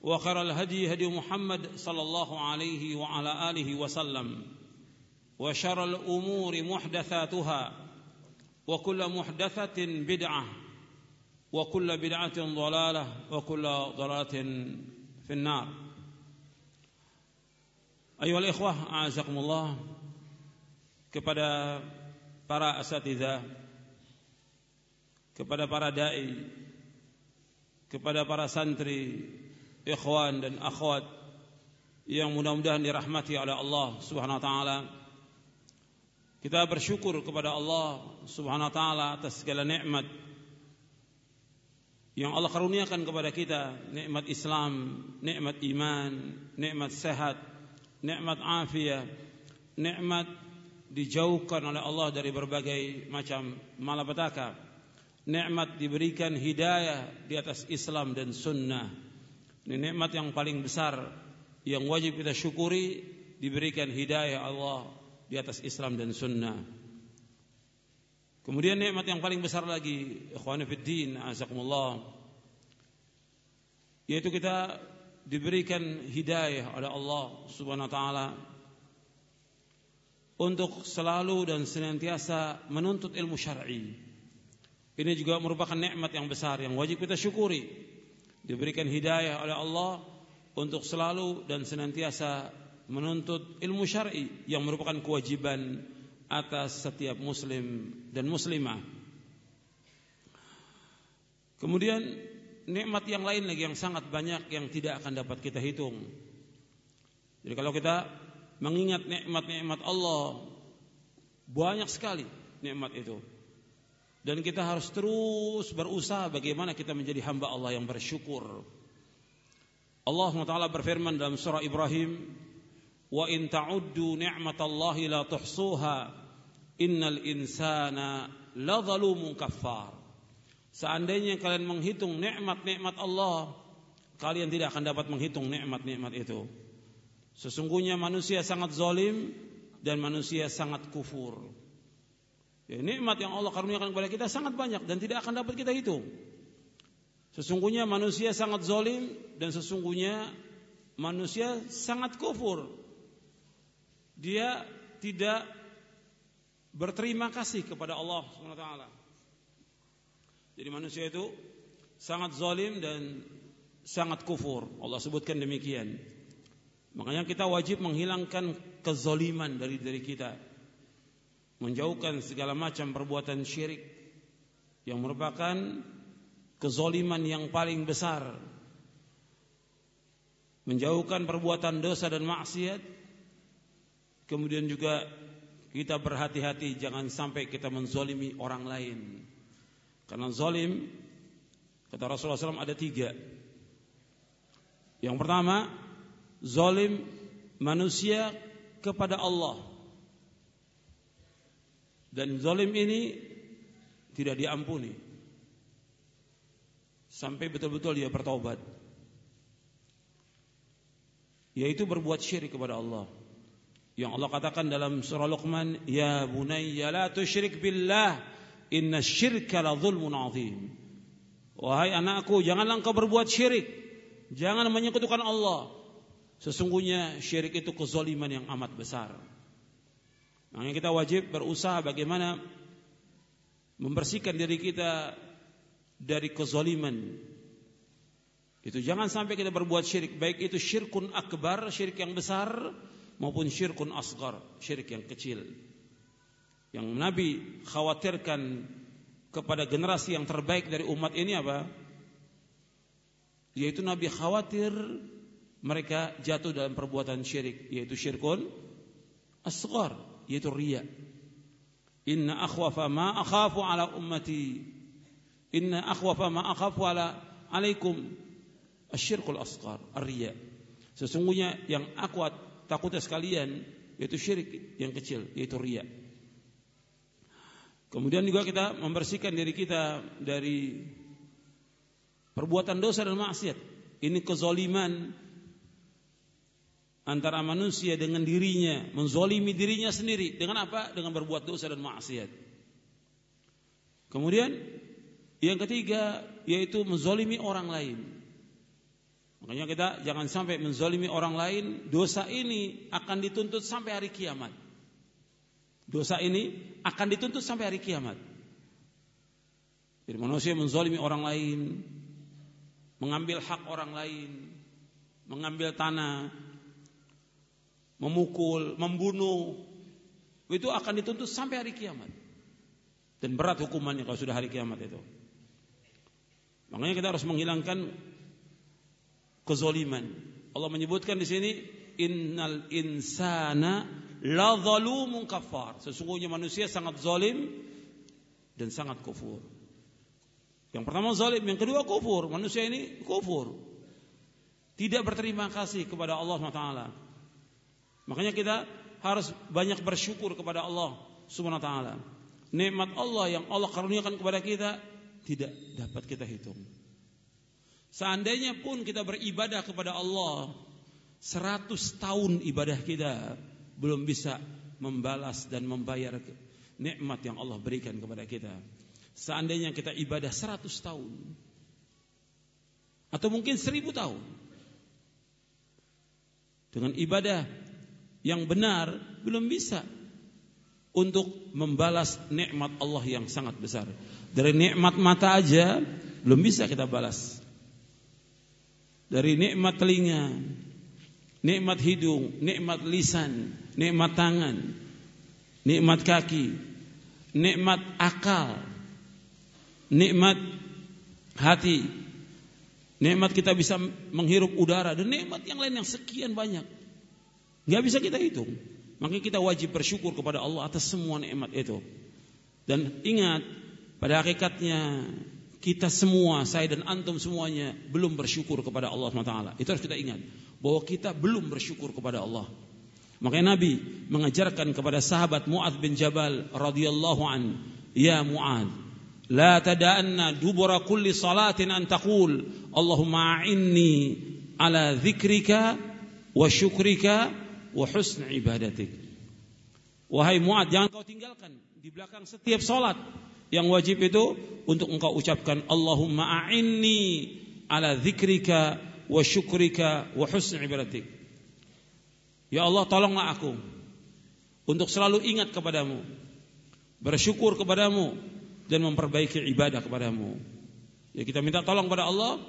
وخير الهدي هدي محمد صلى الله عليه وعلى آله وسلم وشر الأمور محدثاتها وكل محدثة بدعة وكل بدعة ضلالة وكل ضلالة في النار. أيها الإخوة اعزكم الله kepada para asatidzah kepada para dai kepada para santri ikhwan dan akhwat yang mudah-mudahan dirahmati oleh Allah Subhanahu wa taala. Kita bersyukur kepada Allah Subhanahu wa taala atas segala nikmat yang Allah karuniakan kepada kita, nikmat Islam, nikmat iman, nikmat sehat, nikmat afiat, nikmat dijauhkan oleh Allah dari berbagai macam malapetaka. Nikmat diberikan hidayah di atas Islam dan sunnah ini nikmat yang paling besar yang wajib kita syukuri diberikan hidayah Allah di atas Islam dan sunnah. Kemudian nikmat yang paling besar lagi, ikhwan fiddin, azakumullah, yaitu kita diberikan hidayah oleh Allah Subhanahu wa taala untuk selalu dan senantiasa menuntut ilmu syar'i. Ini juga merupakan nikmat yang besar yang wajib kita syukuri. Diberikan hidayah oleh Allah untuk selalu dan senantiasa menuntut ilmu syar'i yang merupakan kewajiban atas setiap muslim dan muslimah. Kemudian nikmat yang lain lagi yang sangat banyak yang tidak akan dapat kita hitung. Jadi kalau kita mengingat nikmat-nikmat Allah banyak sekali nikmat itu. Dan kita harus terus berusaha bagaimana kita menjadi hamba Allah yang bersyukur. Allah Taala berfirman dalam surah Ibrahim, "Wa in ta'uddu ni'matallahi la tuhsuha, innal insana la zalumun kafar." Seandainya kalian menghitung nikmat-nikmat Allah, kalian tidak akan dapat menghitung nikmat-nikmat itu. Sesungguhnya manusia sangat zalim dan manusia sangat kufur. Ya, nikmat yang Allah karuniakan kepada kita sangat banyak dan tidak akan dapat kita hitung. Sesungguhnya manusia sangat zalim dan sesungguhnya manusia sangat kufur. Dia tidak berterima kasih kepada Allah SWT. Jadi manusia itu sangat zalim dan sangat kufur. Allah sebutkan demikian. Makanya kita wajib menghilangkan kezaliman dari diri kita menjauhkan segala macam perbuatan syirik yang merupakan kezoliman yang paling besar menjauhkan perbuatan dosa dan maksiat. Kemudian juga kita berhati-hati jangan sampai kita menzolimi orang lain. Karena zolim kata Rasulullah SAW ada tiga. Yang pertama zolim manusia kepada Allah dan zalim ini tidak diampuni sampai betul-betul dia bertobat. Yaitu berbuat syirik kepada Allah. Yang Allah katakan dalam surah Luqman, "Ya bunayya la tusyrik billah, inna syirka la zulmun azim. Wahai anakku, janganlah engkau berbuat syirik. Jangan menyekutukan Allah. Sesungguhnya syirik itu kezaliman yang amat besar. Makanya kita wajib berusaha bagaimana membersihkan diri kita dari kezaliman. Itu jangan sampai kita berbuat syirik, baik itu syirkun akbar, syirik yang besar maupun syirkun asgar, syirik yang kecil. Yang Nabi khawatirkan kepada generasi yang terbaik dari umat ini apa? Yaitu Nabi khawatir mereka jatuh dalam perbuatan syirik, yaitu syirkun asgar, yaitu riya. Inna akhwafa ma akhafu ala ummati. Inna akhwafa ma akhafu ala alaikum asyirkul asgar, riya. Sesungguhnya yang aku takutnya sekalian yaitu syirik yang kecil, yaitu riya. Kemudian juga kita membersihkan diri kita dari perbuatan dosa dan maksiat. Ini kezoliman antara manusia dengan dirinya, menzolimi dirinya sendiri. Dengan apa? Dengan berbuat dosa dan maksiat. Kemudian yang ketiga yaitu menzolimi orang lain. Makanya kita jangan sampai menzolimi orang lain. Dosa ini akan dituntut sampai hari kiamat. Dosa ini akan dituntut sampai hari kiamat. Jadi manusia menzolimi orang lain, mengambil hak orang lain, mengambil tanah, memukul, membunuh, itu akan dituntut sampai hari kiamat. Dan berat hukumannya kalau sudah hari kiamat itu. Makanya kita harus menghilangkan kezoliman. Allah menyebutkan di sini innal insana la zalumun kafar. Sesungguhnya manusia sangat zalim dan sangat kufur. Yang pertama zalim, yang kedua kufur. Manusia ini kufur. Tidak berterima kasih kepada Allah SWT. Makanya kita harus banyak bersyukur kepada Allah Subhanahu wa taala. Nikmat Allah yang Allah karuniakan kepada kita tidak dapat kita hitung. Seandainya pun kita beribadah kepada Allah 100 tahun ibadah kita belum bisa membalas dan membayar nikmat yang Allah berikan kepada kita. Seandainya kita ibadah 100 tahun atau mungkin 1000 tahun dengan ibadah yang benar belum bisa untuk membalas nikmat Allah yang sangat besar. Dari nikmat mata aja belum bisa kita balas. Dari nikmat telinga, nikmat hidung, nikmat lisan, nikmat tangan, nikmat kaki, nikmat akal, nikmat hati, nikmat kita bisa menghirup udara dan nikmat yang lain yang sekian banyak. Gak bisa kita hitung. Makanya kita wajib bersyukur kepada Allah atas semua nikmat itu. Dan ingat, pada hakikatnya kita semua, saya dan antum semuanya belum bersyukur kepada Allah SWT. Itu harus kita ingat bahwa kita belum bersyukur kepada Allah. Makanya Nabi mengajarkan kepada sahabat Mu'adz bin Jabal radhiyallahu an, "Ya Mu'adz, la tada'anna dubura kulli salatin an taqul, Allahumma a'inni ala dzikrika wa syukrika wa ibadatik." Wahai Mu'adz, jangan kau tinggalkan di belakang setiap salat yang wajib itu untuk engkau ucapkan Allahumma a'inni ala dzikrika wa syukrika wa husn ibadatik. Ya Allah tolonglah aku untuk selalu ingat kepadamu, bersyukur kepadamu dan memperbaiki ibadah kepadamu. Ya kita minta tolong kepada Allah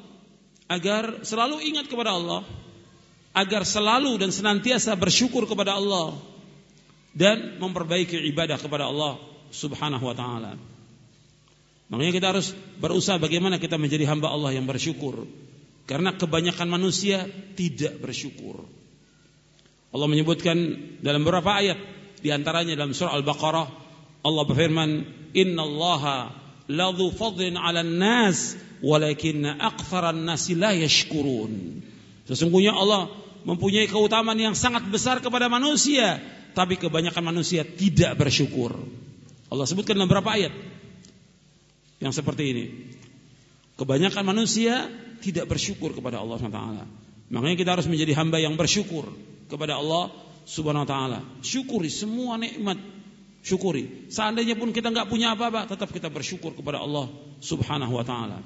agar selalu ingat kepada Allah, agar selalu dan senantiasa bersyukur kepada Allah dan memperbaiki ibadah kepada Allah Subhanahu wa taala. Makanya kita harus berusaha bagaimana kita menjadi hamba Allah yang bersyukur. Karena kebanyakan manusia tidak bersyukur. Allah menyebutkan dalam beberapa ayat di antaranya dalam surah Al-Baqarah Allah berfirman innallaha ladzu fadlin 'alan nas walakinna aktsaran nasi la yashkurun Sesungguhnya Allah mempunyai keutamaan yang sangat besar kepada manusia tapi kebanyakan manusia tidak bersyukur. Allah sebutkan dalam beberapa ayat yang seperti ini. Kebanyakan manusia tidak bersyukur kepada Allah SWT. Makanya kita harus menjadi hamba yang bersyukur kepada Allah Subhanahu wa taala. Syukuri semua nikmat syukuri. Seandainya pun kita nggak punya apa-apa, tetap kita bersyukur kepada Allah Subhanahu wa taala.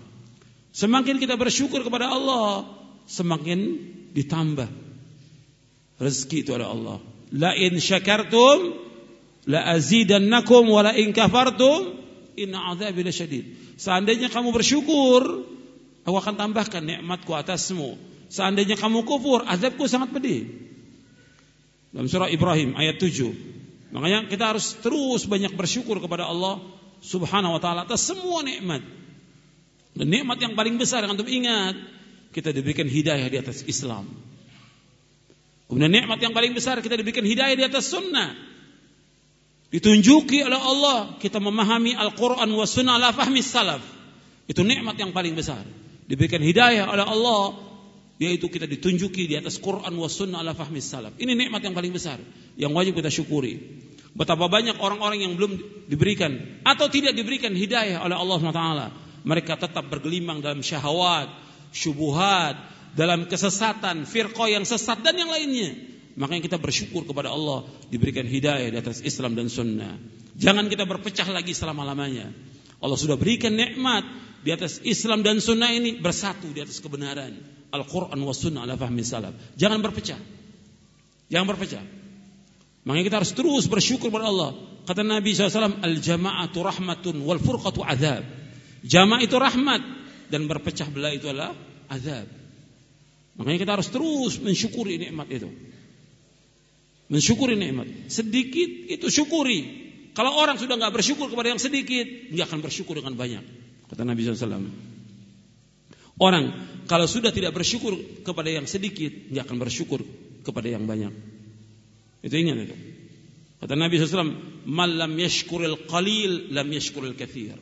Semakin kita bersyukur kepada Allah, semakin ditambah rezeki itu ada Allah. La in syakartum la azidannakum wa la in kafartum inna adzabi lasyadid. Seandainya kamu bersyukur, aku akan tambahkan nikmatku atasmu. Seandainya kamu kufur, azabku sangat pedih. Dalam surah Ibrahim ayat 7. Makanya kita harus terus banyak bersyukur kepada Allah Subhanahu wa taala atas semua nikmat. Dan nikmat yang paling besar yang antum ingat, kita diberikan hidayah di atas Islam. Kemudian nikmat yang paling besar kita diberikan hidayah di atas sunnah. Ditunjuki oleh Allah kita memahami Al-Quran wa sunnah ala fahmi salaf. Itu nikmat yang paling besar. Diberikan hidayah oleh Allah yaitu kita ditunjuki di atas Quran wa sunnah ala fahmi salaf. Ini nikmat yang paling besar yang wajib kita syukuri. Betapa banyak orang-orang yang belum diberikan atau tidak diberikan hidayah oleh Allah SWT. Mereka tetap bergelimang dalam syahwat, syubuhat, dalam kesesatan, firqah yang sesat dan yang lainnya. Makanya kita bersyukur kepada Allah diberikan hidayah di atas Islam dan sunnah. Jangan kita berpecah lagi selama-lamanya. Allah sudah berikan nikmat di atas Islam dan sunnah ini bersatu di atas kebenaran. Al-Quran wa sunnah ala fahmi salaf. Jangan berpecah. Jangan berpecah. Makanya kita harus terus bersyukur kepada Allah. Kata Nabi SAW, Al-jama'atu rahmatun wal furqatu azab. Jamaah itu rahmat. Dan berpecah belah itu adalah azab. Makanya kita harus terus mensyukuri nikmat itu. Mensyukuri nikmat. Sedikit itu syukuri. Kalau orang sudah nggak bersyukur kepada yang sedikit, nggak akan bersyukur dengan banyak. Kata Nabi SAW. Orang kalau sudah tidak bersyukur kepada yang sedikit, dia akan bersyukur kepada yang banyak. Itu ingat itu. Kata Nabi SAW, Malam yashkuril qalil, lam yashkuril kathir.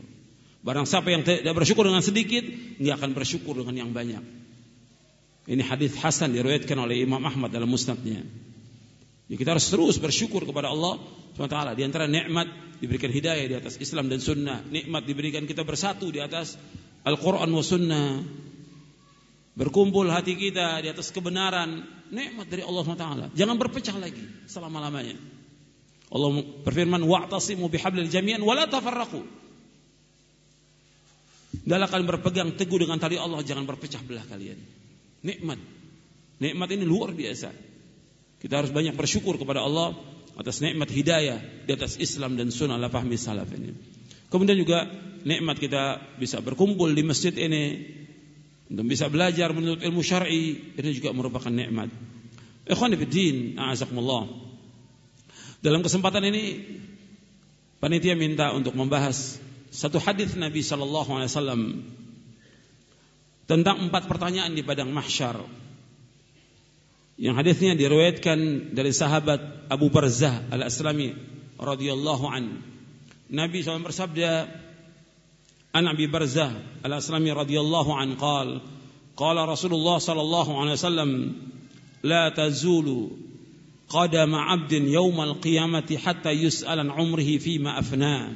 Barang siapa yang tidak bersyukur dengan sedikit, dia akan bersyukur dengan yang banyak. Ini hadis Hasan diriwayatkan oleh Imam Ahmad dalam musnadnya. Ya, kita harus terus bersyukur kepada Allah SWT. Di antara nikmat diberikan hidayah di atas Islam dan Sunnah. Nikmat diberikan kita bersatu di atas Al-Quran wa Sunnah. Berkumpul hati kita di atas kebenaran. Nikmat dari Allah SWT. Jangan berpecah lagi selama-lamanya. Allah berfirman, "Wa'tasimu bihablil jami'an wa la tafarraqu." Dalam kalian berpegang teguh dengan tali Allah, jangan berpecah belah kalian. Nikmat. Nikmat ini luar biasa. Kita harus banyak bersyukur kepada Allah atas nikmat hidayah di atas Islam dan sunnah la fahmi salaf ini. Kemudian juga nikmat kita bisa berkumpul di masjid ini untuk bisa belajar menurut ilmu syar'i ini juga merupakan nikmat. Ikhwan fillah, a'azakumullah. Dalam kesempatan ini panitia minta untuk membahas satu hadis Nabi sallallahu alaihi wasallam tentang empat pertanyaan di padang mahsyar. Yang hadisnya diriwayatkan dari sahabat Abu Barzah Al-Aslami radhiyallahu an. Nabi SAW bersabda, "An Abi Barzah Al-Aslami radhiyallahu an qala, qala Rasulullah sallallahu alaihi wasallam, la tazulu قدم عبد يوم القيامة حتى يسأل عن عمره فيما أفناه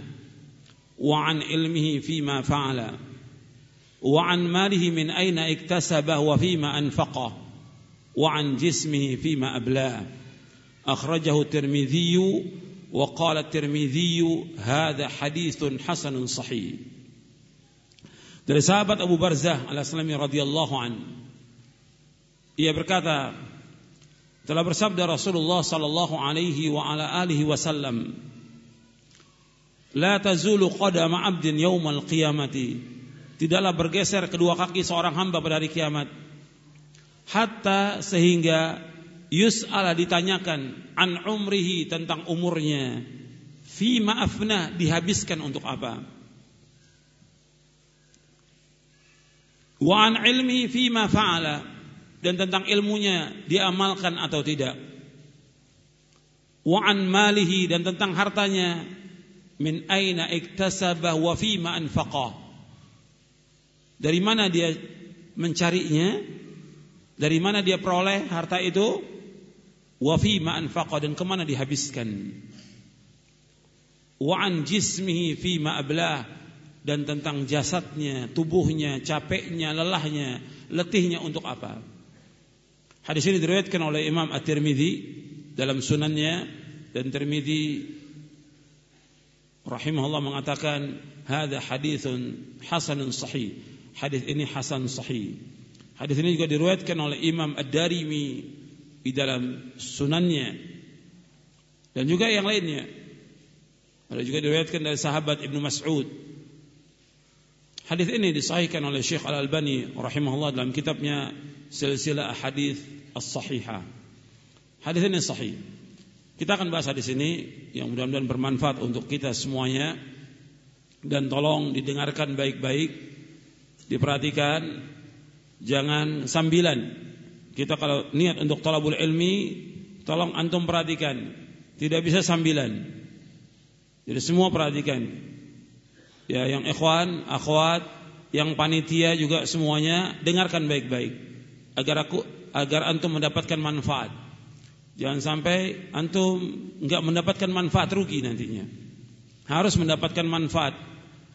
وعن علمه فيما فعل وعن ماله من أين اكتسبه وفيما أنفقه وعن جسمه فيما أبلاه أخرجه الترمذي وقال الترمذي هذا حديث حسن صحيح dari sahabat Abu Barzah al-Aslami radhiyallahu an ia berkata telah bersabda Rasulullah sallallahu alaihi wa ala alihi wasallam la tazulu qadama 'abdin yaumal qiyamati. Tidaklah bergeser kedua kaki seorang hamba pada hari kiamat. Hatta sehingga yus'ala ditanyakan an umrihi tentang umurnya. Fi ma'afna dihabiskan untuk apa? Wa an ilmi fi ma fa'ala dan tentang ilmunya diamalkan atau tidak. Wa an malihi dan tentang hartanya min aina iktasabah wa ma anfaqah. Dari mana dia mencarinya? Dari mana dia peroleh harta itu? Wa ma anfaqah dan ke mana dihabiskan? Wa an jismihi ma ablah dan tentang jasadnya, tubuhnya, capeknya, lelahnya, letihnya untuk apa? Hadis ini diriwayatkan oleh Imam At-Tirmidzi dalam sunannya dan Tirmidzi rahimahullah mengatakan hadza haditsun hasanun sahih. Hadis ini hasan sahih. Hadis ini juga diriwayatkan oleh Imam Ad-Darimi di dalam sunannya dan juga yang lainnya. Ada juga diriwayatkan dari sahabat Ibnu Mas'ud. Hadis ini disahihkan oleh Syekh Al-Albani rahimahullah dalam kitabnya Silsilah Hadis As-Sahihah. Hadis ini sahih. Kita akan bahas hadis ini yang mudah-mudahan bermanfaat untuk kita semuanya dan tolong didengarkan baik-baik, diperhatikan, jangan sambilan. Kita kalau niat untuk talabul ilmi, tolong antum perhatikan, tidak bisa sambilan. Jadi semua perhatikan. Ya, yang ikhwan, akhwat, yang panitia juga semuanya dengarkan baik-baik agar aku agar antum mendapatkan manfaat. Jangan sampai antum enggak mendapatkan manfaat rugi nantinya. Harus mendapatkan manfaat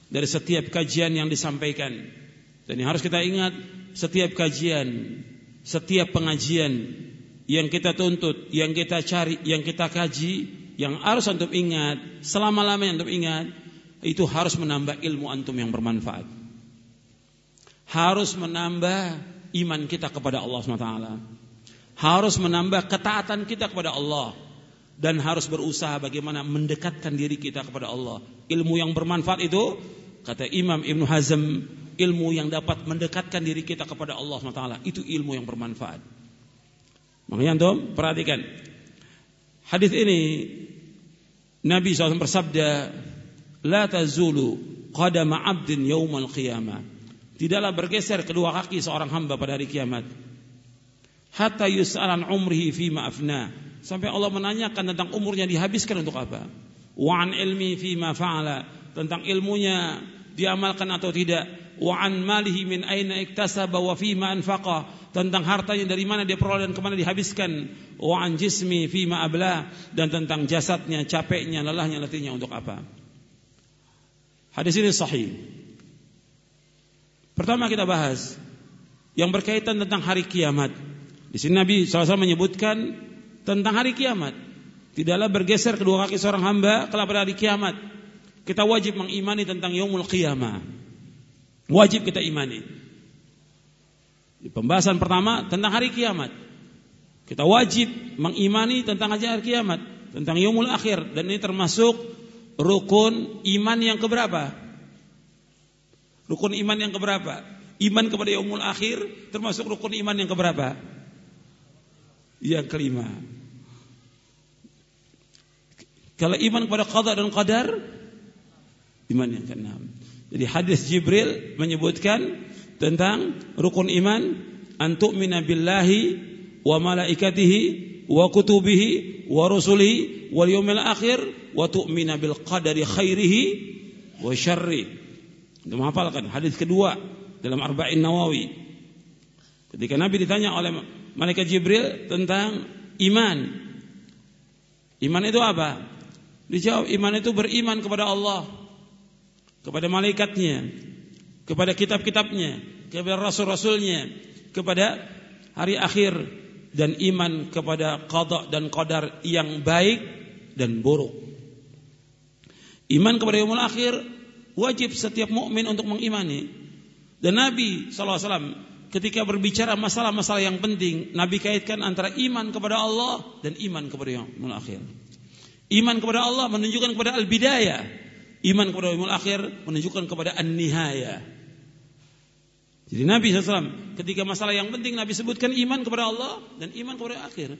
dari setiap kajian yang disampaikan. Dan yang harus kita ingat, setiap kajian, setiap pengajian yang kita tuntut, yang kita cari, yang kita kaji, yang harus antum ingat, selama-lamanya antum ingat, itu harus menambah ilmu antum yang bermanfaat. Harus menambah iman kita kepada Allah SWT harus menambah ketaatan kita kepada Allah dan harus berusaha bagaimana mendekatkan diri kita kepada Allah. Ilmu yang bermanfaat itu kata Imam Ibn Hazm, ilmu yang dapat mendekatkan diri kita kepada Allah SWT itu ilmu yang bermanfaat. Makanya antum perhatikan hadis ini Nabi SAW bersabda, "La tazulu qadama 'abdin yaumal qiyamah." Tidaklah bergeser kedua kaki seorang hamba pada hari kiamat hatta yus'alan umrihi fi ma'afna sampai Allah menanyakan tentang umurnya dihabiskan untuk apa. Wa an ilmi fi ma fa'ala. Tentang ilmunya diamalkan atau tidak. Wa an malihi min aina iktasaba wa fi ma anfaqa. Tentang hartanya dari mana dia peroleh dan ke mana dihabiskan. Wa an jismi fi ma abla. Dan tentang jasadnya capeknya lelahnya letihnya untuk apa. Hadis ini sahih. Pertama kita bahas yang berkaitan tentang hari kiamat di sini Nabi SAW menyebutkan tentang hari kiamat. Tidaklah bergeser kedua kaki seorang hamba kelak pada hari kiamat. Kita wajib mengimani tentang yaumul qiyamah. Wajib kita imani. Di pembahasan pertama tentang hari kiamat. Kita wajib mengimani tentang hari kiamat, tentang yaumul akhir dan ini termasuk rukun iman yang keberapa? Rukun iman yang keberapa? Iman kepada yaumul akhir termasuk rukun iman yang keberapa? Yang kelima. Kalau iman kepada qada dan qadar, iman yang keenam. Jadi hadis Jibril menyebutkan tentang rukun iman antuk billahi wa malaikatihi wa kutubihi wa rusulihi wal yawmil akhir wa tu'mina bil qadari khairihi wa syarri. Itu menghafalkan hadis kedua dalam Arba'in Nawawi. Ketika Nabi ditanya oleh malaikat Jibril tentang iman. Iman itu apa? Dijawab iman itu beriman kepada Allah, kepada malaikatnya, kepada kitab-kitabnya, kepada rasul-rasulnya, kepada hari akhir dan iman kepada qada dan qadar yang baik dan buruk. Iman kepada yaumul akhir wajib setiap mukmin untuk mengimani. Dan Nabi sallallahu alaihi wasallam ketika berbicara masalah-masalah yang penting, Nabi kaitkan antara iman kepada Allah dan iman kepada yang akhir. Iman kepada Allah menunjukkan kepada al-bidayah. Iman kepada yang akhir menunjukkan kepada an-nihaya. Jadi Nabi SAW ketika masalah yang penting Nabi sebutkan iman kepada Allah dan iman kepada akhir.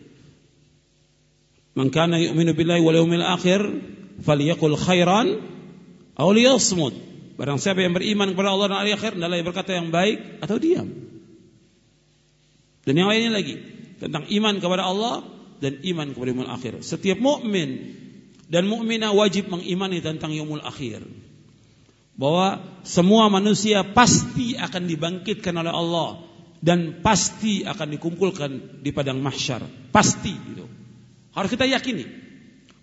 Man kana yu'minu billahi wal yawmil akhir falyakul khairan aw liyasmut. Barang siapa yang beriman kepada Allah dan hari akhir hendaklah berkata yang baik atau diam. Dan yang lainnya lagi tentang iman kepada Allah dan iman kepada yaumul akhir. Setiap mukmin dan mukminah wajib mengimani tentang yaumul akhir. Bahwa semua manusia pasti akan dibangkitkan oleh Allah dan pasti akan dikumpulkan di padang mahsyar. Pasti itu. Harus kita yakini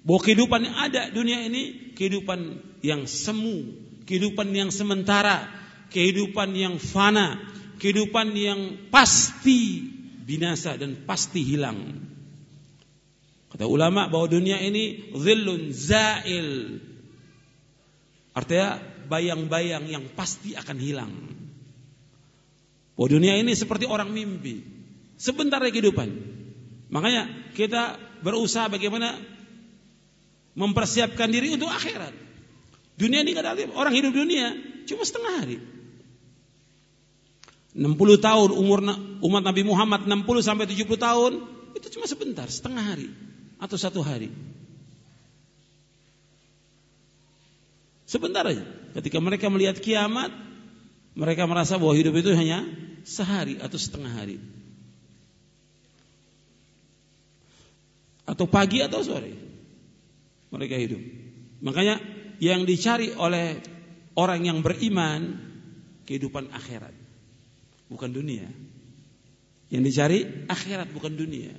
bahwa kehidupan yang ada dunia ini kehidupan yang semu, kehidupan yang sementara, kehidupan yang fana, kehidupan yang pasti binasa dan pasti hilang. Kata ulama bahwa dunia ini zillun zail. Artinya bayang-bayang yang pasti akan hilang. Bahwa dunia ini seperti orang mimpi. Sebentar lagi kehidupan. Makanya kita berusaha bagaimana mempersiapkan diri untuk akhirat. Dunia ini kata orang hidup dunia cuma setengah hari. 60 tahun umur umat Nabi Muhammad 60 sampai 70 tahun itu cuma sebentar, setengah hari atau satu hari. Sebentar aja. Ketika mereka melihat kiamat, mereka merasa bahwa hidup itu hanya sehari atau setengah hari. Atau pagi atau sore. Mereka hidup. Makanya yang dicari oleh orang yang beriman kehidupan akhirat bukan dunia. Yang dicari akhirat bukan dunia.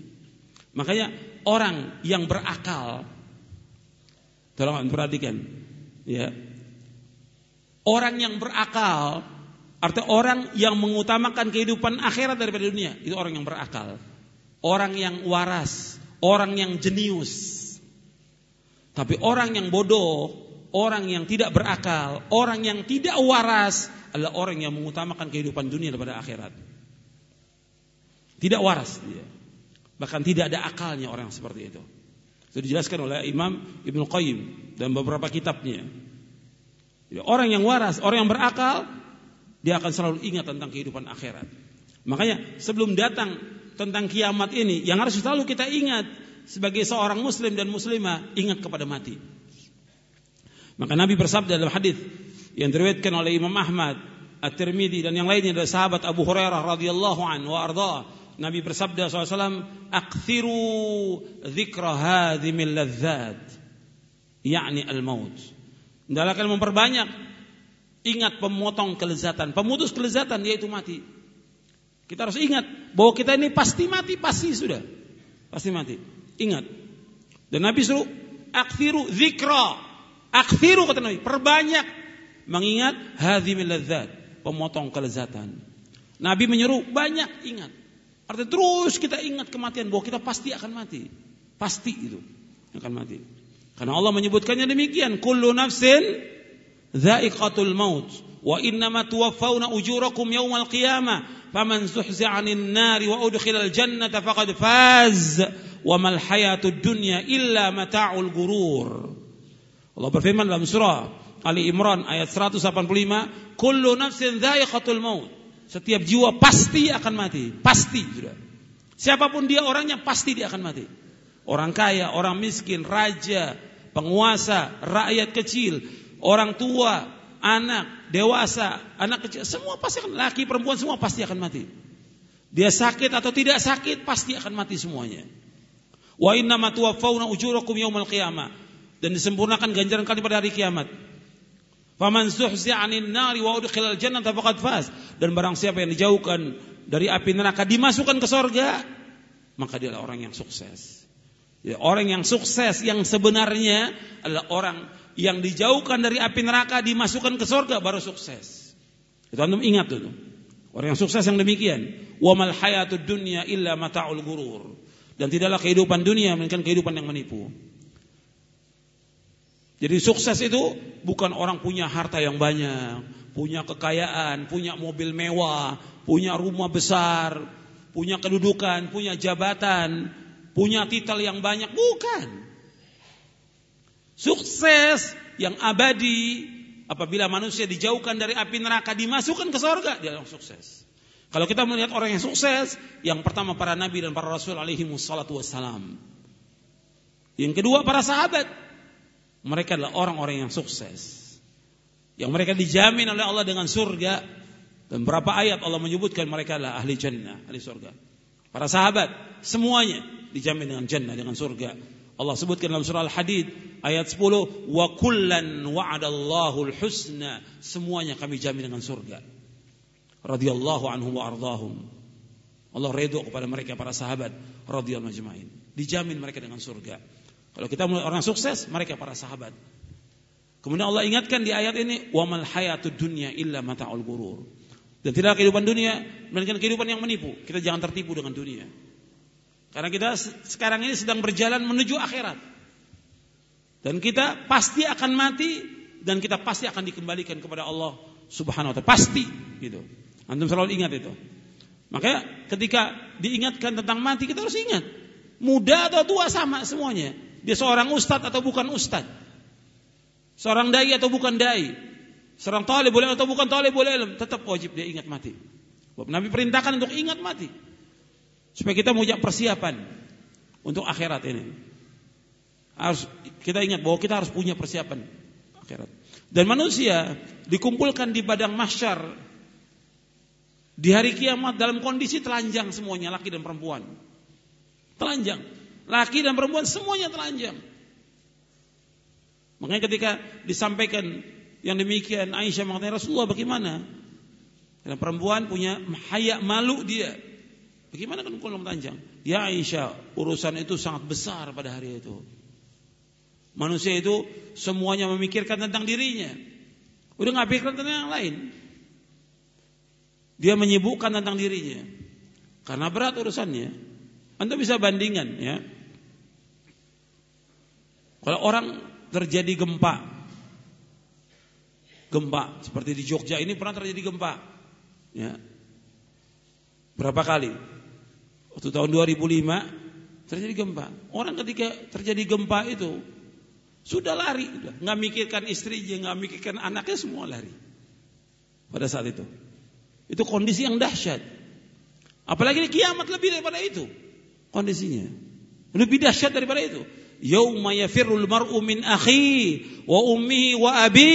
Makanya orang yang berakal tolong perhatikan ya. Orang yang berakal artinya orang yang mengutamakan kehidupan akhirat daripada dunia, itu orang yang berakal. Orang yang waras, orang yang jenius. Tapi orang yang bodoh, orang yang tidak berakal, orang yang tidak waras adalah orang yang mengutamakan kehidupan dunia daripada akhirat. Tidak waras dia. Bahkan tidak ada akalnya orang seperti itu. Itu dijelaskan oleh Imam Ibnu Qayyim dan beberapa kitabnya. Jadi, orang yang waras, orang yang berakal, dia akan selalu ingat tentang kehidupan akhirat. Makanya sebelum datang tentang kiamat ini, yang harus selalu kita ingat sebagai seorang muslim dan muslimah, ingat kepada mati. Maka Nabi bersabda dalam hadis yang diriwayatkan oleh Imam Ahmad, At-Tirmidzi dan yang lainnya dari sahabat Abu Hurairah radhiyallahu anhu wa arda. Nabi bersabda SAW, "Akthiru dzikra hadhimil ladzat." yakni al-maut. Hendaklah memperbanyak ingat pemotong kelezatan, pemutus kelezatan yaitu mati. Kita harus ingat bahwa kita ini pasti mati, pasti sudah. Pasti mati. Ingat. Dan Nabi suruh akthiru dzikra. Akthiru kata Nabi, perbanyak mengingat hadzimil ladzat, pemotong kelezatan. Nabi menyuruh banyak ingat. Artinya terus kita ingat kematian bahwa kita pasti akan mati. Pasti itu akan mati. Karena Allah menyebutkannya demikian, kullu nafsin dha'iqatul maut wa innama tuwaffawna ujurakum yawmal qiyamah faman zuhzi'a 'anil nari wa udkhilal jannata faqad faz wa mal hayatud dunya illa mata'ul gurur. Allah berfirman dalam surah Ali Imran ayat 185, kullu nafsin dha'iqatul maut. Setiap jiwa pasti akan mati, pasti sudah. Siapa pun dia orangnya pasti dia akan mati. Orang kaya, orang miskin, raja, penguasa, rakyat kecil, orang tua, anak, dewasa, anak kecil, semua pasti akan laki, perempuan semua pasti akan mati. Dia sakit atau tidak sakit pasti akan mati semuanya. Wa inna ma ujurakum yaumal qiyamah dan disempurnakan ganjaran kalian pada hari kiamat. Faman zuhzi'a 'anil nari wa udkhilal jannata faqad faz. Dan barang siapa yang dijauhkan dari api neraka dimasukkan ke sorga, maka dia adalah orang yang sukses. Ya, orang yang sukses yang sebenarnya adalah orang yang dijauhkan dari api neraka dimasukkan ke sorga baru sukses. Itu antum ingat itu. Orang yang sukses yang demikian. Wa mal hayatud dunya illa mata'ul gurur. Dan tidaklah kehidupan dunia melainkan kehidupan yang menipu. Jadi sukses itu bukan orang punya harta yang banyak, punya kekayaan, punya mobil mewah, punya rumah besar, punya kedudukan, punya jabatan, punya titel yang banyak, bukan. Sukses yang abadi apabila manusia dijauhkan dari api neraka dimasukkan ke surga, dia yang sukses. Kalau kita melihat orang yang sukses, yang pertama para nabi dan para rasul alaihi wassalam. Yang kedua para sahabat, mereka adalah orang-orang yang sukses. Yang mereka dijamin oleh Allah dengan surga. Dan berapa ayat Allah menyebutkan mereka adalah ahli jannah, ahli surga. Para sahabat, semuanya dijamin dengan jannah, dengan surga. Allah sebutkan dalam surah Al-Hadid ayat 10, "Wa kullan wa'adallahu al-husna." Semuanya kami jamin dengan surga. Radhiyallahu anhum wa ardahum. Allah redha kepada mereka para sahabat radhiyallahu ajmain. Dijamin mereka dengan surga. Kalau kita orang sukses, mereka para sahabat. Kemudian Allah ingatkan di ayat ini, "Wa mal hayatud dunya illa mata'ul gurur." Dan tidak kehidupan dunia melainkan kehidupan yang menipu. Kita jangan tertipu dengan dunia. Karena kita sekarang ini sedang berjalan menuju akhirat. Dan kita pasti akan mati dan kita pasti akan dikembalikan kepada Allah Subhanahu wa taala. Pasti gitu. Antum selalu ingat itu. Makanya ketika diingatkan tentang mati kita harus ingat. Muda atau tua sama semuanya. Dia seorang ustadz atau bukan ustadz. Seorang dai atau bukan dai. Seorang talib boleh atau bukan talib boleh tetap wajib dia ingat mati. Nabi perintahkan untuk ingat mati. Supaya kita punya persiapan untuk akhirat ini. Harus kita ingat bahwa kita harus punya persiapan akhirat. Dan manusia dikumpulkan di padang mahsyar di hari kiamat dalam kondisi telanjang semuanya laki dan perempuan. Telanjang. Laki dan perempuan semuanya telanjang. Makanya ketika disampaikan yang demikian Aisyah mengatakan Rasulullah bagaimana? Karena perempuan punya hayak malu dia. Bagaimana kan kalau telanjang? Ya Aisyah, urusan itu sangat besar pada hari itu. Manusia itu semuanya memikirkan tentang dirinya. Udah nggak pikirkan tentang yang lain. Dia menyibukkan tentang dirinya. Karena berat urusannya. Anda bisa bandingkan ya. Kalau orang terjadi gempa, gempa seperti di Jogja ini pernah terjadi gempa, ya. Berapa kali? Waktu tahun 2005 terjadi gempa. Orang ketika terjadi gempa itu sudah lari, nggak mikirkan istrinya, nggak mikirkan anaknya, semua lari. Pada saat itu, itu kondisi yang dahsyat. Apalagi di kiamat lebih daripada itu kondisinya. Lebih dahsyat daripada itu. Yauma yafirrul mar'u min akhi wa ummihi wa abi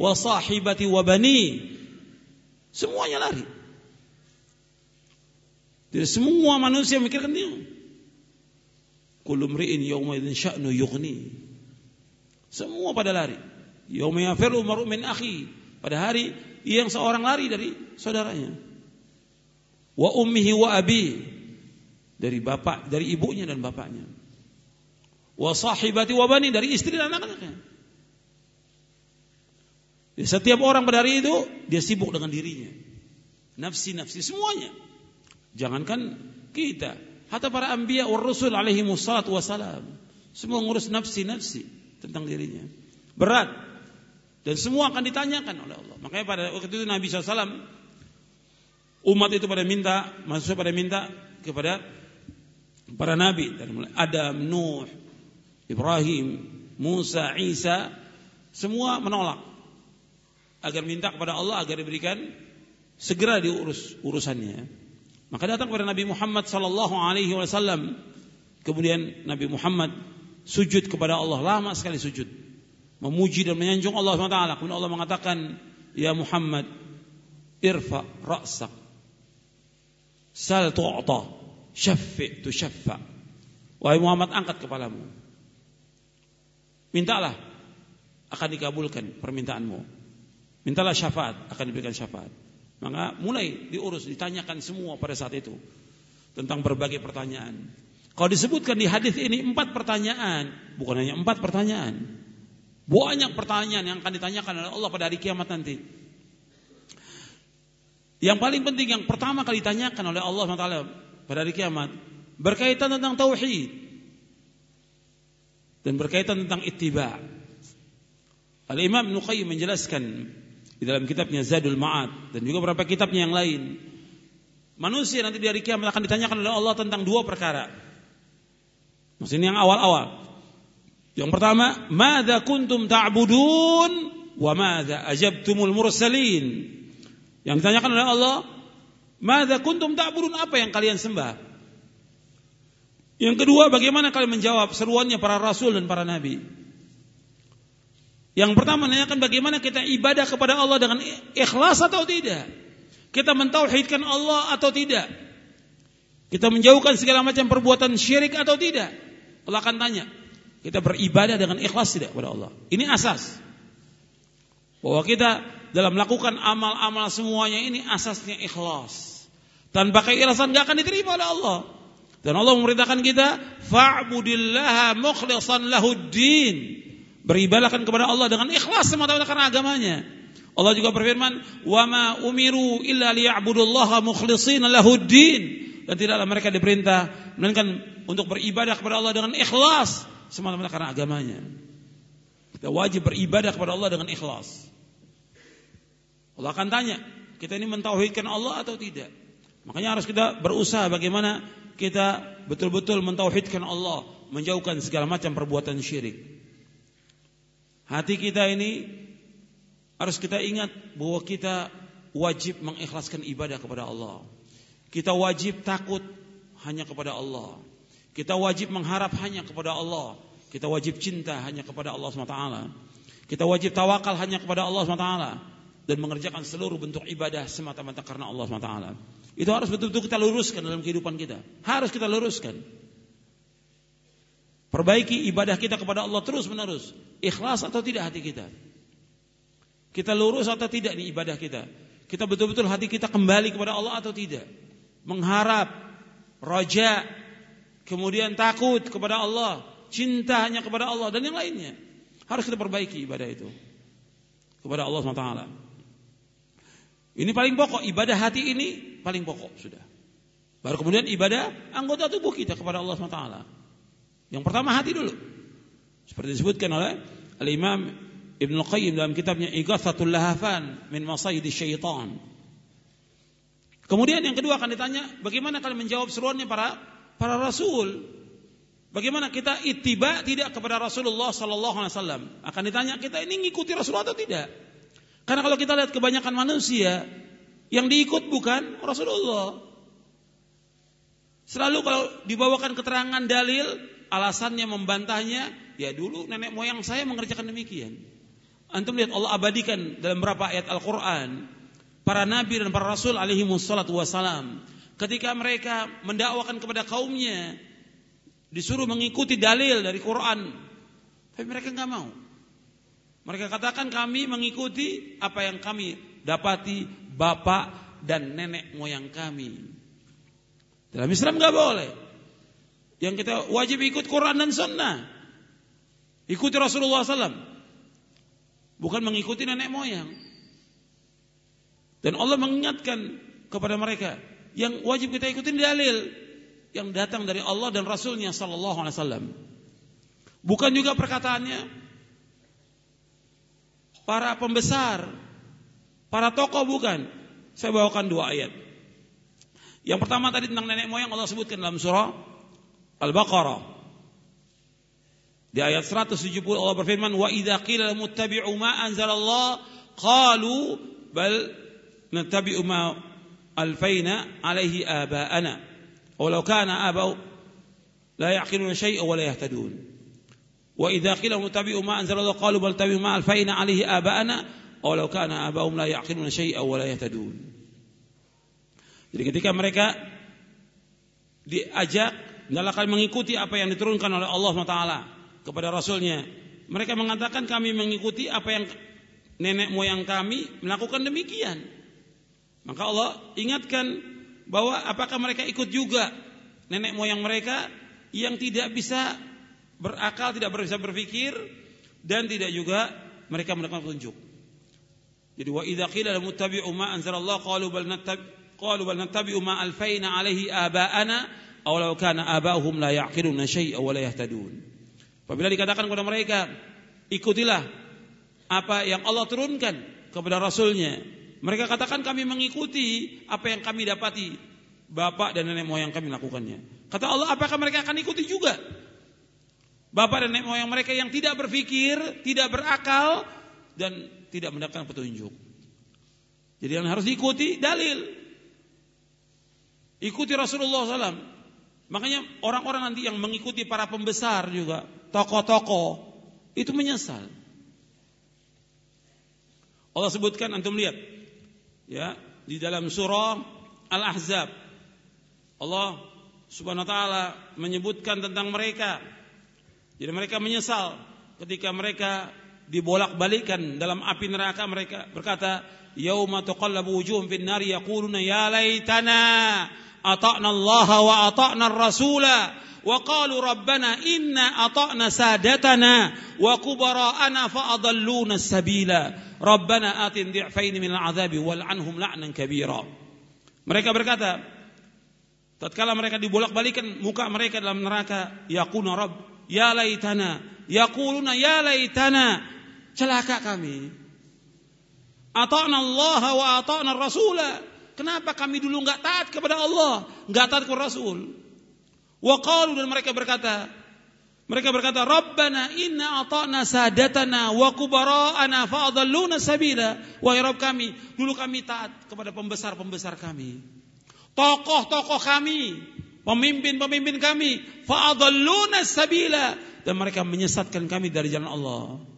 wa sahibati wa bani. Semuanya lari. Jadi semua manusia mikirkan dia. Kullu mri'in yawma idzin sya'nu yughni. Semua pada lari. Yauma yafirru mar'u min akhi. Pada hari yang seorang lari dari saudaranya. Wa ummihi wa abi. Dari bapak, dari ibunya dan bapaknya. Wa sahibati wa bani dari istri dan anak-anaknya. Setiap orang pada hari itu dia sibuk dengan dirinya. Nafsi-nafsi semuanya. Jangankan kita, hatta para anbiya wa rasul alaihi wassalatu wassalam. Semua ngurus nafsi-nafsi tentang dirinya. Berat. Dan semua akan ditanyakan oleh Allah. Makanya pada waktu itu Nabi SAW umat itu pada minta, maksudnya pada minta kepada para nabi dari mulai Adam, Nuh, Ibrahim, Musa, Isa, semua menolak agar minta kepada Allah agar diberikan segera diurus urusannya. Maka datang kepada Nabi Muhammad sallallahu alaihi wasallam. Kemudian Nabi Muhammad sujud kepada Allah lama sekali sujud. Memuji dan menyanjung Allah SWT. Kemudian Allah mengatakan, Ya Muhammad, irfa ra'sak. Sal tu'ta. Syaffi tu syaffa. Wahai Muhammad, angkat kepalamu. Mintalah akan dikabulkan permintaanmu. Mintalah syafaat akan diberikan syafaat. Maka mulai diurus, ditanyakan semua pada saat itu tentang berbagai pertanyaan. Kalau disebutkan di hadis ini empat pertanyaan, bukan hanya empat pertanyaan, banyak pertanyaan yang akan ditanyakan oleh Allah pada hari kiamat nanti. Yang paling penting yang pertama kali ditanyakan oleh Allah SWT pada hari kiamat berkaitan tentang tauhid dan berkaitan tentang ittiba. Al Imam Ibnu menjelaskan di dalam kitabnya Zadul Ma'ad dan juga beberapa kitabnya yang lain. Manusia nanti di hari kiamat akan ditanyakan oleh Allah tentang dua perkara. Maksudnya yang awal-awal. Yang pertama, "Madza kuntum ta'budun wa madza ajabtumul mursalin?" Yang ditanyakan oleh Allah, "Madza kuntum ta'budun?" Apa yang kalian sembah? Yang kedua, bagaimana kalian menjawab seruannya para rasul dan para nabi? Yang pertama menanyakan bagaimana kita ibadah kepada Allah dengan ikhlas atau tidak. Kita mentauhidkan Allah atau tidak. Kita menjauhkan segala macam perbuatan syirik atau tidak. Allah akan tanya. Kita beribadah dengan ikhlas tidak kepada Allah. Ini asas. Bahwa kita dalam melakukan amal-amal semuanya ini asasnya ikhlas. Tanpa keikhlasan gak akan diterima oleh Allah. Dan Allah memerintahkan kita fa'budillaha mukhlishan lahuddin. Beribadahkan kepada Allah dengan ikhlas semata-mata karena agamanya. Allah juga berfirman, "Wa ma umiru illa liya'budullaha mukhlishina lahuddin." Dan tidaklah mereka diperintah melainkan untuk beribadah kepada Allah dengan ikhlas semata-mata karena agamanya. Kita wajib beribadah kepada Allah dengan ikhlas. Allah akan tanya, kita ini mentauhidkan Allah atau tidak? Makanya harus kita berusaha bagaimana kita betul-betul mentauhidkan Allah, menjauhkan segala macam perbuatan syirik. Hati kita ini harus kita ingat bahwa kita wajib mengikhlaskan ibadah kepada Allah. Kita wajib takut hanya kepada Allah. Kita wajib mengharap hanya kepada Allah. Kita wajib cinta hanya kepada Allah SWT. Kita wajib tawakal hanya kepada Allah SWT. Dan mengerjakan seluruh bentuk ibadah semata-mata karena Allah SWT. Itu harus betul-betul kita luruskan dalam kehidupan kita. Harus kita luruskan. Perbaiki ibadah kita kepada Allah terus menerus. Ikhlas atau tidak hati kita. Kita lurus atau tidak nih ibadah kita. Kita betul-betul hati kita kembali kepada Allah atau tidak. Mengharap, roja, kemudian takut kepada Allah, cinta hanya kepada Allah dan yang lainnya. Harus kita perbaiki ibadah itu kepada Allah SWT. Ini paling pokok, ibadah hati ini paling pokok sudah. Baru kemudian ibadah anggota tubuh kita kepada Allah SWT. Yang pertama hati dulu. Seperti disebutkan oleh Al-Imam Ibn Qayyim dalam kitabnya Igathatul Lahafan min Masayidi Syaitan. Kemudian yang kedua akan ditanya, bagaimana kalian menjawab seruannya para para rasul? Bagaimana kita ittiba tidak kepada Rasulullah sallallahu alaihi wasallam? Akan ditanya, kita ini ngikuti Rasulullah atau tidak? Karena kalau kita lihat kebanyakan manusia yang diikut bukan Rasulullah. Selalu kalau dibawakan keterangan dalil, alasannya membantahnya, ya dulu nenek moyang saya mengerjakan demikian. Antum lihat Allah abadikan dalam beberapa ayat Al-Quran. Para nabi dan para rasul alaihi wassalatu wassalam. Ketika mereka mendakwakan kepada kaumnya. Disuruh mengikuti dalil dari Quran. Tapi mereka nggak mau. Mereka katakan kami mengikuti apa yang kami dapati bapak dan nenek moyang kami. Dalam Islam nggak boleh. Yang kita wajib ikut Quran dan Sunnah. Ikuti Rasulullah SAW. Bukan mengikuti nenek moyang. Dan Allah mengingatkan kepada mereka yang wajib kita ikuti dalil yang datang dari Allah dan Rasulnya Sallallahu Alaihi Wasallam. Bukan juga perkataannya para pembesar, Para tokoh bukan. Saya bawakan dua ayat. Yang pertama tadi tentang nenek moyang Allah sebutkan dalam surah Al-Baqarah. Di ayat 170 Allah berfirman, "Wa idza qila muttabi'u ma anzalallah qalu bal nattabi'u ma alfaina alaihi aba'ana." Walau kana aba'u la yaqiluna syai'a wa la yahtadun. Wa idza qila muttabi'u ma anzalallah qalu bal tabi'u ma alfaina alaihi aba'ana Oh, walau kana abahum la yaqinuna syai'a wa la yahtadun jadi ketika mereka diajak dalam akan mengikuti apa yang diturunkan oleh Allah Taala kepada Rasulnya mereka mengatakan kami mengikuti apa yang nenek moyang kami melakukan demikian maka Allah ingatkan bahwa apakah mereka ikut juga nenek moyang mereka yang tidak bisa berakal, tidak bisa berpikir dan tidak juga mereka mendapatkan petunjuk. Jadi wa idza qila lahum ittabi'u ma anzalallah qalu bal nattab qalu bal nattabi'u ma alfaina alaihi aba'ana aw law kana aba'uhum la ya'qiluna syai'a wa la yahtadun. Apabila dikatakan kepada mereka, ikutilah apa yang Allah turunkan kepada rasulnya. Mereka katakan kami mengikuti apa yang kami dapati bapak dan nenek moyang kami lakukannya. Kata Allah, apakah mereka akan ikuti juga bapak dan nenek moyang mereka yang tidak berpikir, tidak berakal dan tidak mendapatkan petunjuk. Jadi yang harus diikuti dalil. Ikuti Rasulullah SAW. Makanya orang-orang nanti yang mengikuti para pembesar juga, tokoh-tokoh, itu menyesal. Allah sebutkan antum lihat ya di dalam surah Al-Ahzab Allah Subhanahu wa taala menyebutkan tentang mereka jadi mereka menyesal ketika mereka dibolak-balikan dalam api neraka mereka berkata, "Yauma tuqallabu wujuhum fin nari yaquluna ya laitana ata'na Allah wa ata'na ar-rasula wa qalu rabbana inna ata'na sadatana wa kubara'ana fa adalluna as-sabila rabbana atin dhi'faini min al-'adzabi wal 'anhum la'nan kabira." Mereka berkata, tatkala mereka dibolak-balikan muka mereka dalam neraka, yaquna rabb Ya laitana yaquluna ya laitana celaka kami. Ata'na Allah wa ata'na Rasulah. Kenapa kami dulu nggak taat kepada Allah, nggak taat kepada Rasul? Wa qalu dan mereka berkata, mereka berkata, Rabbana inna ata'na sadatana wa kubara'ana fa'adalluna sabila. Wahai Rabb kami, dulu kami taat kepada pembesar-pembesar kami. Tokoh-tokoh kami, pemimpin-pemimpin kami, fa'adalluna sabila. Dan mereka menyesatkan kami dari jalan Allah.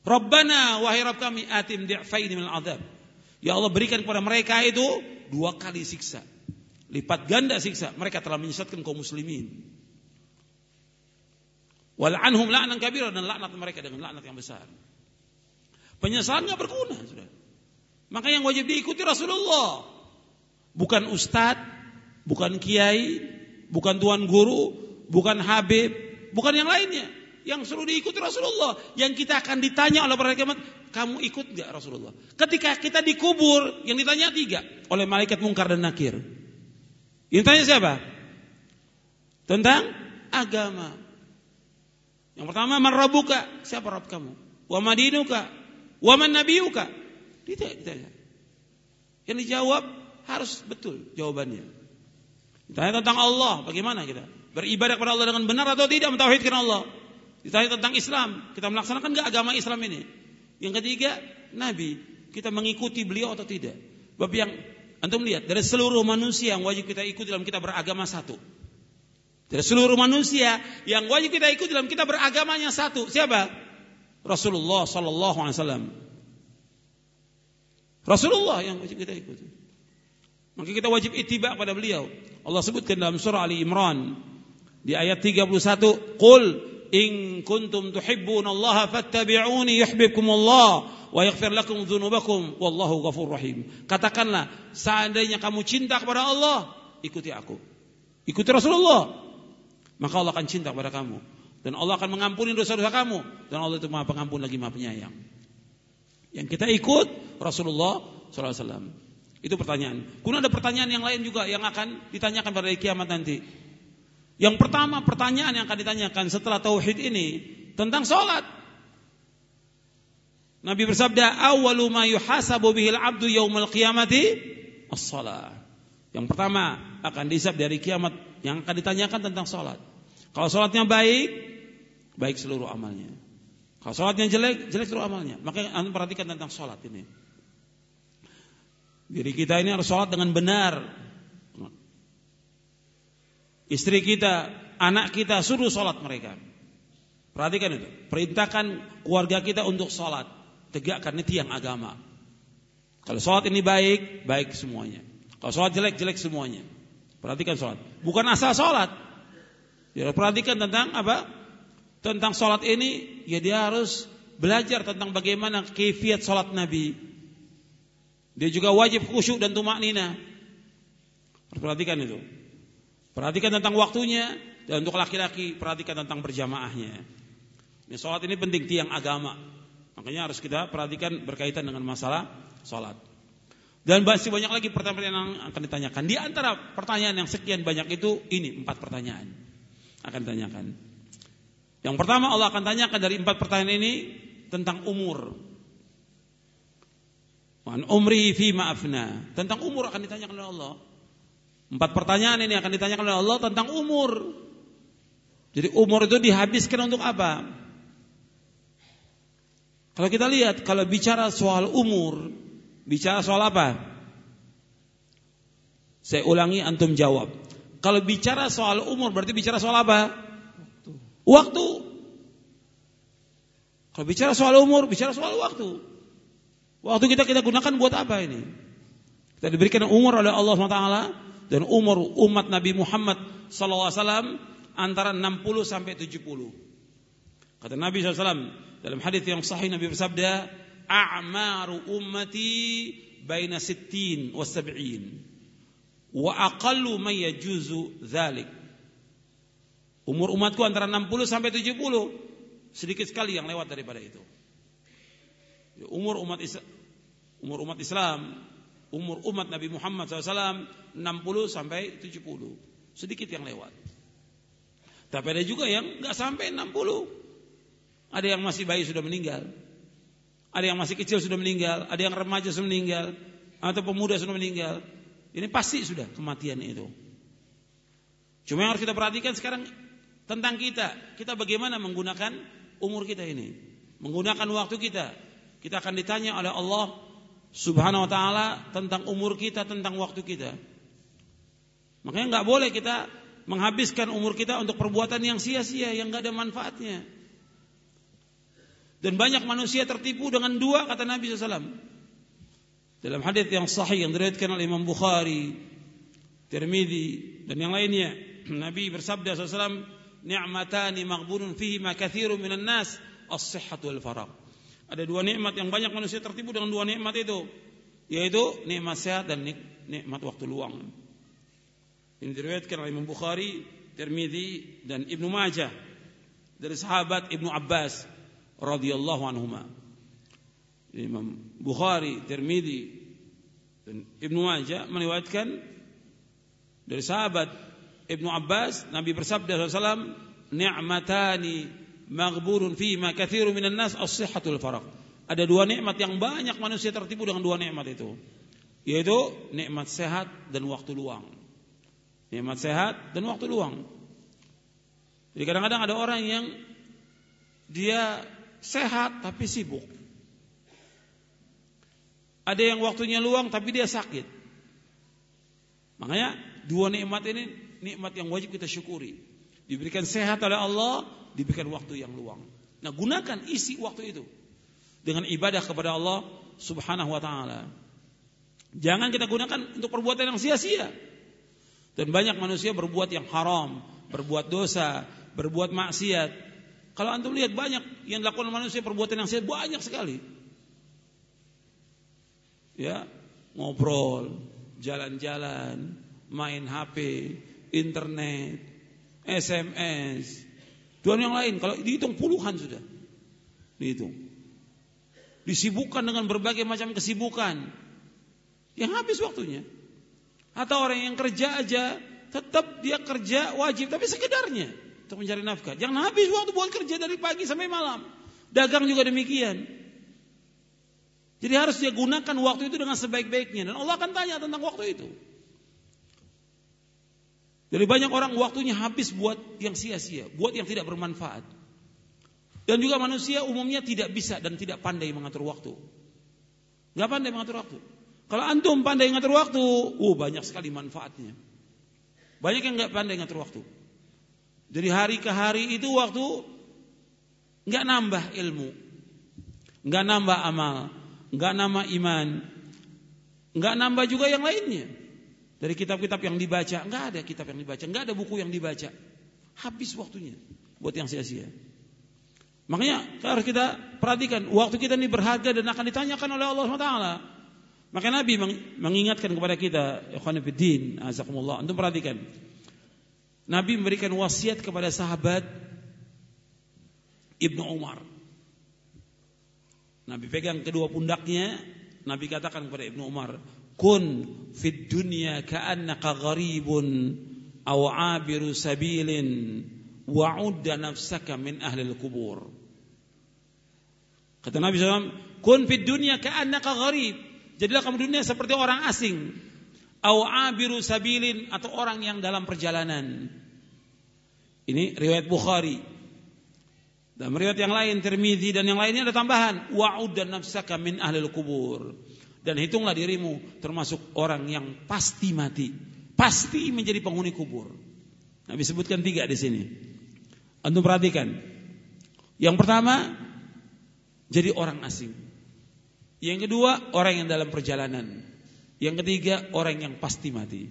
Rabbana, wahai Rabb kami, atim di'faini min adab. Ya Allah berikan kepada mereka itu dua kali siksa. Lipat ganda siksa. Mereka telah menyesatkan kaum muslimin. Wal'anhum la'nan kabira dan laknat mereka dengan laknat yang besar. Penyesalan nggak berguna sudah. Maka yang wajib diikuti Rasulullah. Bukan ustadz, bukan kiai, bukan tuan guru, bukan habib, bukan yang lainnya. Yang suruh diikuti Rasulullah. Yang kita akan ditanya oleh para kiamat, kamu ikut gak Rasulullah? Ketika kita dikubur, yang ditanya tiga oleh malaikat mungkar dan nakir. Yang ditanya siapa? Tentang agama. Yang pertama, man rabbuka? Siapa Rabb kamu? Wa madinuka? Wa man nabiyuka? Ditanya. Yang dijawab harus betul jawabannya. Ditanya tentang Allah, bagaimana kita? Beribadah kepada Allah dengan benar atau tidak mentauhidkan Allah? Ditanya tentang Islam, kita melaksanakan gak agama Islam ini? Yang ketiga, Nabi. Kita mengikuti beliau atau tidak. Bab yang antum lihat dari seluruh manusia yang wajib kita ikuti dalam kita beragama satu. Dari seluruh manusia yang wajib kita ikuti dalam kita beragamanya satu. Siapa? Rasulullah sallallahu alaihi wasallam. Rasulullah yang wajib kita ikuti. Maka kita wajib ittiba pada beliau. Allah sebutkan dalam surah Ali Imran di ayat 31, "Qul in kuntum tuhibbunallaha fattabi'uni yuhibbukumullah wa yaghfir lakum dzunubakum wallahu ghafurur rahim. Katakanlah, seandainya kamu cinta kepada Allah, ikuti aku. Ikuti Rasulullah. Maka Allah akan cinta kepada kamu dan Allah akan mengampuni dosa-dosa kamu dan Allah itu Maha Pengampun lagi Maha Penyayang. Yang kita ikut Rasulullah wasallam. Itu pertanyaan. Kemudian ada pertanyaan yang lain juga yang akan ditanyakan pada kiamat nanti. Yang pertama pertanyaan yang akan ditanyakan setelah tauhid ini tentang sholat. Nabi bersabda, "Awwalu ma yuhasabu 'abdu yaumal qiyamati as-shalah." Yang pertama akan dihisab dari kiamat yang akan ditanyakan tentang sholat. Kalau sholatnya baik, baik seluruh amalnya. Kalau sholatnya jelek, jelek seluruh amalnya. Maka anda perhatikan tentang sholat ini. Jadi kita ini harus sholat dengan benar, Istri kita, anak kita suruh sholat mereka. Perhatikan itu. Perintahkan keluarga kita untuk sholat. Tegakkan ini tiang agama. Kalau sholat ini baik, baik semuanya. Kalau sholat jelek, jelek semuanya. Perhatikan sholat. Bukan asal sholat. Ya, perhatikan tentang apa? Tentang sholat ini, ya dia harus belajar tentang bagaimana kefiat sholat Nabi. Dia juga wajib khusyuk dan tumak nina. Perhatikan itu. Perhatikan tentang waktunya dan untuk laki-laki perhatikan tentang berjamaahnya. Ini sholat ini penting tiang agama. Makanya harus kita perhatikan berkaitan dengan masalah sholat. Dan masih banyak lagi pertanyaan yang akan ditanyakan. Di antara pertanyaan yang sekian banyak itu ini empat pertanyaan akan ditanyakan. Yang pertama Allah akan tanyakan dari empat pertanyaan ini tentang umur. Wan umri fi maafna. Tentang umur akan ditanyakan oleh Allah. Empat pertanyaan ini akan ditanyakan oleh Allah tentang umur. Jadi umur itu dihabiskan untuk apa? Kalau kita lihat, kalau bicara soal umur, bicara soal apa? Saya ulangi, antum jawab. Kalau bicara soal umur, berarti bicara soal apa? Waktu. Kalau bicara soal umur, bicara soal waktu. Waktu kita kita gunakan buat apa ini? Kita diberikan umur oleh Allah SWT dan umur umat Nabi Muhammad SAW antara 60 sampai 70. Kata Nabi SAW dalam hadis yang sahih Nabi bersabda, "A'maru ummati baina sittin wa sab'in wa aqallu man yajuzu dzalik." Umur umatku antara 60 sampai 70. Sedikit sekali yang lewat daripada itu. Umur umat Islam, umur umat Islam umur umat Nabi Muhammad SAW 60 sampai 70 sedikit yang lewat tapi ada juga yang nggak sampai 60 Ada yang masih bayi sudah meninggal. Ada yang masih kecil sudah meninggal, ada yang remaja sudah meninggal, atau pemuda sudah meninggal. Ini pasti sudah kematian itu. Cuma yang harus kita perhatikan sekarang tentang kita. Kita bagaimana menggunakan umur kita ini. Menggunakan waktu kita. Kita akan ditanya oleh Allah subhanahu wa ta'ala tentang umur kita, tentang waktu kita. Makanya nggak boleh kita menghabiskan umur kita untuk perbuatan yang sia-sia, yang nggak ada manfaatnya. Dan banyak manusia tertipu dengan dua kata Nabi SAW. Dalam hadis yang sahih yang diriwayatkan oleh Imam Bukhari, Tirmidzi dan yang lainnya, Nabi bersabda SAW, "Ni'matani maghbunun fihi ma katsirun minan nas, as-sihhatu wal faragh." Ada dua nikmat yang banyak manusia tertipu dengan dua nikmat itu, yaitu nikmat sehat dan nikmat waktu luang. Ini diriwayatkan oleh Imam Bukhari, Tirmidzi dan Ibnu Majah dari sahabat Ibnu Abbas radhiyallahu anhuma. Imam Bukhari, Tirmidzi dan Ibnu Majah meriwayatkan dari sahabat Ibnu Abbas Nabi bersabda SAW ni'matani maghburun fi ma katsirun minan nas as-sihhatul. Ada dua nikmat yang banyak manusia tertipu dengan dua nikmat itu. Yaitu nikmat sehat dan waktu luang. Nikmat sehat dan waktu luang. Jadi kadang-kadang ada orang yang dia sehat tapi sibuk. Ada yang waktunya luang tapi dia sakit. Makanya dua nikmat ini nikmat yang wajib kita syukuri. Diberikan sehat oleh Allah, diberikan waktu yang luang. Nah, gunakan isi waktu itu dengan ibadah kepada Allah Subhanahu wa taala. Jangan kita gunakan untuk perbuatan yang sia-sia. Dan banyak manusia berbuat yang haram, berbuat dosa, berbuat maksiat. Kalau antum lihat banyak yang dilakukan manusia perbuatan yang sia banyak sekali ya ngobrol, jalan-jalan, main HP, internet, SMS, dan yang lain. Kalau dihitung puluhan sudah, dihitung. Disibukkan dengan berbagai macam kesibukan yang habis waktunya. Atau orang yang kerja aja tetap dia kerja wajib tapi sekedarnya untuk mencari nafkah. Jangan habis waktu buat kerja dari pagi sampai malam. Dagang juga demikian. Jadi harus dia gunakan waktu itu dengan sebaik-baiknya dan Allah akan tanya tentang waktu itu. Jadi banyak orang waktunya habis buat yang sia-sia, buat yang tidak bermanfaat. Dan juga manusia umumnya tidak bisa dan tidak pandai mengatur waktu. Gak pandai mengatur waktu. Kalau antum pandai mengatur waktu, uh banyak sekali manfaatnya. Banyak yang nggak pandai mengatur waktu. Dari hari ke hari itu waktu nggak nambah ilmu, nggak nambah amal, nggak nama iman, nggak nambah juga yang lainnya. Dari kitab-kitab yang dibaca, nggak ada kitab yang dibaca, nggak ada buku yang dibaca. Habis waktunya buat yang sia-sia. Makanya harus kita perhatikan waktu kita ini berharga dan akan ditanyakan oleh Allah SWT. Maka Nabi mengingatkan kepada kita, Ikhwanuddin, azakumullah, untuk perhatikan. Nabi memberikan wasiat kepada sahabat Ibnu Umar. Nabi pegang kedua pundaknya, Nabi katakan kepada Ibnu Umar, "Kun fid dunya ka'annaka gharibun aw 'abiru sabilin wa'udda nafsaka min ahli al-kubur." Kata Nabi SAW, "Kun fid dunya ka'annaka gharib." Jadilah kamu dunia seperti orang asing. Aw 'abiru sabilin atau orang yang dalam perjalanan. Ini riwayat Bukhari. Dan meriwayat yang lain Tirmizi dan yang lainnya ada tambahan wa'ud dan nafsaka min ahlil kubur. Dan hitunglah dirimu termasuk orang yang pasti mati, pasti menjadi penghuni kubur. Nabi sebutkan tiga di sini. Antum perhatikan. Yang pertama jadi orang asing. Yang kedua orang yang dalam perjalanan. Yang ketiga orang yang pasti mati.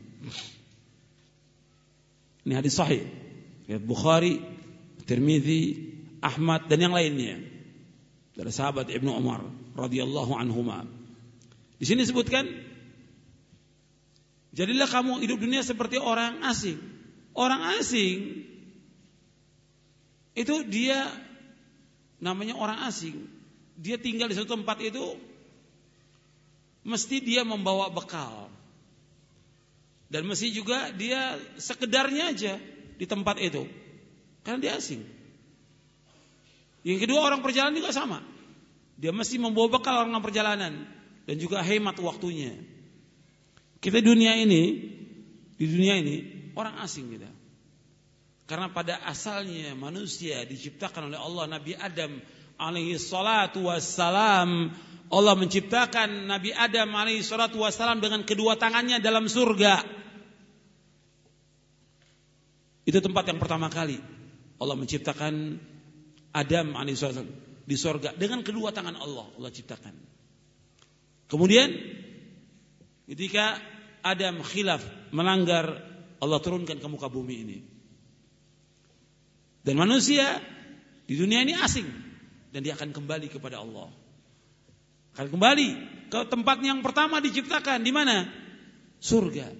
Ini hadis sahih. Bukhari, Tirmizi, Ahmad dan yang lainnya dari sahabat Ibnu Umar radhiyallahu anhuma. Di sini disebutkan jadilah kamu hidup dunia seperti orang asing. Orang asing itu dia namanya orang asing. Dia tinggal di suatu tempat itu mesti dia membawa bekal. Dan mesti juga dia sekedarnya aja di tempat itu. Karena dia asing. Yang kedua orang perjalanan juga sama. Dia mesti membawa bekal orang perjalanan dan juga hemat waktunya. Kita dunia ini, di dunia ini orang asing kita. Karena pada asalnya manusia diciptakan oleh Allah Nabi Adam alaihi salatu wassalam Allah menciptakan Nabi Adam alaihi salatu wassalam dengan kedua tangannya dalam surga. Itu tempat yang pertama kali Allah menciptakan Adam alaihi salatu di surga dengan kedua tangan Allah Allah ciptakan. Kemudian ketika Adam khilaf melanggar Allah turunkan ke muka bumi ini. Dan manusia di dunia ini asing dan dia akan kembali kepada Allah. Akan kembali ke tempat yang pertama diciptakan di mana? Surga.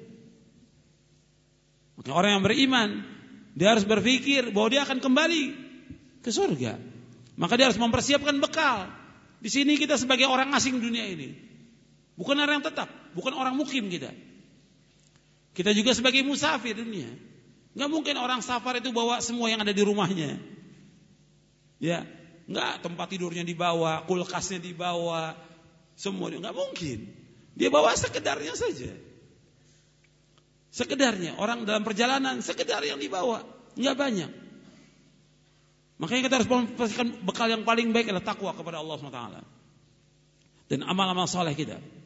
Maka orang yang beriman dia harus berpikir bahwa dia akan kembali ke surga. Maka dia harus mempersiapkan bekal. Di sini kita sebagai orang asing dunia ini. Bukan orang yang tetap, bukan orang mukim kita. Kita juga sebagai musafir dunia. Nggak mungkin orang safar itu bawa semua yang ada di rumahnya. Ya, nggak tempat tidurnya dibawa, kulkasnya dibawa, semuanya nggak mungkin. Dia bawa sekedarnya saja. Sekedarnya orang dalam perjalanan sekedar yang dibawa, nggak banyak. Makanya kita harus mempersiapkan bekal yang paling baik adalah takwa kepada Allah SWT. Dan amal-amal soleh kita.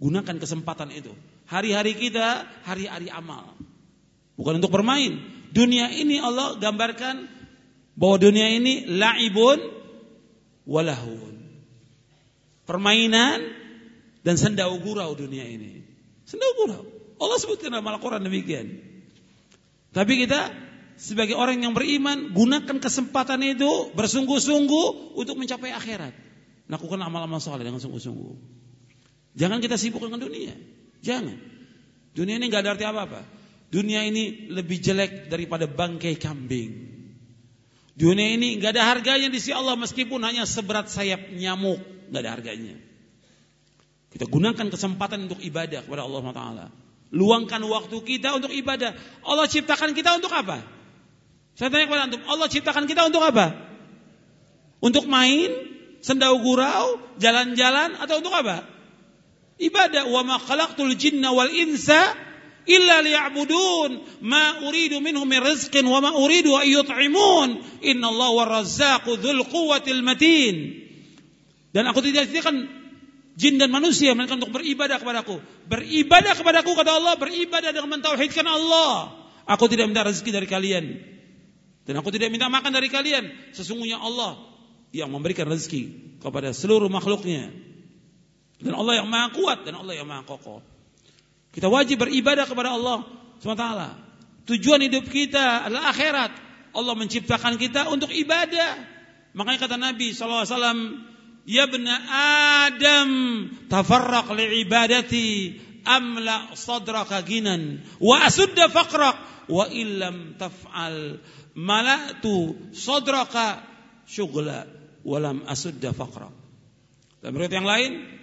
Gunakan kesempatan itu. Hari-hari kita, hari-hari amal. Bukan untuk bermain. Dunia ini Allah gambarkan bahwa dunia ini laibun walahun. Permainan dan sendau gurau dunia ini. Sendau gurau. Allah sebutkan dalam Al-Quran demikian. Tapi kita sebagai orang yang beriman gunakan kesempatan itu bersungguh-sungguh untuk mencapai akhirat. Lakukan amal-amal soleh dengan sungguh-sungguh. Jangan kita sibuk dengan dunia. Jangan. Dunia ini nggak ada arti apa-apa. Dunia ini lebih jelek daripada bangkai kambing. Dunia ini nggak ada harganya di sisi Allah meskipun hanya seberat sayap nyamuk, nggak ada harganya. Kita gunakan kesempatan untuk ibadah kepada Allah Taala. Luangkan waktu kita untuk ibadah. Allah ciptakan kita untuk apa? Saya tanya kepada antum, Allah ciptakan kita untuk apa? Untuk main, sendau gurau, jalan-jalan atau untuk apa? Ibadah. Wa ma khalaqtul jinna wal insa illa liya'budun. Ma uridu minhum min rizqin wa ma uridu an yut'imun. Innallaha warrazzaqu dzul quwwatil matin. Dan aku tidak ciptakan jin dan manusia melainkan untuk beribadah kepadaku. Beribadah kepadaku kata Allah beribadah dengan mentauhidkan Allah. Aku tidak minta rezeki dari kalian. Dan aku tidak minta makan dari kalian. Sesungguhnya Allah yang memberikan rezeki kepada seluruh makhluknya dan Allah yang maha kuat dan Allah yang maha kokoh kita wajib beribadah kepada Allah SWT. Tujuan hidup kita adalah akhirat. Allah menciptakan kita untuk ibadah. Makanya kata Nabi SAW, Ya bena Adam, tafarraq li ibadati, amla sadraka ginan, wa asudda faqrak, wa illam taf'al, malatu sadraka syugla, walam asudda faqrak. Dalam riwayat yang lain,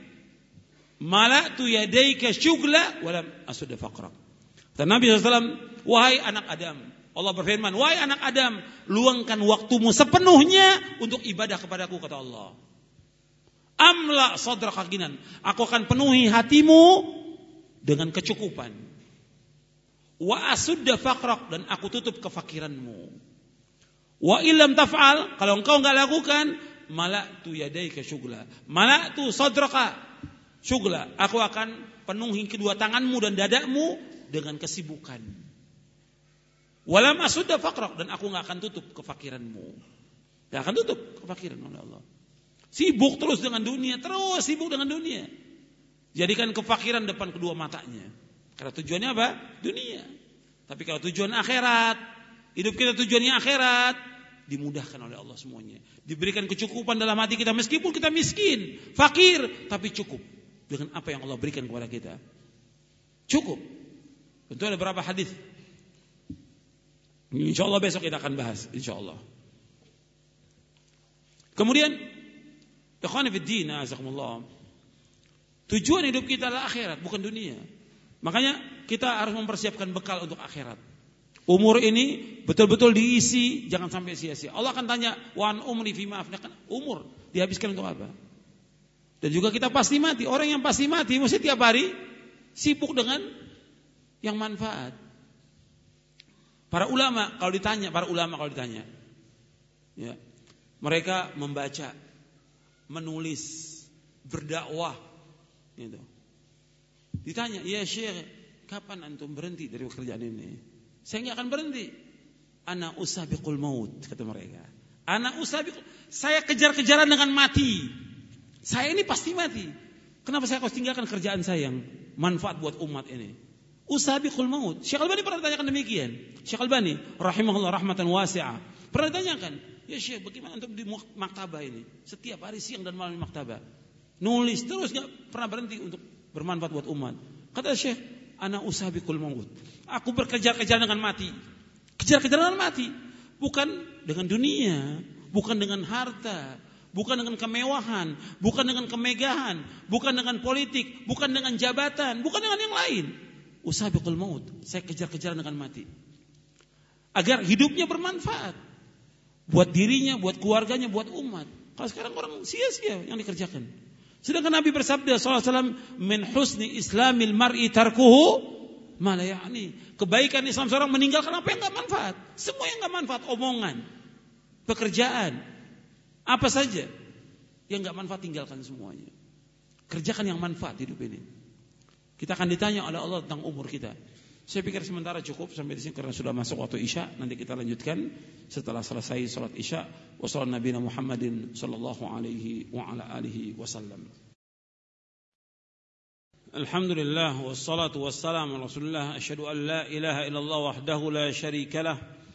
malatu yadaika syugla walam asudda faqrak. Dan Nabi SAW, wahai anak Adam, Allah berfirman, wahai anak Adam, luangkan waktumu sepenuhnya untuk ibadah kepadaku, kata Allah. Amla sadra kaginan. Aku akan penuhi hatimu dengan kecukupan. Wa asudda faqrak dan aku tutup kefakiranmu. Wa ilam taf'al, kalau engkau enggak lakukan, malatu yadaika syugla. Malatu sadraka syugla. Aku akan penuhi kedua tanganmu dan dadamu dengan kesibukan. Walam asudda faqrak dan aku nggak akan tutup kefakiranmu. Gak akan tutup kefakiran oleh Allah. Sibuk terus dengan dunia, terus sibuk dengan dunia. Jadikan kefakiran depan kedua matanya. Karena tujuannya apa? Dunia. Tapi kalau tujuan akhirat, hidup kita tujuannya akhirat, dimudahkan oleh Allah semuanya. Diberikan kecukupan dalam hati kita meskipun kita miskin, fakir, tapi cukup dengan apa yang Allah berikan kepada kita. Cukup. Tentu ada beberapa hadis. Insya Allah besok kita akan bahas. Insya Allah. Kemudian. Tujuan hidup kita adalah akhirat, bukan dunia. Makanya kita harus mempersiapkan bekal untuk akhirat. Umur ini betul-betul diisi, jangan sampai sia-sia. Allah akan tanya, "Wan umri fi umur dihabiskan untuk apa? Dan juga kita pasti mati. Orang yang pasti mati mesti tiap hari sibuk dengan yang manfaat. Para ulama kalau ditanya, para ulama kalau ditanya, ya, mereka membaca, menulis, berdakwah, gitu. Ditanya, ya Syekh, kapan antum berhenti dari pekerjaan ini? Saya nggak akan berhenti. Anak usabiqul maut kata mereka. Anak usabiqul, saya kejar-kejaran dengan mati. Saya ini pasti mati. Kenapa saya harus tinggalkan kerjaan saya yang manfaat buat umat ini? Usabiqul maut. Syekh Albani pernah ditanyakan demikian. Syekh Albani rahimahullah rahmatan wasi'ah. Pernah ditanyakan, ya Syekh bagaimana untuk di maktabah ini? Setiap hari siang dan malam di maktabah. Nulis terus nggak pernah berhenti untuk bermanfaat buat umat. Kata Syekh, ana usabikul maut. Aku berkejar-kejar dengan mati. Kejar-kejar dengan mati. Bukan dengan dunia, bukan dengan harta, bukan dengan kemewahan, bukan dengan kemegahan, bukan dengan politik, bukan dengan jabatan, bukan dengan yang lain. Usabikul maut. Saya kejar-kejar dengan mati. Agar hidupnya bermanfaat. Buat dirinya, buat keluarganya, buat umat. Kalau sekarang orang sia-sia yang dikerjakan. Sedangkan Nabi bersabda SAW, min husni islamil mar'i tarkuhu malayani. Kebaikan Islam seorang meninggalkan apa yang nggak manfaat. Semua yang nggak manfaat, omongan, pekerjaan, apa saja yang nggak manfaat tinggalkan semuanya. Kerjakan yang manfaat hidup ini. Kita akan ditanya oleh Allah tentang umur kita. Saya pikir sementara cukup sampai di sini karena sudah masuk waktu Isya. Nanti kita lanjutkan setelah selesai salat Isya. Wassalamualaikum Muhammadin sallallahu alaihi wa ala alihi wasallam. Rasulillah asyhadu an la ilaha illallah wahdahu la syarika lah wa asyhadu anna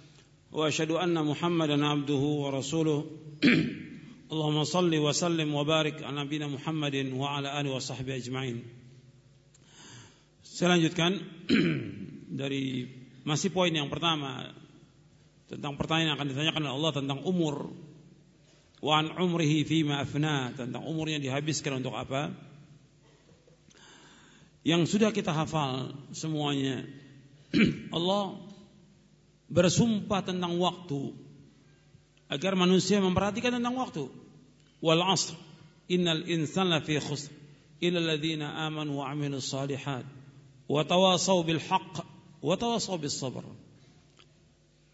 Rasuluh. Allahumma salli wa sallim wa barik ala nabiyina Muhammadin wa ala alihi wa sahbihi ajma'in. Saya lanjutkan dari masih poin yang pertama tentang pertanyaan yang akan ditanyakan oleh Allah tentang umur wa an umrihi fima afna tentang umurnya dihabiskan untuk apa yang sudah kita hafal semuanya Allah bersumpah tentang waktu agar manusia memperhatikan tentang waktu wal asr innal insana fi khusr illa alladhina amanu wa amilus salihat Watawasaw bil haqq watawasaw bis sabr.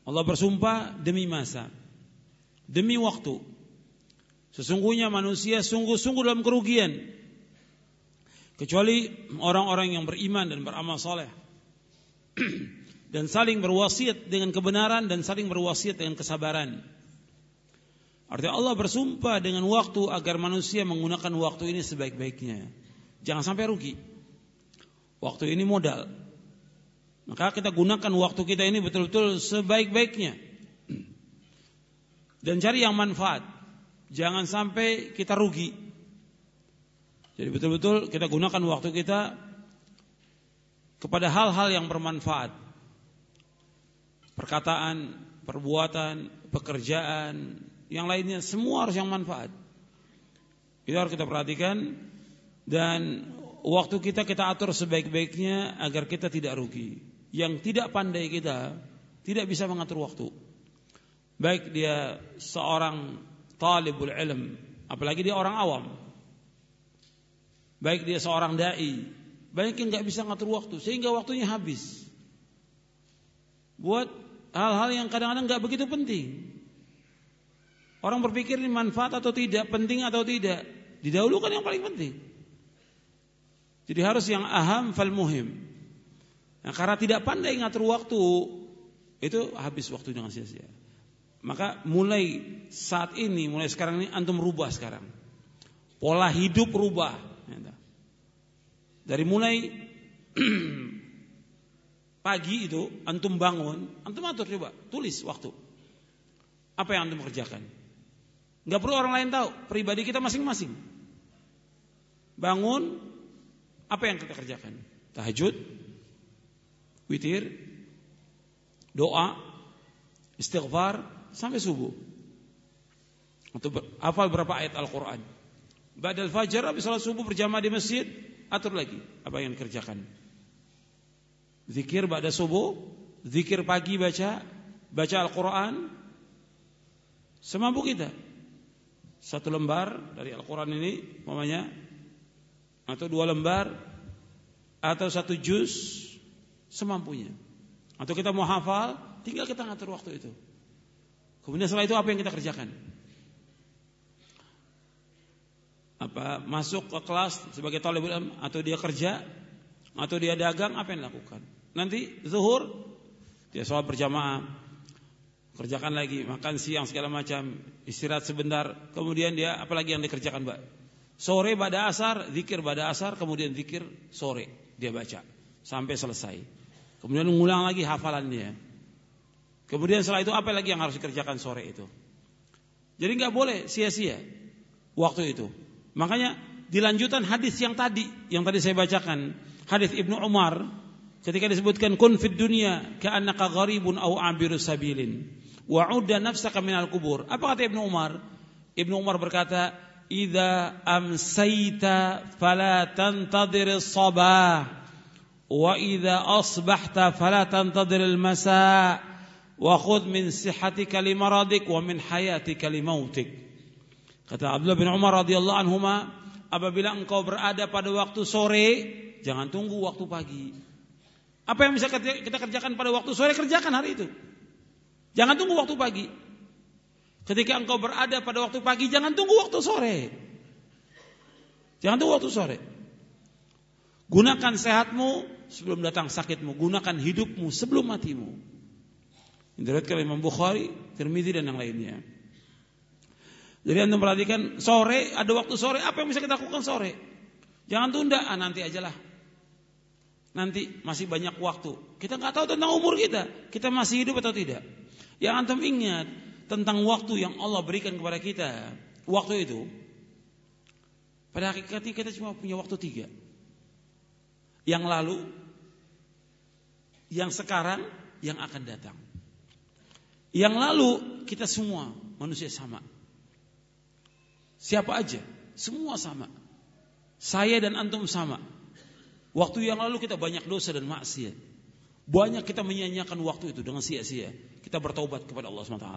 Allah bersumpah demi masa, demi waktu. Sesungguhnya manusia sungguh-sungguh dalam kerugian. Kecuali orang-orang yang beriman dan beramal saleh. dan saling berwasiat dengan kebenaran dan saling berwasiat dengan kesabaran. Artinya Allah bersumpah dengan waktu agar manusia menggunakan waktu ini sebaik-baiknya. Jangan sampai rugi. Waktu ini modal. Maka kita gunakan waktu kita ini betul-betul sebaik-baiknya. Dan cari yang manfaat. Jangan sampai kita rugi. Jadi betul-betul kita gunakan waktu kita kepada hal-hal yang bermanfaat. Perkataan, perbuatan, pekerjaan, yang lainnya semua harus yang manfaat. Itu harus kita perhatikan dan waktu kita kita atur sebaik-baiknya agar kita tidak rugi. Yang tidak pandai kita tidak bisa mengatur waktu. Baik dia seorang talibul ilm, apalagi dia orang awam. Baik dia seorang dai, banyak yang nggak bisa ngatur waktu sehingga waktunya habis. Buat hal-hal yang kadang-kadang nggak begitu penting. Orang berpikir ini manfaat atau tidak, penting atau tidak. Didahulukan yang paling penting. Jadi harus yang aham fal muhim. Nah, karena tidak pandai ngatur waktu, itu habis waktu dengan sia-sia. Maka mulai saat ini, mulai sekarang ini antum rubah sekarang. Pola hidup rubah. Dari mulai pagi itu antum bangun, antum atur coba, tulis waktu. Apa yang antum kerjakan? Gak perlu orang lain tahu, pribadi kita masing-masing. Bangun, apa yang kita kerjakan? Tahajud, witir, doa, istighfar sampai subuh. Untuk hafal berapa ayat Al-Quran. Badal fajar habis salat subuh berjamaah di masjid, atur lagi apa yang dikerjakan. Zikir pada subuh, zikir pagi baca, baca Al-Quran, semampu kita. Satu lembar dari Al-Quran ini, mamanya, atau dua lembar, atau satu juz, semampunya. Atau kita mau hafal, tinggal kita ngatur waktu itu. Kemudian setelah itu apa yang kita kerjakan? Apa masuk ke kelas sebagai talibul atau dia kerja atau dia dagang apa yang dilakukan? Nanti zuhur dia sholat berjamaah, kerjakan lagi, makan siang segala macam, istirahat sebentar, kemudian dia apalagi yang dikerjakan, Mbak? Sore pada asar, zikir pada asar, kemudian zikir sore dia baca sampai selesai. Kemudian mengulang lagi hafalannya. Kemudian setelah itu apa lagi yang harus dikerjakan sore itu? Jadi nggak boleh sia-sia waktu itu. Makanya dilanjutan hadis yang tadi, yang tadi saya bacakan, hadis Ibnu Umar Ketika disebutkan kun fid dunya ka'annaka gharibun aw abiru sabilin wa udda nafsaka minal kubur. Apa kata Ibnu Umar? Ibnu Umar berkata, "Idza amsayta fala tantadir sabah wa idza asbahta fala tantadir al-masa wa khudh min sihhatika limaradik wa min hayatika limautik." Kata Abdullah bin Umar radhiyallahu anhuma, apabila engkau berada pada waktu sore, jangan tunggu waktu pagi apa yang bisa kita kerjakan pada waktu sore kerjakan hari itu jangan tunggu waktu pagi ketika engkau berada pada waktu pagi jangan tunggu waktu sore jangan tunggu waktu sore gunakan sehatmu sebelum datang sakitmu, gunakan hidupmu sebelum matimu. Diriwayatkan Imam Bukhari, Tirmizi dan yang lainnya. Jadi anda perhatikan sore, ada waktu sore, apa yang bisa kita lakukan sore? Jangan tunda, ah, nanti ajalah. Nanti masih banyak waktu. Kita nggak tahu tentang umur kita, kita masih hidup atau tidak. Yang antum ingat tentang waktu yang Allah berikan kepada kita, waktu itu. Pada hakikatnya kita cuma punya waktu tiga yang lalu, yang sekarang, yang akan datang. Yang lalu kita semua manusia sama. Siapa aja, semua sama. Saya dan antum sama. Waktu yang lalu kita banyak dosa dan maksiat. Banyak kita menyanyiakan waktu itu dengan sia-sia. Kita bertobat kepada Allah SWT.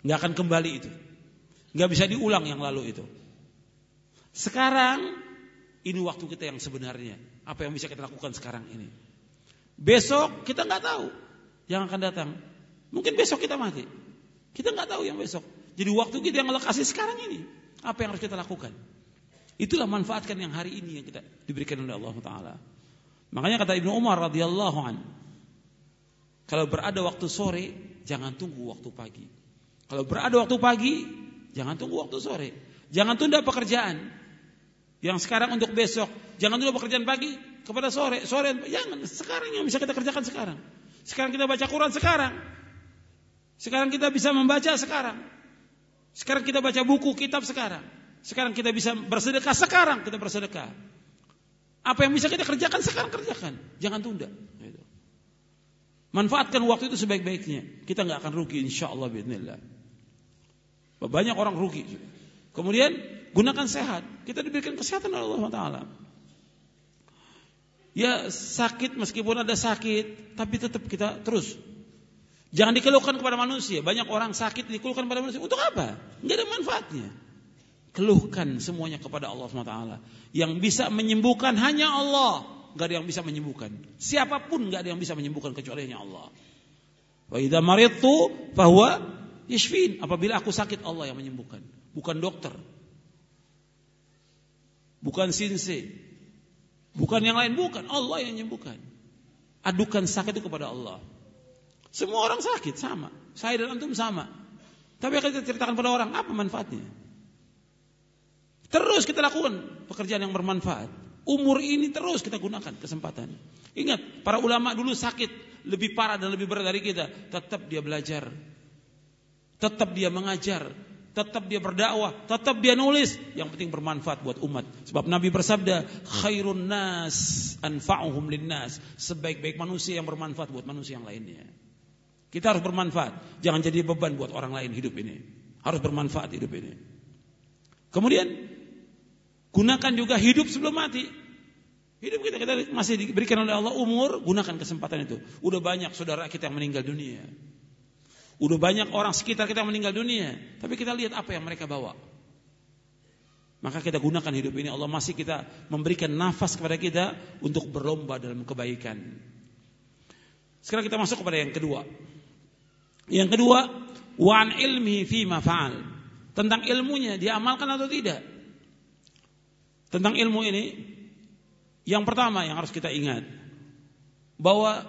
Nggak akan kembali itu. Nggak bisa diulang yang lalu itu. Sekarang ini waktu kita yang sebenarnya. Apa yang bisa kita lakukan sekarang ini? Besok kita nggak tahu yang akan datang. Mungkin besok kita mati. Kita nggak tahu yang besok. Jadi waktu kita yang Allah kasih sekarang ini. Apa yang harus kita lakukan? Itulah manfaatkan yang hari ini yang kita diberikan oleh Allah Taala. Makanya kata Ibnu Umar radhiyallahu an, kalau berada waktu sore, jangan tunggu waktu pagi. Kalau berada waktu pagi, jangan tunggu waktu sore. Jangan tunda pekerjaan. Yang sekarang untuk besok. Jangan dulu pekerjaan pagi kepada sore. Sore jangan. Sekarang yang bisa kita kerjakan sekarang. Sekarang kita baca Quran sekarang. Sekarang kita bisa membaca sekarang. Sekarang kita baca buku kitab sekarang. Sekarang kita bisa bersedekah sekarang kita bersedekah. Apa yang bisa kita kerjakan sekarang kerjakan. Jangan tunda. Gitu. Manfaatkan waktu itu sebaik-baiknya. Kita nggak akan rugi insya Allah. Banyak orang rugi. Kemudian gunakan sehat. Kita diberikan kesehatan oleh Allah Taala. Ya sakit meskipun ada sakit, tapi tetap kita terus. Jangan dikeluhkan kepada manusia. Banyak orang sakit dikeluhkan kepada manusia. Untuk apa? Tidak ada manfaatnya. Keluhkan semuanya kepada Allah SWT. Yang bisa menyembuhkan hanya Allah. Gak ada yang bisa menyembuhkan. Siapa pun gak ada yang bisa menyembuhkan kecuali hanya Allah. Wa idza maridtu fahuwa yashfin. Apabila aku sakit Allah yang menyembuhkan, bukan dokter. Bukan sinse. Bukan yang lain, bukan. Allah yang menyembuhkan. Adukan sakit itu kepada Allah. Semua orang sakit, sama. Saya dan antum sama. Tapi akan kita ceritakan pada orang, apa manfaatnya? Terus kita lakukan pekerjaan yang bermanfaat. Umur ini terus kita gunakan kesempatan. Ingat, para ulama dulu sakit lebih parah dan lebih berat dari kita. Tetap dia belajar. Tetap dia mengajar tetap dia berdakwah, tetap dia nulis, yang penting bermanfaat buat umat. Sebab Nabi bersabda, khairun nas anfa'uhum linnas. Sebaik-baik manusia yang bermanfaat buat manusia yang lainnya. Kita harus bermanfaat, jangan jadi beban buat orang lain hidup ini. Harus bermanfaat hidup ini. Kemudian gunakan juga hidup sebelum mati. Hidup kita kita masih diberikan oleh Allah umur, gunakan kesempatan itu. Udah banyak saudara kita yang meninggal dunia. Udah banyak orang sekitar kita yang meninggal dunia, tapi kita lihat apa yang mereka bawa. Maka kita gunakan hidup ini Allah masih kita memberikan nafas kepada kita untuk berlomba dalam kebaikan. Sekarang kita masuk kepada yang kedua. Yang kedua, wan ilmi fi mafa'al. Tentang ilmunya diamalkan atau tidak. Tentang ilmu ini yang pertama yang harus kita ingat bahwa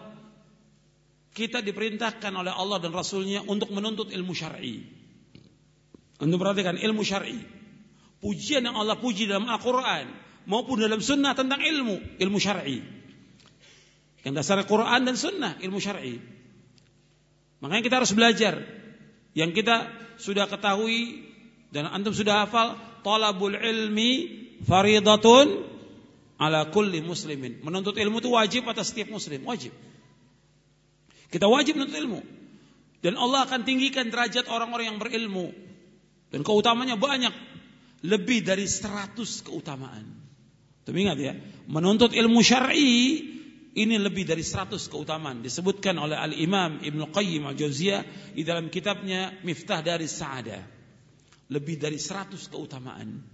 kita diperintahkan oleh Allah dan Rasulnya untuk menuntut ilmu syar'i. Untuk perhatikan ilmu syar'i pujian yang Allah puji dalam Al-Quran maupun dalam sunnah tentang ilmu, ilmu syar'i. Yang dasar Quran dan sunnah, ilmu syar'i. Makanya kita harus belajar. Yang kita sudah ketahui dan antum sudah hafal, talabul ilmi faridatun ala kulli muslimin. Menuntut ilmu itu wajib atas setiap muslim, wajib. Kita wajib menuntut ilmu. Dan Allah akan tinggikan derajat orang-orang yang berilmu. Dan keutamanya banyak lebih dari 100 keutamaan. Tapi ingat ya, menuntut ilmu syar'i ini lebih dari 100 keutamaan disebutkan oleh Al-Imam Ibnu Qayyim Al-Jauziyah di dalam kitabnya Miftah dari Sa'ada. Lebih dari 100 keutamaan.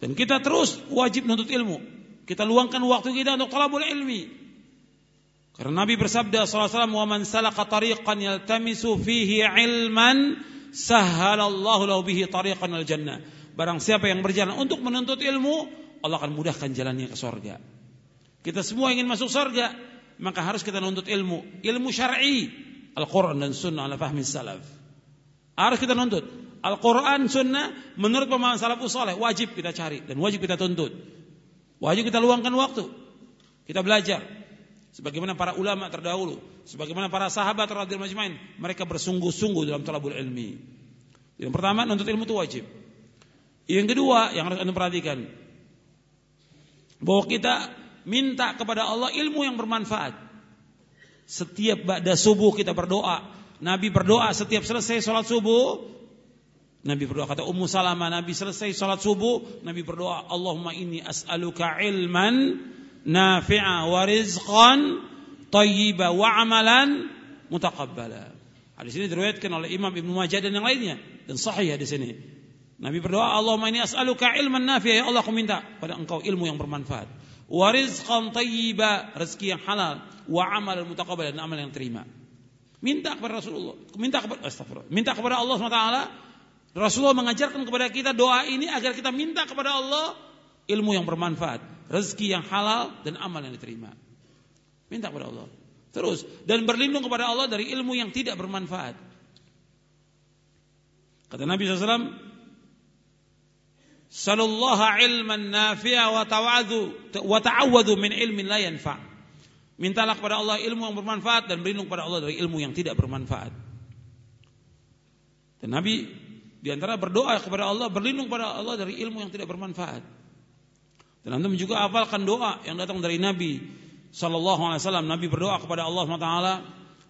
Dan kita terus wajib menuntut ilmu. Kita luangkan waktu kita untuk talabul ilmi. Karena Nabi bersabda wasallam, "Wa man salaka tariqan yaltamisu fihi ilman Sahhalallahu lahu bihi tariqan al jannah. Barang siapa yang berjalan untuk menuntut ilmu, Allah akan mudahkan jalannya ke sorga. Kita semua ingin masuk sorga, maka harus kita menuntut ilmu. Ilmu syar'i, Al-Quran dan Sunnah ala fahmi salaf. Harus kita nuntut. Al-Quran, Sunnah, menurut pemahaman salafus saleh, wajib kita cari dan wajib kita tuntut. Wajib kita luangkan waktu. Kita belajar. Sebagaimana para ulama terdahulu, sebagaimana para sahabat radhiyallahu majmain, mereka bersungguh-sungguh dalam talabul ilmi. Yang pertama, nuntut ilmu itu wajib. Yang kedua, yang harus Anda perhatikan, bahwa kita minta kepada Allah ilmu yang bermanfaat. Setiap ba'da subuh kita berdoa. Nabi berdoa setiap selesai sholat subuh. Nabi berdoa kata Ummu Salamah. Nabi selesai sholat subuh. Nabi berdoa Allahumma inni as'aluka ilman nafi'a wa rizqan tayyiba wa amalan mutaqabbala. Hadis ini diriwayatkan oleh Imam Ibnu Majah dan yang lainnya dan sahih di sini. Nabi berdoa, Allahumma inni as'aluka ilman nafi'a ya Allah aku minta pada engkau ilmu yang bermanfaat. Wa rizqan tayyiba, rezeki yang halal, wa amalan mutaqabbala dan amal yang terima. Minta kepada Rasulullah, minta kepada astagfirullah, minta kepada Allah SWT. Rasulullah mengajarkan kepada kita doa ini agar kita minta kepada Allah ilmu yang bermanfaat, rezeki yang halal dan amal yang diterima. Minta kepada Allah. Terus dan berlindung kepada Allah dari ilmu yang tidak bermanfaat. Kata Nabi SAW, Sallallahu ilman nafi'a wa ta'awadu wa ta'awadu min ilmin la yanfa'. Mintalah kepada Allah ilmu yang bermanfaat dan berlindung kepada Allah dari ilmu yang tidak bermanfaat. Dan Nabi di antara berdoa kepada Allah berlindung kepada Allah dari ilmu yang tidak bermanfaat. Dan antum juga hafalkan doa yang datang dari Nabi sallallahu alaihi wasallam. Nabi berdoa kepada Allah SWT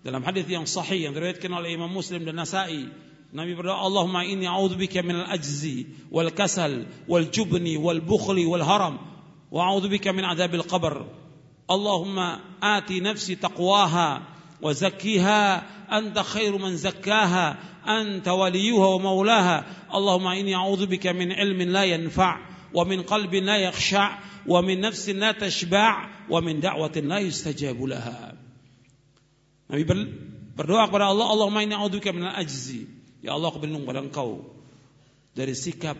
dalam hadis yang sahih yang diriwayatkan oleh Imam Muslim dan Nasa'i. Nabi berdoa, Allahumma inni a'udzubika minal ajzi wal kasal wal jubni wal bukhli wal haram wa a'udzubika min adzabil qabr. Allahumma ati nafsi taqwaha wa zakkiha anta khairu man zakkaha anta wa maulaha. Allahumma inni a'udzubika min ilmin la yanfa' wa min qalbin la yakhsha' wa min nafsin tashba' wa min da'watin la Nabi berdoa kepada Allah Allahumma inni a'udzubika min al-ajzi. Ya Allah aku berlindung engkau dari sikap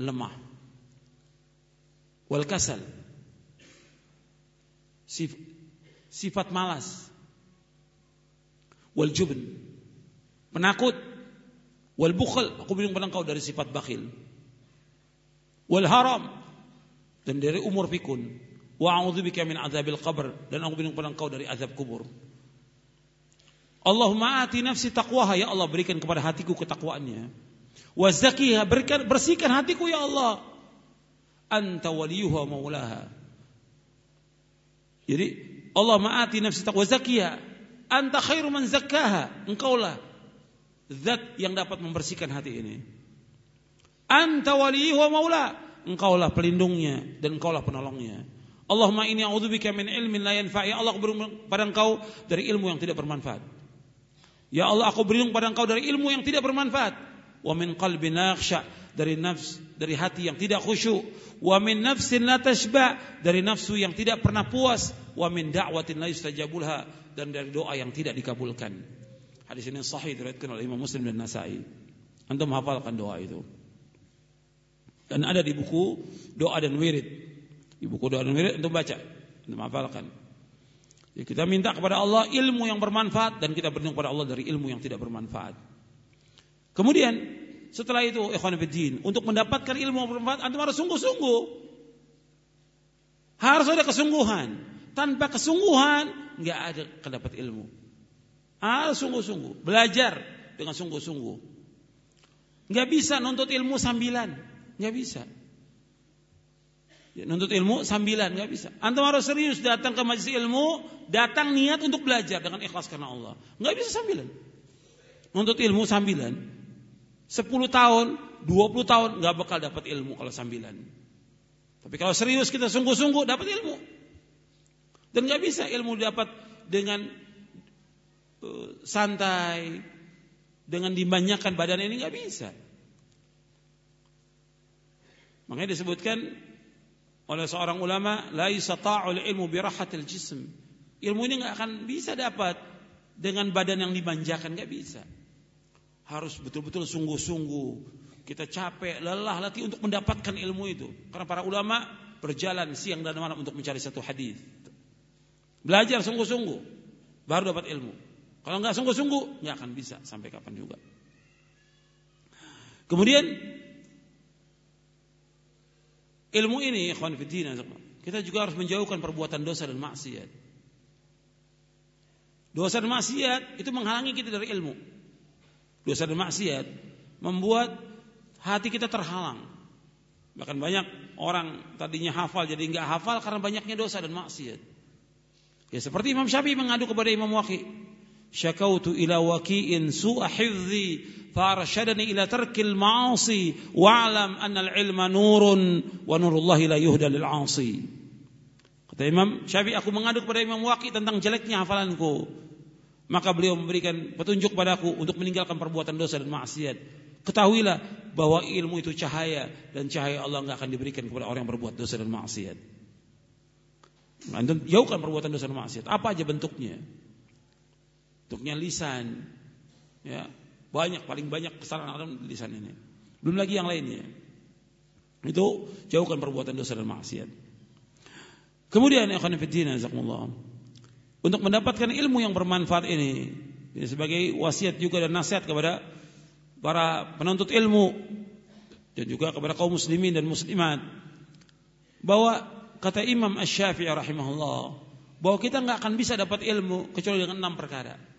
lemah wal kasal sif, sifat malas wal jubn penakut wal bukhl aku berlindung pada engkau dari sifat bakhil. Wal haram dan dari umur pikun. Wa a'udzubika min adzabil qabr dan aku berlindung pada engkau dari azab kubur. Allahumma ati nafsi taqwaha ya Allah berikan kepada hatiku ketakwaannya. Wa zakiha berikan bersihkan hatiku ya Allah. Anta waliyuha maulaha. Jadi Allah ma'ati nafsi taqwa zakiha anta khairu man zakkaha. Engkaulah zat yang dapat membersihkan hati ini Anta waliyuhu wa maula. Engkaulah pelindungnya dan engkaulah penolongnya. Allahumma ini a'udzubika min ilmin la yanfa. Ya Allah, berlindung pada Engkau dari ilmu yang tidak bermanfaat. Ya Allah, aku berlindung pada Engkau dari ilmu yang tidak bermanfaat. Wa min qalbin nakhsha dari nafs dari hati yang tidak khusyuk. Wa min nafsin la tashba dari nafsu yang tidak pernah puas. Wa min da'watin la yustajabulha dan dari doa yang tidak dikabulkan. Hadis ini sahih diriwayatkan oleh Imam Muslim dan Nasai. Antum hafalkan doa itu. Dan ada di buku doa dan wirid. Di buku doa dan wirid antum baca, antum hafalkan. Ya, kita minta kepada Allah ilmu yang bermanfaat dan kita berdoa kepada Allah dari ilmu yang tidak bermanfaat. Kemudian setelah itu ikhwan fillah untuk mendapatkan ilmu yang bermanfaat antum harus sungguh-sungguh. Harus ada kesungguhan. Tanpa kesungguhan nggak ada kedapat ilmu. Harus sungguh-sungguh, belajar dengan sungguh-sungguh. Nggak bisa nuntut ilmu sambilan, nggak bisa. Ya, nuntut ilmu sambilan nggak bisa. Antum harus serius datang ke majelis ilmu, datang niat untuk belajar dengan ikhlas karena Allah. Nggak bisa sambilan. Nuntut ilmu sambilan. 10 tahun, 20 tahun nggak bakal dapat ilmu kalau sambilan. Tapi kalau serius kita sungguh-sungguh dapat ilmu. Dan nggak bisa ilmu dapat dengan santai, dengan dibanyakan badan ini nggak bisa. Makanya disebutkan oleh seorang ulama, la yasata'ul ilmu birahatil jism. Ilmu ini nggak akan bisa dapat dengan badan yang dimanjakan, nggak bisa. Harus betul-betul sungguh-sungguh. Kita capek, lelah, latih untuk mendapatkan ilmu itu. Karena para ulama berjalan siang dan malam untuk mencari satu hadis. Belajar sungguh-sungguh, baru dapat ilmu. Kalau nggak sungguh-sungguh, nggak akan bisa sampai kapan juga. Kemudian ilmu ini, ikhwan fiddin, kita juga harus menjauhkan perbuatan dosa dan maksiat. Dosa dan maksiat itu menghalangi kita dari ilmu. Dosa dan maksiat membuat hati kita terhalang. Bahkan banyak orang tadinya hafal jadi nggak hafal karena banyaknya dosa dan maksiat. Ya seperti Imam Syafi'i mengadu kepada Imam Waqi. Ila waqi'in su'a hifzi farshadani ila tarkil ma'asi wa'lam anna al-ilma nurun wa nurullahi la yuhda lil 'asi. Kata Imam Syafi'i aku mengadu kepada Imam Waqi tentang jeleknya hafalanku. Maka beliau memberikan petunjuk padaku untuk meninggalkan perbuatan dosa dan maksiat. Ketahuilah bahwa ilmu itu cahaya dan cahaya Allah enggak akan diberikan kepada orang yang berbuat dosa dan maksiat. Antum jauhkan perbuatan dosa dan maksiat. Apa aja bentuknya? Bentuknya lisan. Ya, banyak paling banyak kesalahan dalam lisan ini. Belum lagi yang lainnya. Itu jauhkan perbuatan dosa dan maksiat. Kemudian ya fillah Untuk mendapatkan ilmu yang bermanfaat ini ini sebagai wasiat juga dan nasihat kepada para penuntut ilmu dan juga kepada kaum muslimin dan muslimat bahwa kata Imam Asy-Syafi'i rahimahullah bahwa kita nggak akan bisa dapat ilmu kecuali dengan enam perkara.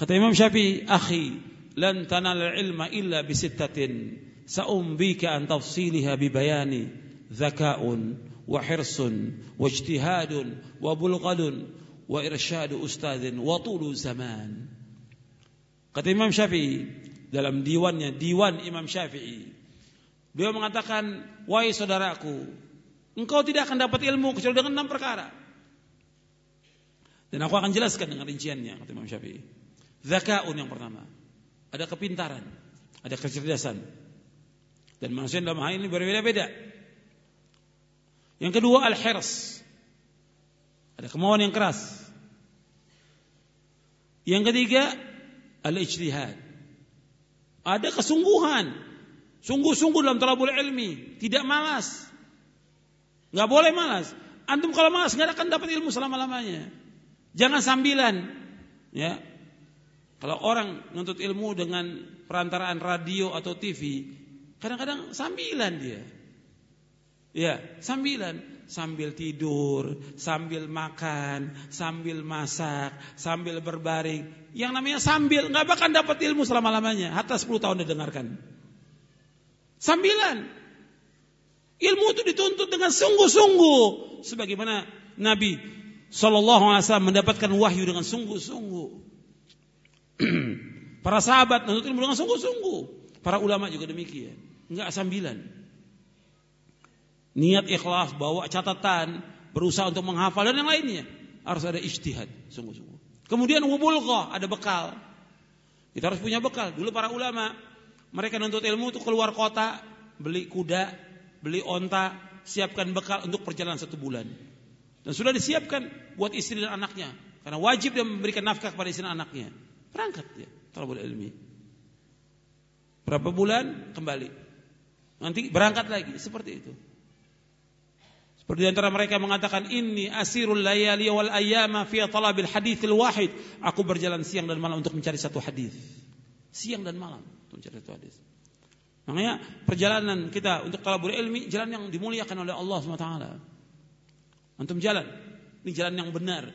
Kata Imam Syafi'i, "Akhi, lan tanal ilma illa bi sittatin. Sa'umbika an tafsiliha bi bayani. Zaka'un wa hirsun wa ijtihadun wa bulghadun wa irsyadu ustadin wa tulu zaman." Kata Imam Syafi'i dalam diwannya, diwan Imam Syafi'i. Beliau mengatakan, "Wahai saudaraku, engkau tidak akan dapat ilmu kecuali dengan enam perkara." Dan aku akan jelaskan dengan rinciannya, kata Imam Syafi'i. Zakaun yang pertama. Ada kepintaran, ada kecerdasan. Dan manusia dalam hal ini berbeda-beda. Yang kedua al-hirs. Ada kemauan yang keras. Yang ketiga al-ijtihad. Ada kesungguhan. Sungguh-sungguh dalam talabul ilmi, tidak malas. Nggak boleh malas. Antum kalau malas nggak akan dapat ilmu selama-lamanya. Jangan sambilan, ya. Kalau orang nuntut ilmu dengan perantaraan radio atau TV, kadang-kadang sambilan dia. Ya, sambilan. Sambil tidur, sambil makan, sambil masak, sambil berbaring. Yang namanya sambil, nggak bakal dapat ilmu selama-lamanya. Hatta 10 tahun didengarkan. Sambilan. Ilmu itu dituntut dengan sungguh-sungguh. Sebagaimana Nabi Sallallahu Alaihi Wasallam mendapatkan wahyu dengan sungguh-sungguh. Para sahabat menuntut ilmu dengan sungguh-sungguh. Para ulama juga demikian. Enggak sambilan. Niat ikhlas, bawa catatan, berusaha untuk menghafal dan yang lainnya. Harus ada ijtihad, sungguh-sungguh. Kemudian wubulghah, ada bekal. Kita harus punya bekal. Dulu para ulama, mereka nuntut ilmu untuk keluar kota, beli kuda, beli onta, siapkan bekal untuk perjalanan satu bulan. Dan sudah disiapkan buat istri dan anaknya. Karena wajib dia memberikan nafkah kepada istri dan anaknya. Berangkat dia, talabul ilmi. Berapa bulan kembali. Nanti berangkat lagi, seperti itu. Seperti antara mereka mengatakan ini asirul layali wal ayyama fi talabil haditsil wahid. Aku berjalan siang dan malam untuk mencari satu hadis. Siang dan malam untuk mencari satu hadis. Makanya perjalanan kita untuk talabul ilmi jalan yang dimuliakan oleh Allah SWT. Antum jalan, ini jalan yang benar.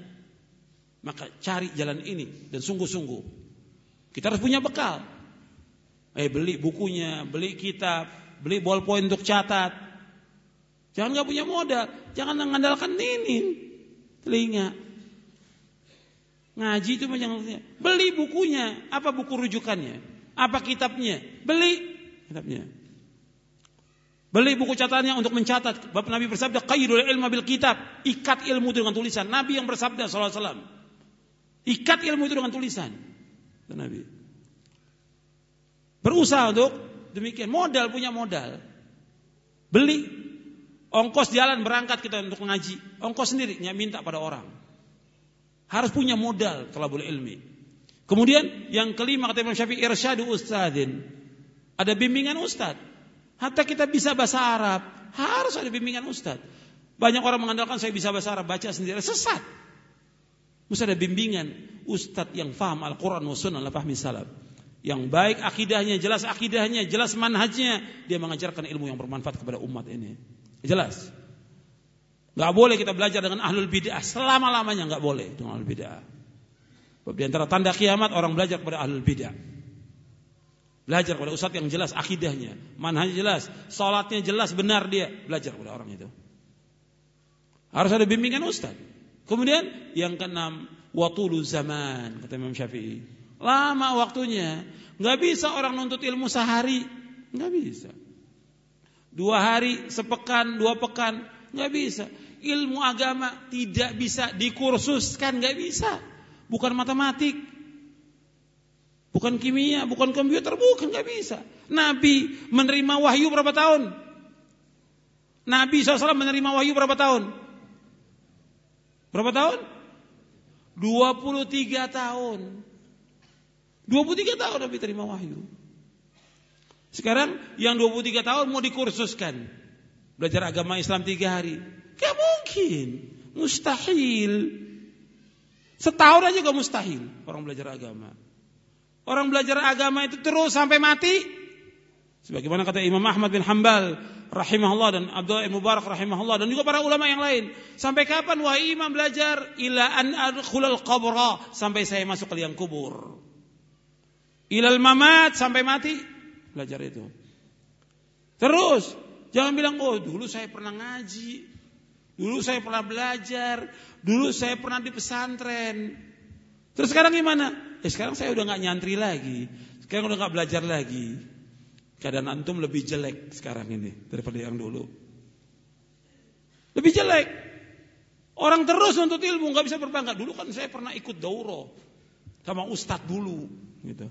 Maka cari jalan ini dan sungguh-sungguh. Kita harus punya bekal. Eh beli bukunya, beli kitab, beli ballpoint untuk catat, Jangan nggak punya modal, jangan mengandalkan ini telinga. Ngaji itu jangan beli bukunya, apa buku rujukannya, apa kitabnya, beli kitabnya. Beli buku catatannya untuk mencatat. Bapak Nabi bersabda, "Qaidul ilma bil kitab." Ikat ilmu dengan tulisan. Nabi yang bersabda sallallahu alaihi. Ikat ilmu itu dengan tulisan. Dan Nabi. Berusaha untuk demikian. Modal punya modal. Beli Ongkos jalan berangkat kita untuk mengaji. Ongkos sendiri, minta pada orang. Harus punya modal boleh ilmi. Kemudian yang kelima kata Imam Syafi'i irsyadu ustadin. Ada bimbingan ustad. Hatta kita bisa bahasa Arab, harus ada bimbingan ustad. Banyak orang mengandalkan saya bisa bahasa Arab, baca sendiri. Sesat. Mesti ada bimbingan ustad yang faham Al-Quran wa sunnah, salaf. Yang baik akidahnya, jelas akidahnya, jelas manhajnya. Dia mengajarkan ilmu yang bermanfaat kepada umat ini. Jelas. Gak boleh kita belajar dengan ahlul bid'ah selama-lamanya gak boleh dengan ahlul bid'ah. Di antara tanda kiamat orang belajar kepada ahlul bid'ah. Belajar kepada ustadz yang jelas akidahnya, manhajnya jelas, salatnya jelas benar dia, belajar kepada orang itu. Harus ada bimbingan ustadz. Kemudian yang keenam, watulu zaman kata Imam Syafi'i. Lama waktunya, nggak bisa orang nuntut ilmu sehari, nggak bisa. Dua hari, sepekan, dua pekan, nggak bisa. Ilmu agama tidak bisa dikursuskan, nggak bisa. Bukan matematik, bukan kimia, bukan komputer, bukan nggak bisa. Nabi menerima wahyu berapa tahun? Nabi SAW menerima wahyu berapa tahun? Berapa tahun? 23 tahun. 23 tahun Nabi terima wahyu. Sekarang yang 23 tahun mau dikursuskan. Belajar agama Islam tiga hari. Gak mungkin. Mustahil. Setahun aja gak mustahil orang belajar agama. Orang belajar agama itu terus sampai mati. Sebagaimana kata Imam Ahmad bin Hambal rahimahullah dan Abdullah bin Mubarak rahimahullah dan juga para ulama yang lain. Sampai kapan wahai imam belajar ila an adkhulal qabra sampai saya masuk ke liang kubur. Ilal mamat sampai mati belajar itu. Terus jangan bilang oh dulu saya pernah ngaji, dulu saya pernah belajar, dulu saya pernah di pesantren. Terus sekarang gimana? Eh sekarang saya udah nggak nyantri lagi, sekarang udah nggak belajar lagi. Keadaan antum lebih jelek sekarang ini daripada yang dulu. Lebih jelek. Orang terus untuk ilmu nggak bisa berbangga. Dulu kan saya pernah ikut dauro sama ustadz dulu, gitu.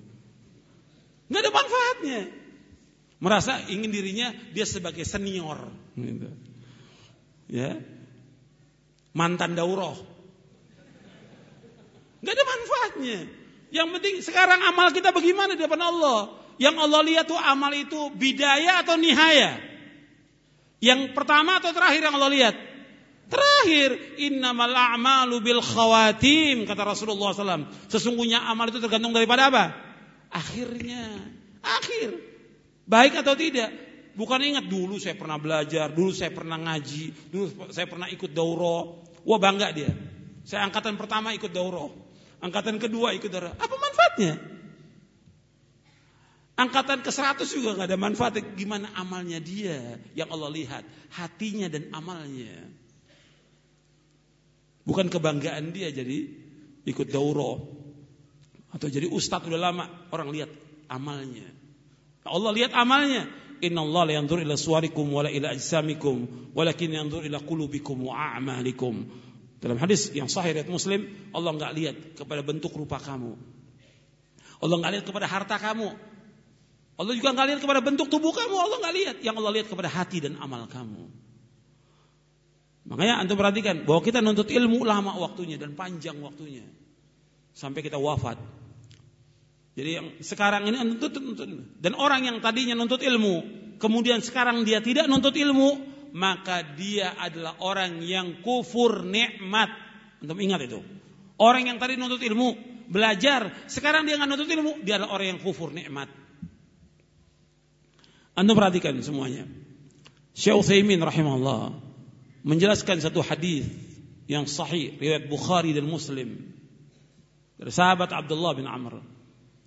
Nggak ada manfaatnya. Merasa ingin dirinya dia sebagai senior. Gitu. Ya. Mantan daurah. Nggak ada manfaatnya. Yang penting sekarang amal kita bagaimana di depan Allah. Yang Allah lihat tuh amal itu bidaya atau nihaya. Yang pertama atau terakhir yang Allah lihat? Terakhir, innamal a'malu bil khawatim kata Rasulullah SAW. Sesungguhnya amal itu tergantung daripada apa? akhirnya. Akhir. Baik atau tidak? Bukan ingat dulu saya pernah belajar, dulu saya pernah ngaji, dulu saya pernah ikut dauro. Wah bangga dia. Saya angkatan pertama ikut dauro. Angkatan kedua ikut dauro. Apa manfaatnya? Angkatan ke 100 juga gak ada manfaatnya. Gimana amalnya dia yang Allah lihat. Hatinya dan amalnya. Bukan kebanggaan dia jadi ikut dauro. Atau jadi ustadz udah lama, orang lihat amalnya. Allah lihat amalnya. Inna Allah la yanzur ila suwarikum wala ila ajsamikum walakin yanzur ila qulubikum wa a'malikum. Dalam hadis yang sahih riwayat Muslim, Allah enggak lihat kepada bentuk rupa kamu. Allah enggak lihat kepada harta kamu. Allah juga enggak lihat kepada bentuk tubuh kamu. Allah enggak lihat. Yang Allah lihat kepada hati dan amal kamu. Makanya antum perhatikan bahwa kita nuntut ilmu lama waktunya dan panjang waktunya sampai kita wafat. Jadi yang sekarang ini nuntut, nuntut dan orang yang tadinya nuntut ilmu, kemudian sekarang dia tidak nuntut ilmu, maka dia adalah orang yang kufur nikmat. Antum ingat itu. Orang yang tadi nuntut ilmu, belajar, sekarang dia nggak nuntut ilmu, dia adalah orang yang kufur nikmat. Anda perhatikan semuanya. Syekh Utsaimin rahimahullah menjelaskan satu hadis yang sahih riwayat Bukhari dan Muslim dari sahabat Abdullah bin Amr.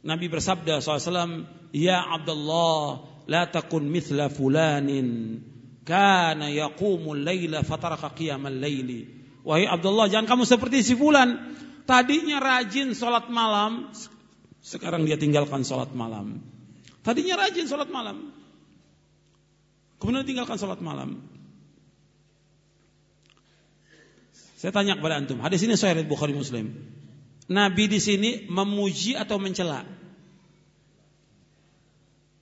Nabi bersabda SAW, Ya Abdullah, la takun mithla fulanin, kana yaqumul layla fataraka qiyamal layli. Wahai Abdullah, jangan kamu seperti si fulan. Tadinya rajin sholat malam, sekarang dia tinggalkan sholat malam. Tadinya rajin sholat malam, kemudian tinggalkan sholat malam. Saya tanya kepada antum, hadis ini sahih Bukhari Muslim. Nabi di sini memuji atau mencela?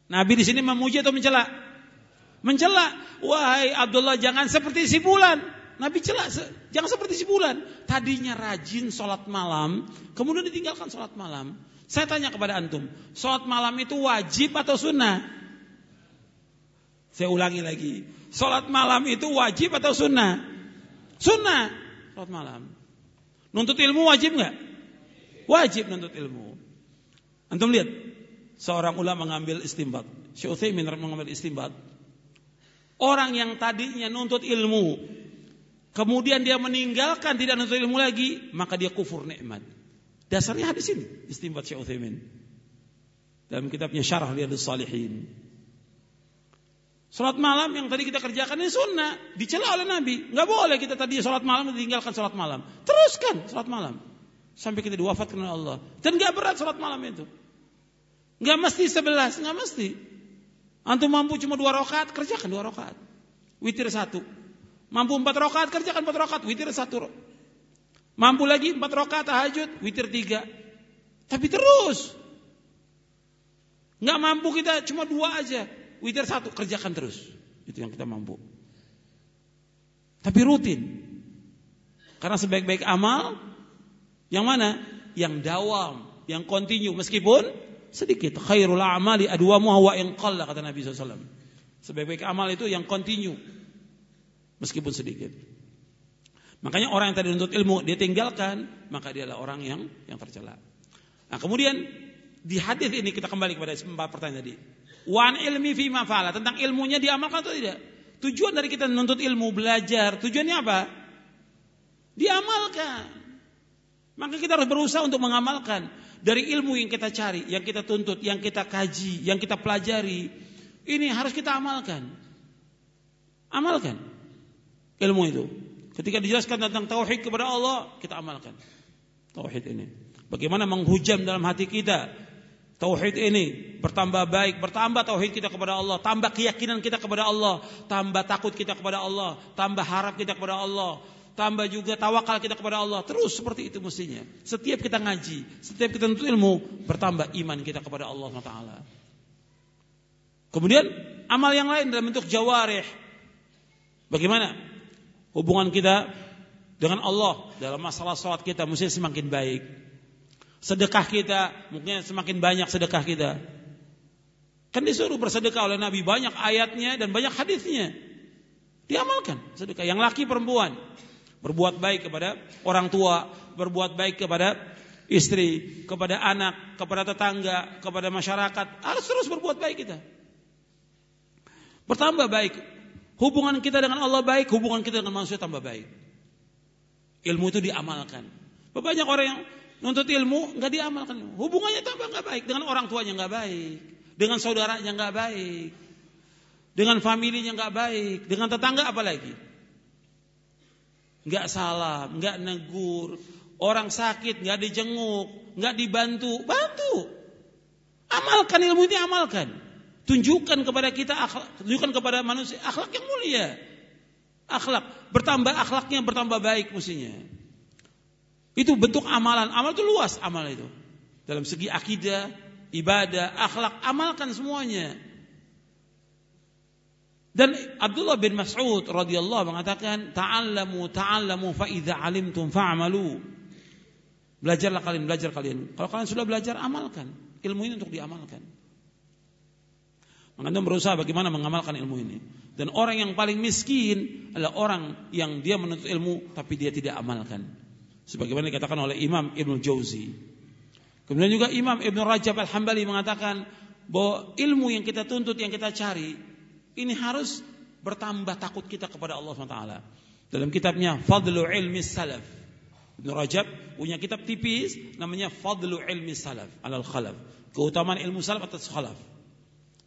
Nabi di sini memuji atau mencela? Mencela. Wahai Abdullah jangan seperti si bulan. Nabi cela, jangan seperti si bulan. Tadinya rajin sholat malam, kemudian ditinggalkan sholat malam. Saya tanya kepada antum, sholat malam itu wajib atau sunnah? Saya ulangi lagi, sholat malam itu wajib atau sunnah? Sunnah, sholat malam. Nuntut ilmu wajib nggak? Wajib nuntut ilmu. Antum lihat, seorang ulama mengambil istimbat. Syekh mengambil istimbat. Orang yang tadinya nuntut ilmu, kemudian dia meninggalkan tidak nuntut ilmu lagi, maka dia kufur nikmat. Dasarnya hadis ini, istimbat Syekh. Dalam kitabnya Syarah Riyadhus Salihin. Salat malam yang tadi kita kerjakan ini sunnah, dicela oleh Nabi. Nggak boleh kita tadi salat malam tinggalkan salat malam. Teruskan salat malam sampai kita diwafatkan oleh Allah. Dan gak berat sholat malam itu. Gak mesti sebelas, gak mesti. Antum mampu cuma dua rakaat, kerjakan dua rakaat. Witir satu. Mampu empat rakaat, kerjakan empat rakaat. Witir satu. Mampu lagi empat rakaat tahajud, witir tiga. Tapi terus. Gak mampu kita cuma dua aja. Witir satu, kerjakan terus. Itu yang kita mampu. Tapi rutin. Karena sebaik-baik amal yang mana? Yang dawam, yang kontinu meskipun sedikit. Khairul amali adwamu wa in qalla kata Nabi SAW. Sebaik-baik amal itu yang kontinu meskipun sedikit. Makanya orang yang tadi menuntut ilmu dia tinggalkan, maka dia adalah orang yang yang tercela. Nah, kemudian di hadis ini kita kembali kepada empat pertanyaan tadi. Wan ilmi fi mafala tentang ilmunya diamalkan atau tidak? Tujuan dari kita menuntut ilmu, belajar, tujuannya apa? Diamalkan. Maka kita harus berusaha untuk mengamalkan dari ilmu yang kita cari, yang kita tuntut, yang kita kaji, yang kita pelajari. Ini harus kita amalkan. Amalkan ilmu itu. Ketika dijelaskan tentang tauhid kepada Allah, kita amalkan tauhid ini. Bagaimana menghujam dalam hati kita tauhid ini bertambah baik, bertambah tauhid kita kepada Allah, tambah keyakinan kita kepada Allah, tambah takut kita kepada Allah, tambah harap kita kepada Allah, tambah juga tawakal kita kepada Allah. Terus seperti itu mestinya. Setiap kita ngaji, setiap kita nuntut ilmu, bertambah iman kita kepada Allah Taala. Kemudian amal yang lain dalam bentuk jawarih. Bagaimana hubungan kita dengan Allah dalam masalah sholat kita mesti semakin baik. Sedekah kita mungkin semakin banyak sedekah kita. Kan disuruh bersedekah oleh Nabi banyak ayatnya dan banyak hadisnya. Diamalkan sedekah yang laki perempuan. Berbuat baik kepada orang tua, berbuat baik kepada istri, kepada anak, kepada tetangga, kepada masyarakat. Harus terus berbuat baik kita. Bertambah baik. Hubungan kita dengan Allah baik, hubungan kita dengan manusia tambah baik. Ilmu itu diamalkan. Banyak orang yang nuntut ilmu nggak diamalkan. Hubungannya tambah nggak baik dengan orang tuanya nggak baik, dengan saudaranya nggak baik, dengan familinya nggak baik, dengan tetangga apalagi nggak salam, nggak negur, orang sakit nggak dijenguk, nggak dibantu, bantu. Amalkan ilmu ini amalkan. Tunjukkan kepada kita akhlak, tunjukkan kepada manusia akhlak yang mulia. Akhlak, bertambah akhlaknya bertambah baik mestinya. Itu bentuk amalan. Amal itu luas amal itu. Dalam segi akidah, ibadah, akhlak, amalkan semuanya. Dan Abdullah bin Mas'ud radhiyallahu mengatakan, "Ta'allamu ta'allamu fa idza 'alimtum fa'malu." Belajarlah kalian, belajar kalian. Kalau kalian sudah belajar, amalkan. Ilmu ini untuk diamalkan. Maka berusaha bagaimana mengamalkan ilmu ini. Dan orang yang paling miskin adalah orang yang dia menuntut ilmu tapi dia tidak amalkan. Sebagaimana dikatakan oleh Imam Ibn Jauzi. Kemudian juga Imam Ibn Rajab Al-Hambali mengatakan bahwa ilmu yang kita tuntut, yang kita cari, ini harus bertambah takut kita kepada Allah SWT. Dalam kitabnya Fadlu Ilmi Salaf. Ibn Rajab punya kitab tipis namanya Fadlu Ilmi Salaf alal Khalaf. Keutamaan ilmu salaf atas khalaf.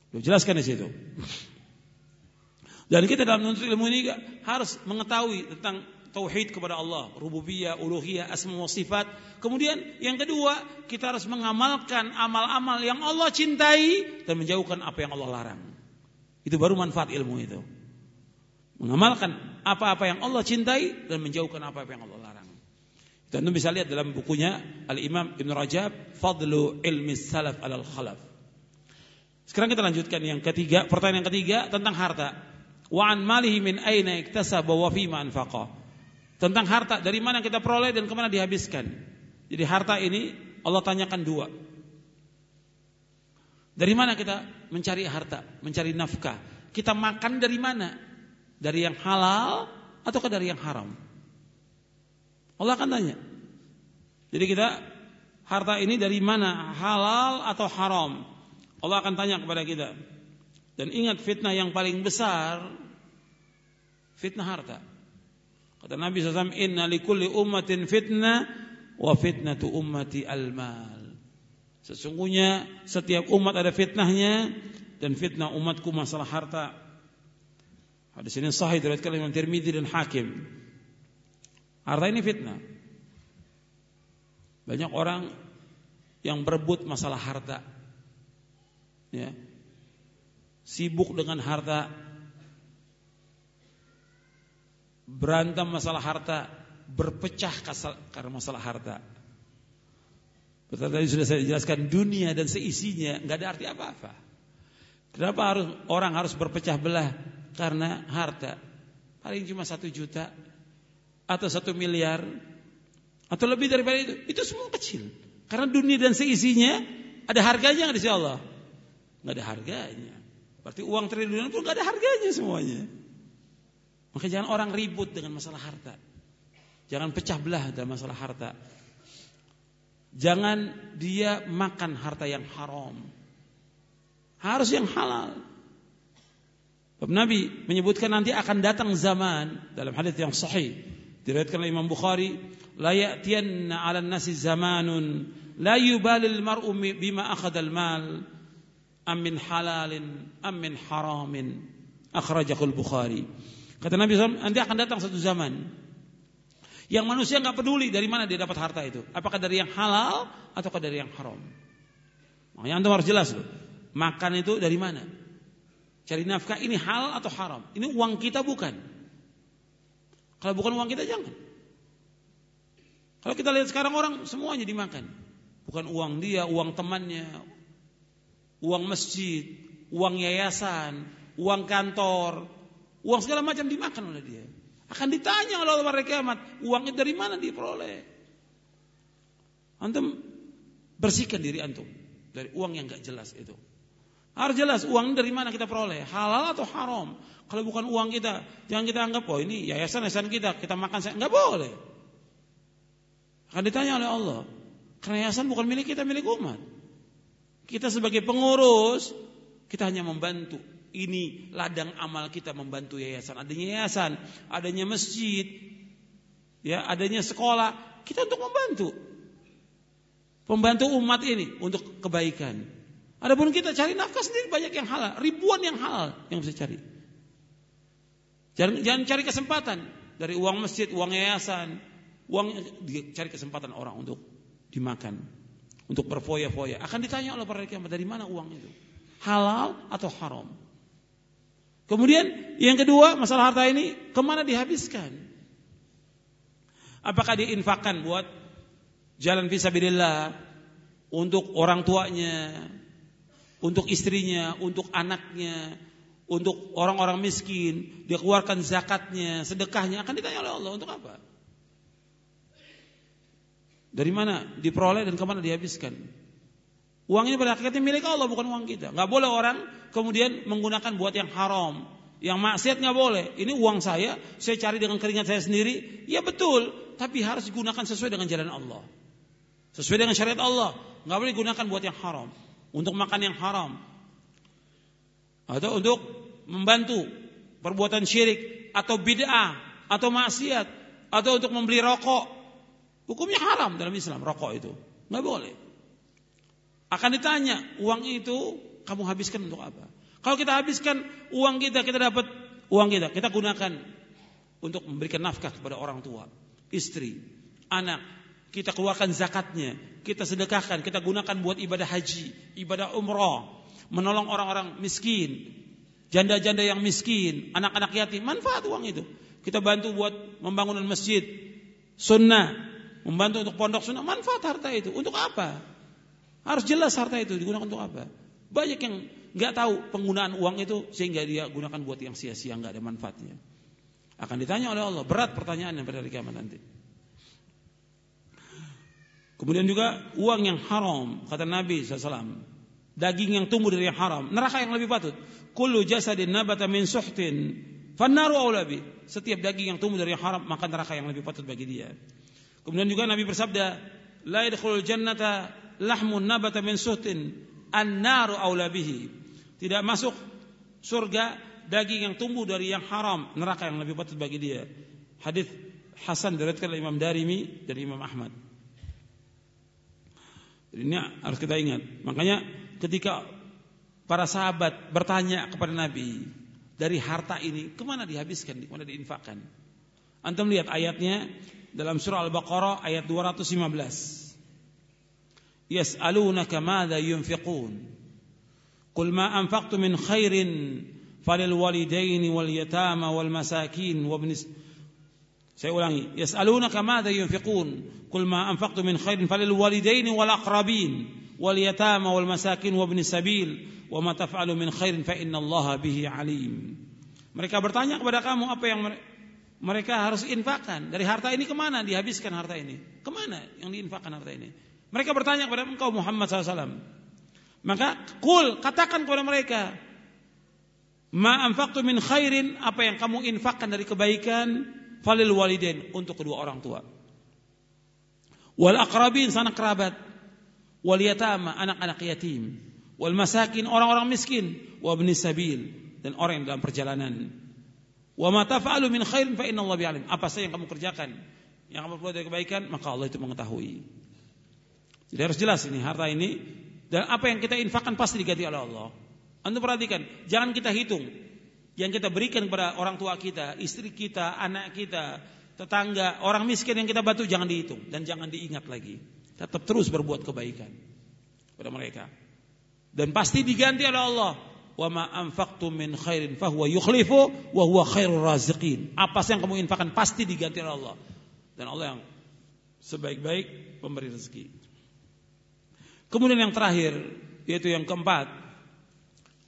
Belum jelaskan di situ. Dan kita dalam menuntut ilmu ini harus mengetahui tentang tauhid kepada Allah, rububiyah, uluhiyah, asma wa sifat. Kemudian yang kedua, kita harus mengamalkan amal-amal yang Allah cintai dan menjauhkan apa yang Allah larang. Itu baru manfaat ilmu itu. Mengamalkan apa-apa yang Allah cintai dan menjauhkan apa-apa yang Allah larang. Dan itu bisa lihat dalam bukunya Al-Imam Ibn Rajab, Fadlu Ilmi Salaf Alal Khalaf. Sekarang kita lanjutkan yang ketiga, pertanyaan yang ketiga tentang harta. Wa an malihi min aina iktasaba wa fima anfaqa. Tentang harta, dari mana kita peroleh dan ke mana dihabiskan. Jadi harta ini Allah tanyakan dua. Dari mana kita mencari harta, mencari nafkah? Kita makan dari mana? Dari yang halal ataukah dari yang haram? Allah akan tanya. Jadi kita harta ini dari mana? Halal atau haram? Allah akan tanya kepada kita. Dan ingat fitnah yang paling besar fitnah harta. Kata Nabi SAW, Inna likulli ummatin fitnah wa fitnatu ummati al-mal. Sesungguhnya setiap umat ada fitnahnya dan fitnah umatku masalah harta. Hadis ini sahih diriwayatkan Imam Tirmidzi dan Hakim. Harta ini fitnah. Banyak orang yang berebut masalah harta ya, sibuk dengan harta, berantem masalah harta, berpecah karena masalah harta. Betul tadi sudah saya jelaskan dunia dan seisinya nggak ada arti apa-apa. Kenapa harus orang harus berpecah belah karena harta? Paling cuma satu juta atau satu miliar atau lebih daripada itu. Itu semua kecil. Karena dunia dan seisinya ada harganya di sisi Allah nggak ada harganya. Berarti uang triliunan pun nggak ada harganya semuanya. Maka jangan orang ribut dengan masalah harta. Jangan pecah belah dalam masalah harta. Jangan dia makan harta yang haram. Harus yang halal. Nabi menyebutkan nanti akan datang zaman dalam hadis yang sahih diriwayatkan oleh Imam Bukhari la ya'tiyanna 'ala nasi zamanun la yubalil mar'u bima akhadha al-mal amin halalin amin haramin akhrajahul Bukhari. Kata Nabi SAW, nanti akan datang satu zaman yang manusia nggak peduli dari mana dia dapat harta itu, apakah dari yang halal ataukah dari yang haram. Makanya antum harus jelas loh, makan itu dari mana? Cari nafkah ini halal atau haram? Ini uang kita bukan. Kalau bukan uang kita jangan. Kalau kita lihat sekarang orang semuanya dimakan. Bukan uang dia, uang temannya, uang masjid, uang yayasan, uang kantor, uang segala macam dimakan oleh dia. Akan ditanya oleh Allah kiamat, uangnya dari mana diperoleh? Antum bersihkan diri antum dari uang yang gak jelas itu. Harus jelas uang dari mana kita peroleh, halal atau haram. Kalau bukan uang kita, jangan kita anggap oh ini yayasan-yayasan kita, kita makan saya nggak boleh. Akan ditanya oleh Allah. Karena yayasan bukan milik kita, milik umat. Kita sebagai pengurus, kita hanya membantu. Ini ladang amal kita membantu yayasan. Adanya yayasan, adanya masjid, ya, adanya sekolah, kita untuk membantu. Membantu umat ini untuk kebaikan. Adapun kita cari nafkah sendiri banyak yang halal, ribuan yang halal yang bisa cari. Jangan, jangan cari kesempatan dari uang masjid, uang yayasan, uang cari kesempatan orang untuk dimakan untuk berfoya-foya. Akan ditanya oleh para kiamat dari mana uang itu. halal atau haram. Kemudian yang kedua masalah harta ini ke mana dihabiskan? Apakah diinfakkan buat jalan fisabilillah untuk orang tuanya, untuk istrinya, untuk anaknya, untuk orang-orang miskin, dia keluarkan zakatnya, sedekahnya akan ditanya oleh Allah untuk apa? Dari mana diperoleh dan ke mana dihabiskan? Uang ini pada hakikatnya milik Allah bukan uang kita. Nggak boleh orang kemudian menggunakan buat yang haram, yang maksiat nggak boleh. Ini uang saya, saya cari dengan keringat saya sendiri. Ya betul, tapi harus digunakan sesuai dengan jalan Allah. Sesuai dengan syariat Allah. Nggak boleh digunakan buat yang haram. Untuk makan yang haram. Atau untuk membantu perbuatan syirik. Atau bid'ah. Atau maksiat. Atau untuk membeli rokok. Hukumnya haram dalam Islam rokok itu. Nggak boleh. Akan ditanya, uang itu kamu habiskan untuk apa? Kalau kita habiskan uang kita, kita dapat uang kita, kita gunakan untuk memberikan nafkah kepada orang tua, istri, anak. Kita keluarkan zakatnya, kita sedekahkan, kita gunakan buat ibadah haji, ibadah umrah, menolong orang-orang miskin, janda-janda yang miskin, anak-anak yatim, manfaat uang itu. Kita bantu buat membangun masjid, sunnah, membantu untuk pondok sunnah, manfaat harta itu. Untuk apa? Harus jelas harta itu digunakan untuk apa. Banyak yang nggak tahu penggunaan uang itu sehingga dia gunakan buat yang sia-sia nggak ada manfaatnya. Akan ditanya oleh Allah berat pertanyaannya pada hari kiamat nanti. Kemudian juga uang yang haram kata Nabi SAW daging yang tumbuh dari yang haram neraka yang lebih patut kullu jasadin nabata min suhtin fannaru aulabi setiap daging yang tumbuh dari yang haram maka neraka yang lebih patut bagi dia kemudian juga Nabi bersabda la yadkhulul jannata lahmun nabata min suhtin an-naru aulabihi. Tidak masuk surga daging yang tumbuh dari yang haram, neraka yang lebih patut bagi dia. Hadis Hasan diriwayatkan oleh Imam Darimi dari Imam Ahmad. Jadi ini harus kita ingat. Makanya ketika para sahabat bertanya kepada Nabi dari harta ini ke mana dihabiskan, ke mana diinfakkan? Antum lihat ayatnya dalam surah Al-Baqarah ayat 215. يسألونك ماذا ينفقون قل ما أنفقت من خير فللوالدين واليتامى والمساكين وابن saya ulangi yas'alunaka madza yunfiqun qul ma anfaqtu min khairin falilwalidaini wal aqrabin wal yatama wal masakin wa ibn sabil wa ma taf'alu min khairin fa innallaha bihi alim mereka bertanya kepada kamu apa yang mereka harus infakkan dari harta ini kemana dihabiskan harta ini kemana yang diinfakkan harta ini Mereka bertanya kepada engkau Muhammad SAW. Maka kul katakan kepada mereka, ma min khairin apa yang kamu infakkan dari kebaikan falil walidin untuk kedua orang tua. Wal aqrabin sanak kerabat, wal yatama anak-anak yatim, wal masakin orang-orang miskin, wa sabil dan orang yang dalam perjalanan. Wa ma min khairin fa inna Allah bi'alim. Apa saja yang kamu kerjakan, yang kamu perbuat dari kebaikan, maka Allah itu mengetahui. Jadi harus jelas ini harta ini dan apa yang kita infakkan pasti diganti oleh Allah. Anda perhatikan, jangan kita hitung yang kita berikan kepada orang tua kita, istri kita, anak kita, tetangga, orang miskin yang kita bantu jangan dihitung dan jangan diingat lagi. Tetap terus berbuat kebaikan kepada mereka. Dan pasti diganti oleh Allah. Wa ma anfaqtum min khairin fahuwa yukhlifu wa huwa khairur raziqin. Apa yang kamu infakkan pasti diganti oleh Allah. Dan Allah yang sebaik-baik pemberi rezeki. Kemudian yang terakhir yaitu yang keempat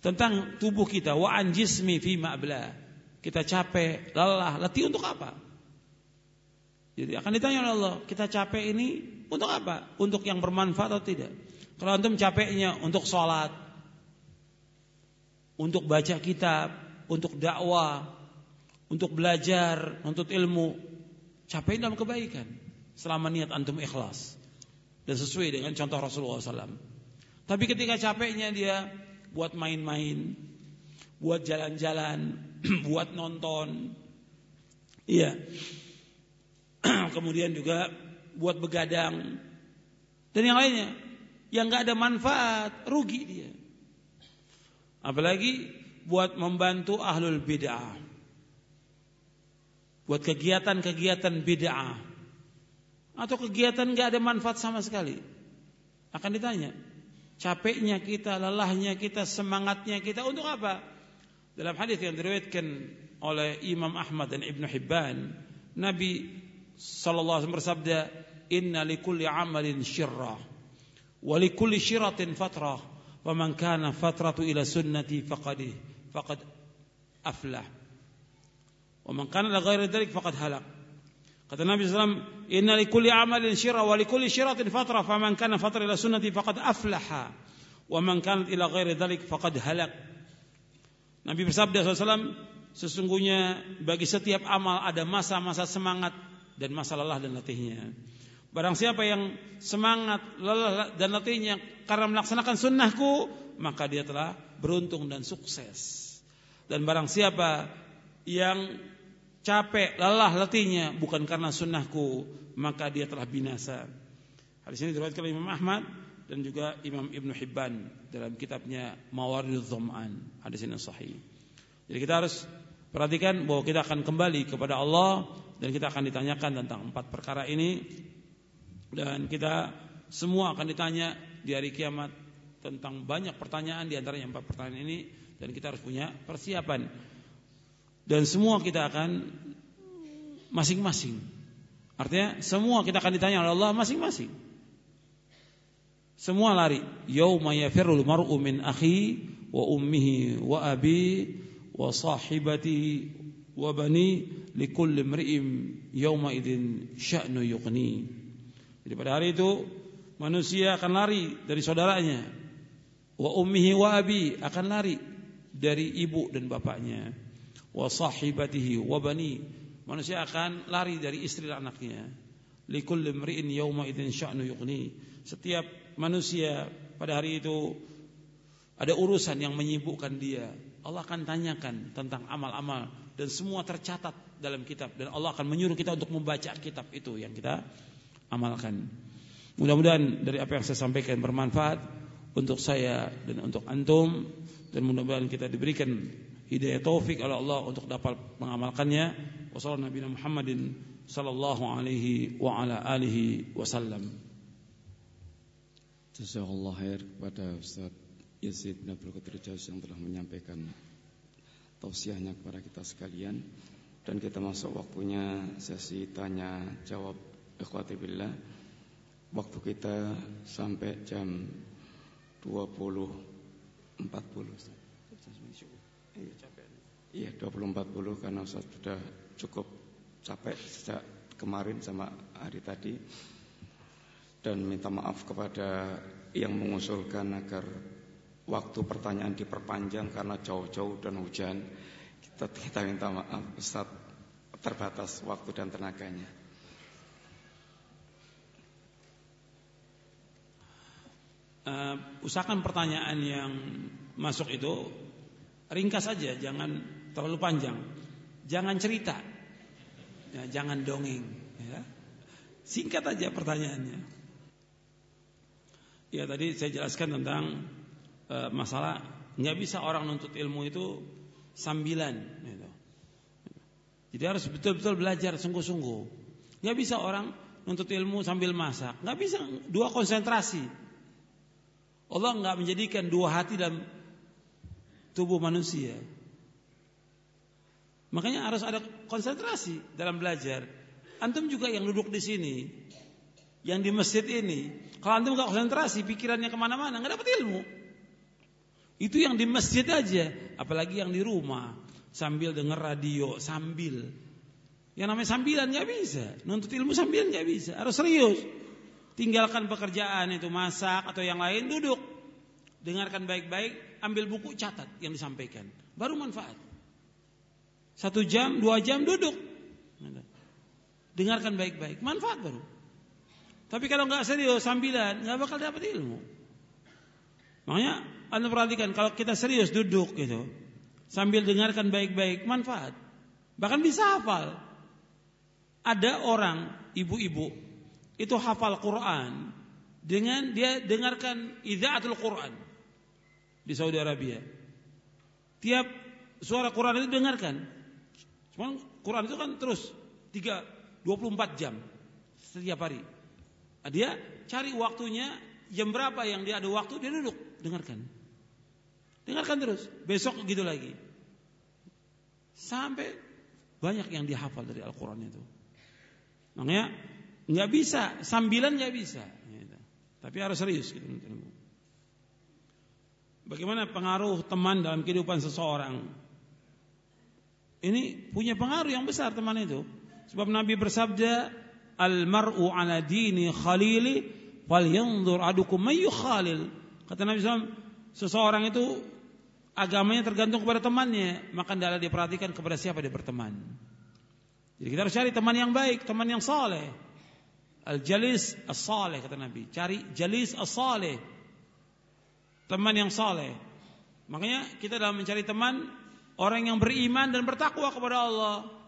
tentang tubuh kita wa an jismi fi ma'bla. Kita capek, lelah, letih untuk apa? Jadi akan ditanya oleh Allah, kita capek ini untuk apa? Untuk yang bermanfaat atau tidak? Kalau antum capeknya untuk sholat, untuk baca kitab, untuk dakwah, untuk belajar, untuk ilmu, capek dalam kebaikan. Selama niat antum ikhlas dan sesuai dengan contoh Rasulullah SAW. Tapi ketika capeknya dia buat main-main, buat jalan-jalan, buat nonton, iya. Kemudian juga buat begadang dan yang lainnya yang nggak ada manfaat, rugi dia. Apalagi buat membantu ahlul bid'ah. Buat kegiatan-kegiatan bid'ah atau kegiatan nggak ada manfaat sama sekali. Akan ditanya, capeknya kita, lelahnya kita, semangatnya kita untuk apa? Dalam hadis yang diriwayatkan oleh Imam Ahmad dan Ibnu Hibban, Nabi sallallahu alaihi wasallam bersabda, "Inna likulli amalin syirrah wa likulli syiratin fatrah, wa man kana fatratu ila sunnati faqad faqad aflah." Wa man kana la ghairi dzalik faqad halak. Kata Nabi SAW, Inna li kulli amalin syirah wa li kulli syiratin fatra, faman kana fatra ila sunnati faqad aflaha, wa man kanat ila ghairi dhalik faqad halak. Nabi bersabda SAW, sesungguhnya bagi setiap amal ada masa-masa semangat dan masa lelah dan letihnya. Barang siapa yang semangat, lelah dan letihnya karena melaksanakan sunnahku, maka dia telah beruntung dan sukses. Dan barang siapa yang capek, lelah, letihnya bukan karena sunnahku, maka dia telah binasa. Hadis ini diriwayatkan oleh Imam Ahmad dan juga Imam Ibn Hibban dalam kitabnya Mawaridul Dhama'an. Hadis ini sahih. Jadi kita harus perhatikan bahwa kita akan kembali kepada Allah dan kita akan ditanyakan tentang empat perkara ini dan kita semua akan ditanya di hari kiamat tentang banyak pertanyaan di antaranya empat pertanyaan ini dan kita harus punya persiapan dan semua kita akan masing-masing. Artinya semua kita akan ditanya oleh Allah masing-masing. Semua lari. Yauma yafirrul mar'u min akhi wa ummihi wa abi wa sahibati wa bani likulli imri'in yauma idzin sya'nu yuqni. Jadi pada hari itu manusia akan lari dari saudaranya. Wa ummihi wa abi akan lari dari ibu dan bapaknya wa sahibatihi wa bani. Manusia akan lari dari istri dan anaknya. Likulli imri'in yawma idzin sya'nu yuqni setiap manusia pada hari itu ada urusan yang menyibukkan dia. Allah akan tanyakan tentang amal-amal dan semua tercatat dalam kitab. Dan Allah akan menyuruh kita untuk membaca kitab itu yang kita amalkan. Mudah-mudahan dari apa yang saya sampaikan bermanfaat untuk saya dan untuk antum. Dan mudah-mudahan kita diberikan hidayah taufik oleh Allah untuk dapat mengamalkannya. Wassalamualaikum Muhammadin sallallahu alaihi wa ala alihi wasallam. Jazakallah khair kepada Ustaz Yazid bin Abdul Qadir yang telah menyampaikan tausiahnya kepada kita sekalian dan kita masuk waktunya sesi tanya jawab ikhwati billah waktu kita sampai jam 20.40 Iya, capek. Iya, 20.40 karena Ustaz sudah cukup capek sejak kemarin sama hari tadi dan minta maaf kepada yang mengusulkan agar waktu pertanyaan diperpanjang karena jauh-jauh dan hujan. Kita, kita minta maaf Ustaz terbatas waktu dan tenaganya. Uh, usahakan pertanyaan yang masuk itu Ringkas saja, jangan terlalu panjang. Jangan cerita. Ya, jangan dongeng. Ya. Singkat aja pertanyaannya. Ya tadi saya jelaskan tentang e, masalah nggak bisa orang nuntut ilmu itu sambilan. Gitu. Jadi harus betul-betul belajar sungguh-sungguh. Nggak bisa orang nuntut ilmu sambil masak. Nggak bisa dua konsentrasi. Allah nggak menjadikan dua hati dalam tubuh manusia. Makanya harus ada konsentrasi dalam belajar. Antum juga yang duduk di sini, yang di masjid ini, kalau antum nggak konsentrasi, pikirannya ke mana-mana, nggak dapat ilmu. Itu yang di masjid aja, apalagi yang di rumah, sambil dengar radio, sambil. Yang namanya sambilan nggak bisa, nuntut ilmu sambil nggak bisa, harus serius. Tinggalkan pekerjaan itu masak atau yang lain, duduk, dengarkan baik-baik, ambil buku catat yang disampaikan. Baru manfaat. Satu jam, dua jam duduk. Dengarkan baik-baik. Manfaat baru. Tapi kalau nggak serius sambilan, nggak bakal dapat ilmu. Makanya anda perhatikan kalau kita serius duduk gitu, sambil dengarkan baik-baik, manfaat. Bahkan bisa hafal. Ada orang ibu-ibu itu hafal Quran dengan dia dengarkan idzaatul Quran di Saudi Arabia. Tiap suara Quran itu dengarkan. Cuma Quran itu kan terus 3 24 jam setiap hari. Nah, dia cari waktunya jam berapa yang dia ada waktu dia duduk dengarkan. Dengarkan terus. Besok gitu lagi. Sampai banyak yang dihafal dari Al-Quran itu. Makanya nggak bisa, sambilan nggak bisa. Gitu. Tapi harus serius. Gitu. Bagaimana pengaruh teman dalam kehidupan seseorang? Ini punya pengaruh yang besar teman itu. Sebab Nabi bersabda, "Al-mar'u ala dini khalili falyanzur adukum may khalil." Kata Nabi SAW, seseorang itu agamanya tergantung kepada temannya, maka hendaklah dia perhatikan kepada siapa dia berteman. Jadi kita harus cari teman yang baik, teman yang saleh. Al-jalis as-saleh kata Nabi. Cari jalis as-saleh. Teman yang saleh. Makanya kita dalam mencari teman orang yang beriman dan bertakwa kepada Allah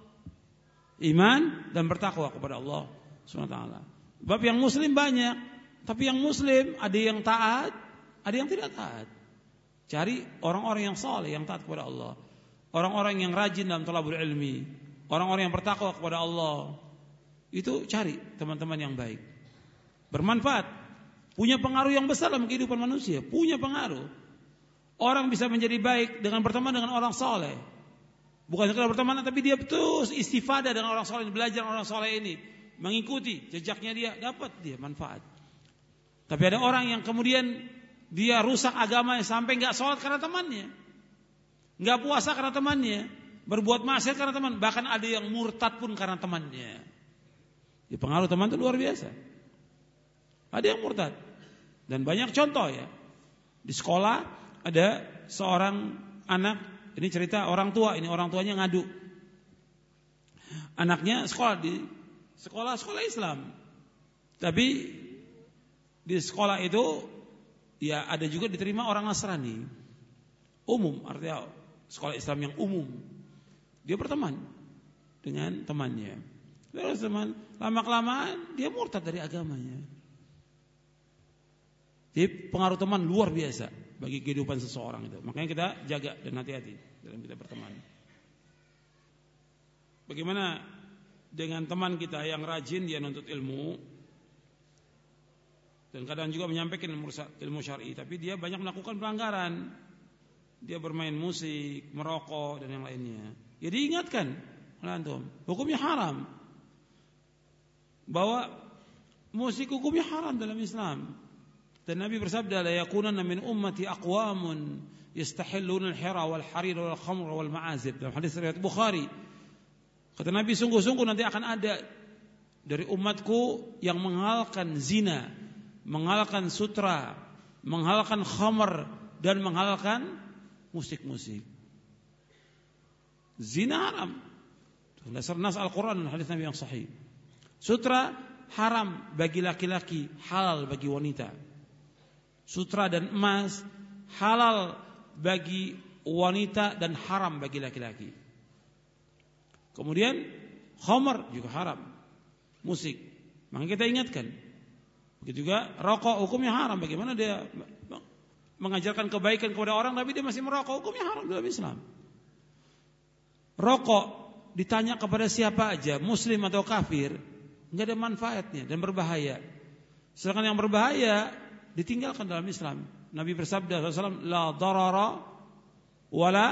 iman dan bertakwa kepada Allah SWT. Bab yang muslim banyak, tapi yang muslim ada yang taat, ada yang tidak taat. Cari orang-orang yang saleh yang taat kepada Allah. Orang-orang yang rajin dalam thalabul ilmi, orang-orang yang bertakwa kepada Allah. Itu cari teman-teman yang baik. Bermanfaat, punya pengaruh yang besar dalam kehidupan manusia, punya pengaruh. Orang bisa menjadi baik dengan berteman dengan orang saleh. Bukan sekedar berteman tapi dia terus istifadah dengan orang soleh, belajar orang soleh ini, mengikuti jejaknya dia, dapat dia manfaat. Tapi ada orang yang kemudian dia rusak agamanya sampai nggak sholat karena temannya, nggak puasa karena temannya, berbuat maksiat karena teman, bahkan ada yang murtad pun karena temannya. Ya, pengaruh teman itu luar biasa. Ada yang murtad dan banyak contoh ya. Di sekolah ada seorang anak ini cerita orang tua, ini orang tuanya ngadu. Anaknya sekolah di sekolah-sekolah Islam. Tapi di sekolah itu ya ada juga diterima orang Nasrani. Umum, artinya sekolah Islam yang umum. Dia berteman dengan temannya. Terus teman, lama-kelamaan dia murtad dari agamanya. Jadi pengaruh teman luar biasa bagi kehidupan seseorang itu. Makanya kita jaga dan hati-hati dalam kita berteman. Bagaimana dengan teman kita yang rajin dia nuntut ilmu dan kadang juga menyampaikan ilmu, ilmu syar'i, tapi dia banyak melakukan pelanggaran. Dia bermain musik, merokok dan yang lainnya. Jadi ya ingatkan oleh antum, hukumnya haram. Bahwa musik hukumnya haram dalam Islam. Dan Nabi bersabda la yakunanna min ummati aqwamun yastahilluna al-hira wal harir wal khamr wal ma'azib dalam hadis riwayat Bukhari. Kata Nabi sungguh-sungguh nanti akan ada dari umatku yang menghalalkan zina, menghalalkan sutra, menghalalkan khamr dan menghalalkan musik-musik. Zina haram. Dasar nas Al-Quran dan hadis Nabi yang sahih. Sutra haram bagi laki-laki, halal bagi wanita sutra dan emas halal bagi wanita dan haram bagi laki-laki. Kemudian khamar juga haram. Musik. Maka kita ingatkan. Begitu juga rokok hukumnya haram. Bagaimana dia mengajarkan kebaikan kepada orang tapi dia masih merokok hukumnya haram dalam Islam. Rokok ditanya kepada siapa aja, muslim atau kafir, nggak ada manfaatnya dan berbahaya. Sedangkan yang berbahaya ditinggalkan dalam Islam. Nabi bersabda SAW, La darara wala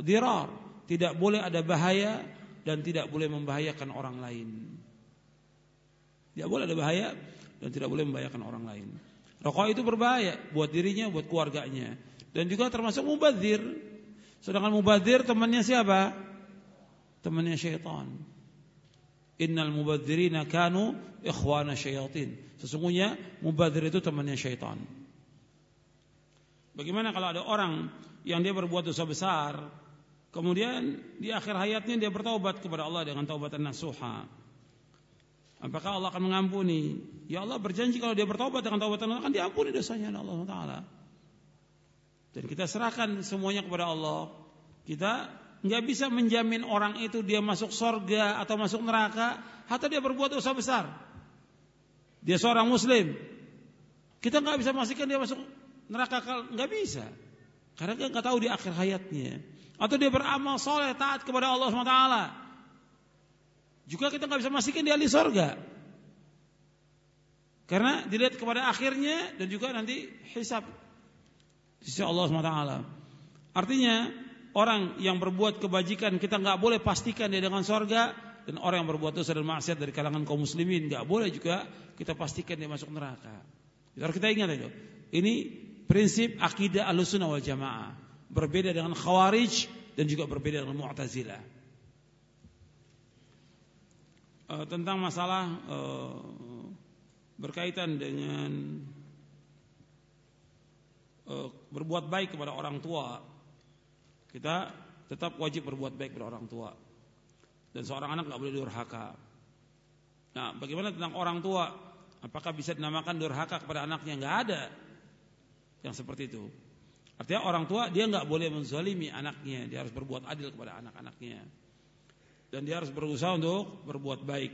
dirar. Tidak boleh ada bahaya dan tidak boleh membahayakan orang lain. Tidak boleh ada bahaya dan tidak boleh membahayakan orang lain. Rokok itu berbahaya buat dirinya, buat keluarganya. Dan juga termasuk mubazir. Sedangkan mubazir temannya siapa? Temannya syaitan. Innal mubadzirina kanu ikhwana syayatin. Sesungguhnya mubadzir itu temannya syaitan. Bagaimana kalau ada orang yang dia berbuat dosa besar, kemudian di akhir hayatnya dia bertaubat kepada Allah dengan taubatan nasuha. Apakah Allah akan mengampuni? Ya Allah berjanji kalau dia bertobat dengan taubatan Allah akan diampuni dosanya oleh Allah Taala. Dan kita serahkan semuanya kepada Allah. Kita nggak bisa menjamin orang itu dia masuk sorga atau masuk neraka atau dia berbuat dosa besar. Dia seorang muslim. Kita nggak bisa memastikan dia masuk neraka nggak bisa. Karena kita nggak tahu di akhir hayatnya. Atau dia beramal soleh taat kepada Allah SWT. Juga kita nggak bisa memastikan dia ahli sorga. Karena dilihat kepada akhirnya dan juga nanti hisab di sisi Allah SWT. Artinya orang yang berbuat kebajikan kita nggak boleh pastikan dia dengan sorga dan orang yang berbuat dosa dan maksiat dari kalangan kaum muslimin nggak boleh juga kita pastikan dia masuk neraka. Harus kita ingat itu. Ini prinsip akidah alusunah wal jamaah berbeda dengan khawarij dan juga berbeda dengan mu'tazilah. E, tentang masalah e, berkaitan dengan e, berbuat baik kepada orang tua, kita tetap wajib berbuat baik kepada orang tua. Dan seorang anak nggak boleh durhaka. Nah, bagaimana tentang orang tua? Apakah bisa dinamakan durhaka kepada anaknya? Nggak ada yang seperti itu. Artinya orang tua dia nggak boleh menzalimi anaknya, dia harus berbuat adil kepada anak-anaknya. Dan dia harus berusaha untuk berbuat baik.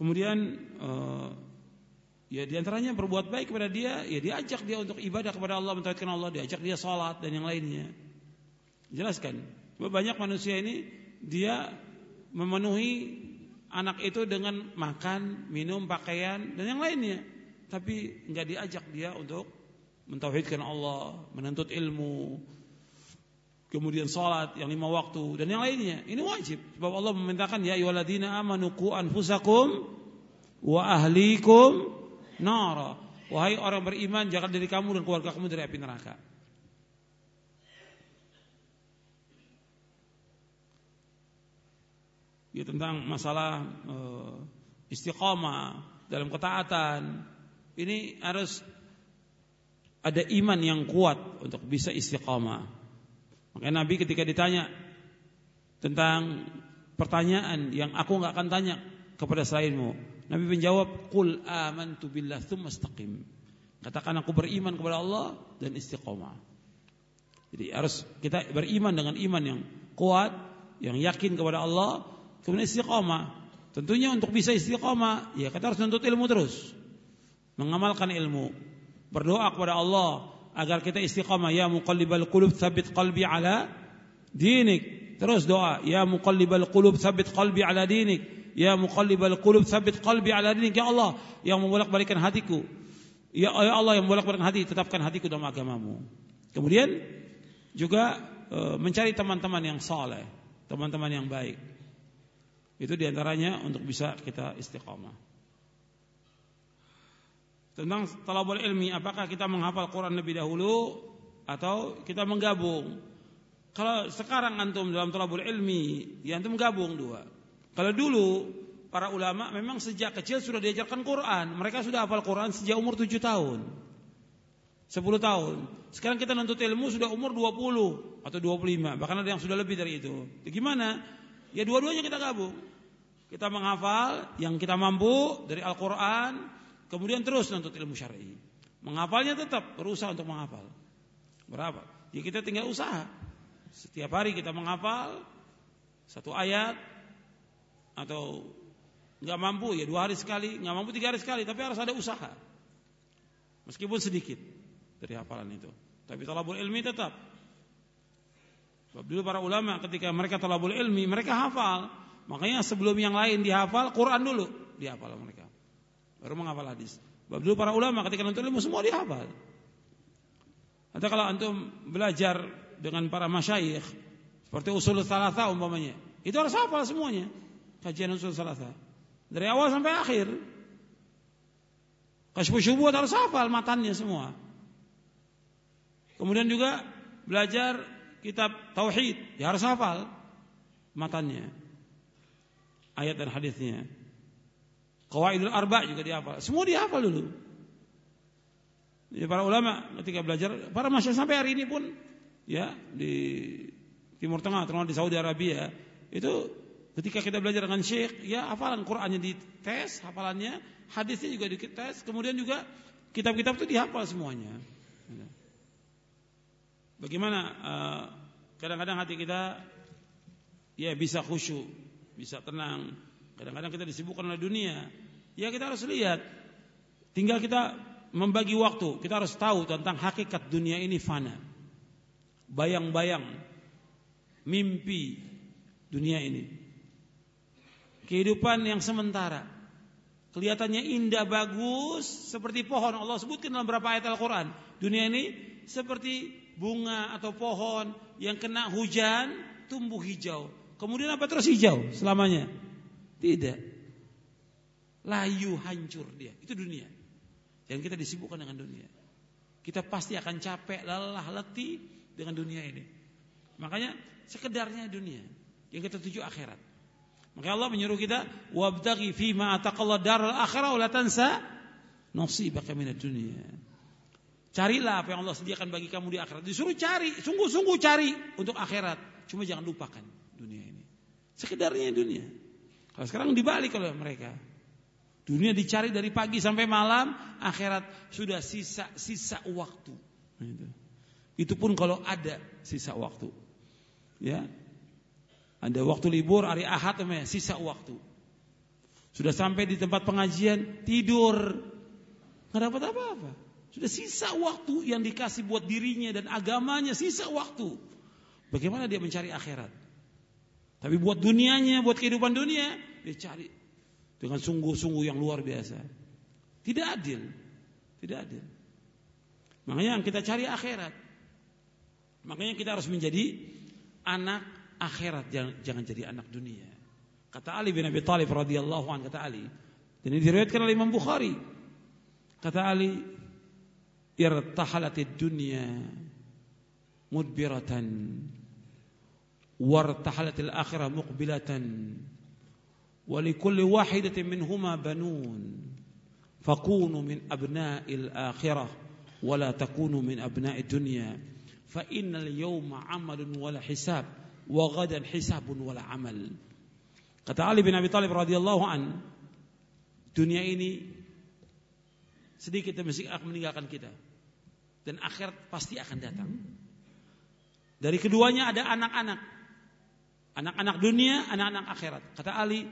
Kemudian uh, ya di antaranya berbuat baik kepada dia, ya diajak dia untuk ibadah kepada Allah, mentaatkan Allah, diajak dia sholat dan yang lainnya. Jelaskan. Banyak manusia ini dia memenuhi anak itu dengan makan, minum, pakaian dan yang lainnya. Tapi nggak diajak dia untuk mentauhidkan Allah, menuntut ilmu, kemudian salat yang lima waktu dan yang lainnya. Ini wajib. Sebab Allah memintakan ya ayyuhalladzina amanu qu anfusakum wa ahlikum nara. Wahai orang beriman, jaga diri kamu dan keluarga kamu dari api neraka. Ya tentang masalah uh, istiqamah dalam ketaatan. Ini harus ada iman yang kuat untuk bisa istiqamah. Makanya Nabi ketika ditanya tentang pertanyaan yang aku nggak akan tanya kepada selainmu, Nabi menjawab, "Qul amantu billah tsumma istaqim." Katakan aku beriman kepada Allah dan istiqamah. Jadi harus kita beriman dengan iman yang kuat, yang yakin kepada Allah, kemudian istiqamah. Tentunya untuk bisa istiqamah, ya kita harus menuntut ilmu terus. Mengamalkan ilmu berdoa kepada Allah agar kita istiqamah ya muqallibal qulub tsabbit qalbi ala dinik terus doa ya muqallibal qulub tsabbit qalbi ala dinik ya muqallibal qulub tsabbit qalbi ala dinik ya Allah yang membolak-balikkan hatiku. Ya, ya Allah yang membolak-balikkan hati tetapkan hatiku dalam agamamu. Kemudian juga e, mencari teman-teman yang saleh teman-teman yang baik. Itu di antaranya untuk bisa kita istiqamah. Tentang talabul ilmi apakah kita menghafal Quran lebih dahulu atau kita menggabung? Kalau sekarang antum dalam talabul ilmi ya antum gabung dua kalau dulu para ulama memang sejak kecil sudah diajarkan Quran mereka sudah hafal Quran sejak umur 7 tahun 10 tahun sekarang kita nuntut ilmu sudah umur 20 atau 25 bahkan ada yang sudah lebih dari itu ya gimana ya dua-duanya kita gabung kita menghafal yang kita mampu dari Al-Quran Kemudian terus nuntut ilmu syar'i. Menghafalnya tetap berusaha untuk menghafal. Berapa? Ya kita tinggal usaha. Setiap hari kita menghafal satu ayat atau nggak mampu ya dua hari sekali, nggak mampu tiga hari sekali, tapi harus ada usaha. Meskipun sedikit dari hafalan itu. Tapi talabul ilmi tetap. Sebab dulu para ulama ketika mereka talabul ilmi, mereka hafal. Makanya sebelum yang lain dihafal, Quran dulu dihafal mereka baru menghafal hadis. Sebab dulu para ulama ketika nuntut ilmu semua dihafal. Atau kalau antum belajar dengan para masyayikh seperti usul salasa umpamanya, itu harus hafal semuanya. Kajian usul salasa. Dari awal sampai akhir. Kasyfu syubuhat harus hafal matannya semua. Kemudian juga belajar kitab tauhid, ya harus hafal matannya. Ayat dan hadisnya. Qawaidul arba juga dihafal. Semua dihafal dulu. Jadi para ulama ketika belajar, para masyarakat sampai hari ini pun ya di Timur Tengah, terutama di Saudi Arabia, itu ketika kita belajar dengan syekh, ya hafalan Qur'annya dites, hafalannya, hadisnya juga dites, kemudian juga kitab-kitab itu dihafal semuanya. Bagaimana eh, kadang-kadang uh, hati kita ya bisa khusyuk, bisa tenang, Kadang-kadang kita disibukkan oleh dunia. Ya kita harus lihat. Tinggal kita membagi waktu. Kita harus tahu tentang hakikat dunia ini fana. Bayang-bayang. Mimpi dunia ini. Kehidupan yang sementara. Kelihatannya indah bagus seperti pohon. Allah sebutkan dalam beberapa ayat Al-Quran. Dunia ini seperti bunga atau pohon yang kena hujan tumbuh hijau. Kemudian apa terus hijau selamanya? Tidak. Layu hancur dia. Itu dunia. Dan kita disibukkan dengan dunia. Kita pasti akan capek, lelah, letih dengan dunia ini. Makanya sekedarnya dunia. Yang kita tuju akhirat. Maka Allah menyuruh kita wabtaghi fi ma ataqallah daral akhirah wa tansa nasibaka minad dunya. Carilah apa yang Allah sediakan bagi kamu di akhirat. Disuruh cari, sungguh-sungguh cari untuk akhirat. Cuma jangan lupakan dunia ini. Sekedarnya dunia. Kalau sekarang dibalik oleh mereka. Dunia dicari dari pagi sampai malam, akhirat sudah sisa-sisa waktu. Itu. Itu pun kalau ada sisa waktu. Ya, ada waktu libur hari Ahad namanya, sisa waktu. Sudah sampai di tempat pengajian, tidur. Nggak dapat apa-apa. Sudah sisa waktu yang dikasih buat dirinya dan agamanya, sisa waktu. Bagaimana dia mencari akhirat? Tapi buat dunianya, buat kehidupan dunia, dia cari dengan sungguh-sungguh yang luar biasa. Tidak adil. Tidak adil. Makanya yang kita cari akhirat. Makanya kita harus menjadi anak akhirat jangan, jangan jadi anak dunia. Kata Ali bin Abi Thalib radhiyallahu anhu kata Ali dan ini diriwayatkan oleh Imam Bukhari. Kata Ali irtahalatid dunya mudbiratan wartahalatil akhirah muqbilatan ولكل واحدة منهما بنون فكونوا من أبناء الآخرة ولا تكونوا من أبناء الدنيا فإن اليوم عمل ولا حساب wa ghadan hisabun wala amal. Kata Ali bin Abi Thalib radhiyallahu an, dunia ini sedikit demi sedikit akan meninggalkan kita. Dan akhirat pasti akan datang. Dari keduanya ada anak-anak. Anak-anak dunia, anak-anak akhirat. Kata Ali,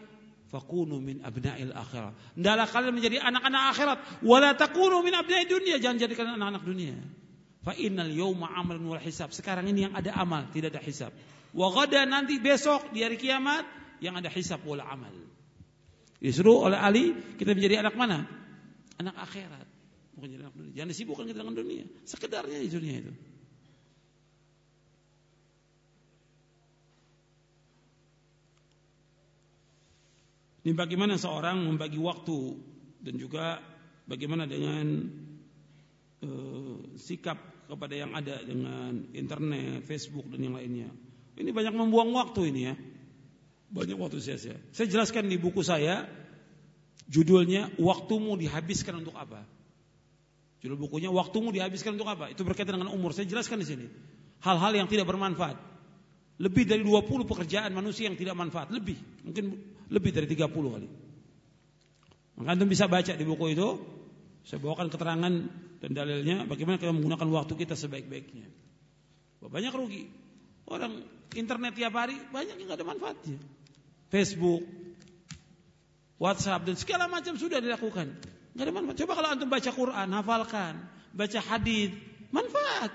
fakunu min abna'il akhirat. Hendaklah kalian menjadi anak-anak akhirat, wala takunu min abna'id dunia. Jangan jadikan anak-anak dunia. Fa innal yawma amalan wal hisab. Sekarang ini yang ada amal, tidak ada hisab. Wa nanti besok di hari kiamat yang ada hisab wal amal. Disuruh oleh Ali kita menjadi anak mana? Anak akhirat. Bukan jadi anak dunia. Jangan disibukkan kita dengan dunia. Sekedarnya di dunia itu. Ini bagaimana seorang membagi waktu dan juga bagaimana dengan uh, sikap kepada yang ada dengan internet, Facebook dan yang lainnya. Ini banyak membuang waktu ini ya. Banyak waktu sia-sia. Saya jelaskan di buku saya, judulnya Waktumu dihabiskan untuk apa? Judul bukunya Waktumu dihabiskan untuk apa? Itu berkaitan dengan umur. Saya jelaskan di sini. Hal-hal yang tidak bermanfaat. Lebih dari 20 pekerjaan manusia yang tidak manfaat. Lebih. Mungkin lebih dari 30 kali. Maka Anda bisa baca di buku itu. Saya bawakan keterangan dan dalilnya bagaimana kita menggunakan waktu kita sebaik-baiknya. Banyak rugi. Orang internet tiap hari banyak yang nggak ada manfaatnya. Facebook, WhatsApp dan segala macam sudah dilakukan. Nggak ada manfaat. Coba kalau antum baca Quran, hafalkan, baca hadis, manfaat.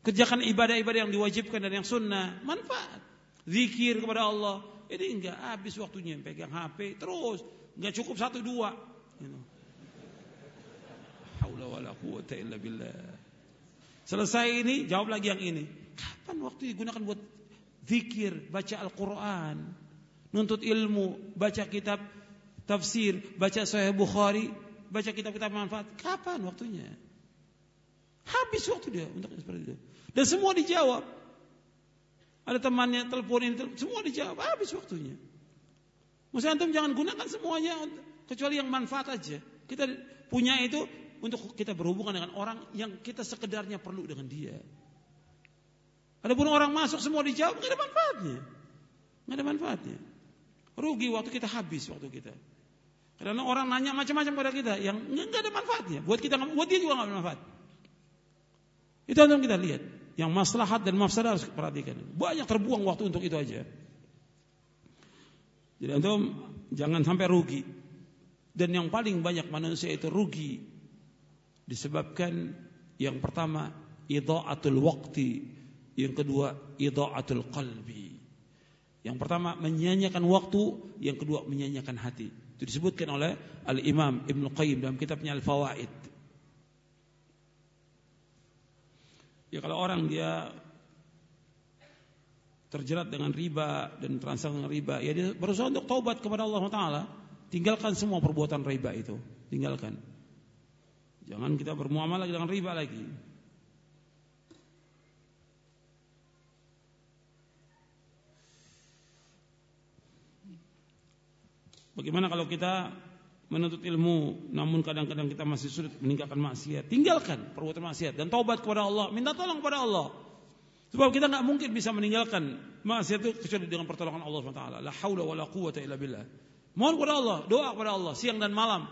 Kerjakan ibadah-ibadah yang diwajibkan dan yang sunnah, manfaat. Zikir kepada Allah, ini enggak habis waktunya pegang HP terus, enggak cukup satu dua. Haula wala quwata illa billah. Selesai ini, jawab lagi yang ini. Kapan waktu digunakan buat zikir, baca Al-Quran, nuntut ilmu, baca kitab tafsir, baca Sahih Bukhari, baca kitab-kitab manfaat. Kapan waktunya? Habis waktu dia untuk seperti itu. Dan semua dijawab. Ada temannya telepon ini, semua dijawab. Habis waktunya. Maksudnya antum jangan gunakan semuanya kecuali yang manfaat aja. Kita punya itu untuk kita berhubungan dengan orang yang kita sekedarnya perlu dengan dia. Adapun orang masuk semua dijawab nggak ada manfaatnya. Nggak ada manfaatnya. Rugi waktu kita habis waktu kita. Karena orang nanya macam-macam pada kita yang nggak ada manfaatnya. Buat kita, buat dia juga nggak ada manfaat. Itu yang kita lihat. Yang maslahat dan mafsadah harus perhatikan. Banyak terbuang waktu untuk itu aja. Jadi antum jangan sampai rugi. Dan yang paling banyak manusia itu rugi disebabkan yang pertama idha'atul waqti yang kedua idha'atul qalbi. Yang pertama menyanyiakan waktu, yang kedua menyanyiakan hati. Itu disebutkan oleh Al-Imam Ibn Qayyim dalam kitabnya Al-Fawaid. Ya kalau orang dia terjerat dengan riba dan transaksi riba, ya dia berusaha untuk taubat kepada Allah Taala, tinggalkan semua perbuatan riba itu, tinggalkan. Jangan kita bermuamalah dengan riba lagi. Bagaimana kalau kita menuntut ilmu namun kadang-kadang kita masih sulit meninggalkan maksiat? Tinggalkan perbuatan maksiat dan taubat kepada Allah, minta tolong kepada Allah. Sebab kita nggak mungkin bisa meninggalkan maksiat itu kecuali dengan pertolongan Allah SWT. La haula wa la quwata illa billah. Mohon kepada Allah, doa kepada Allah siang dan malam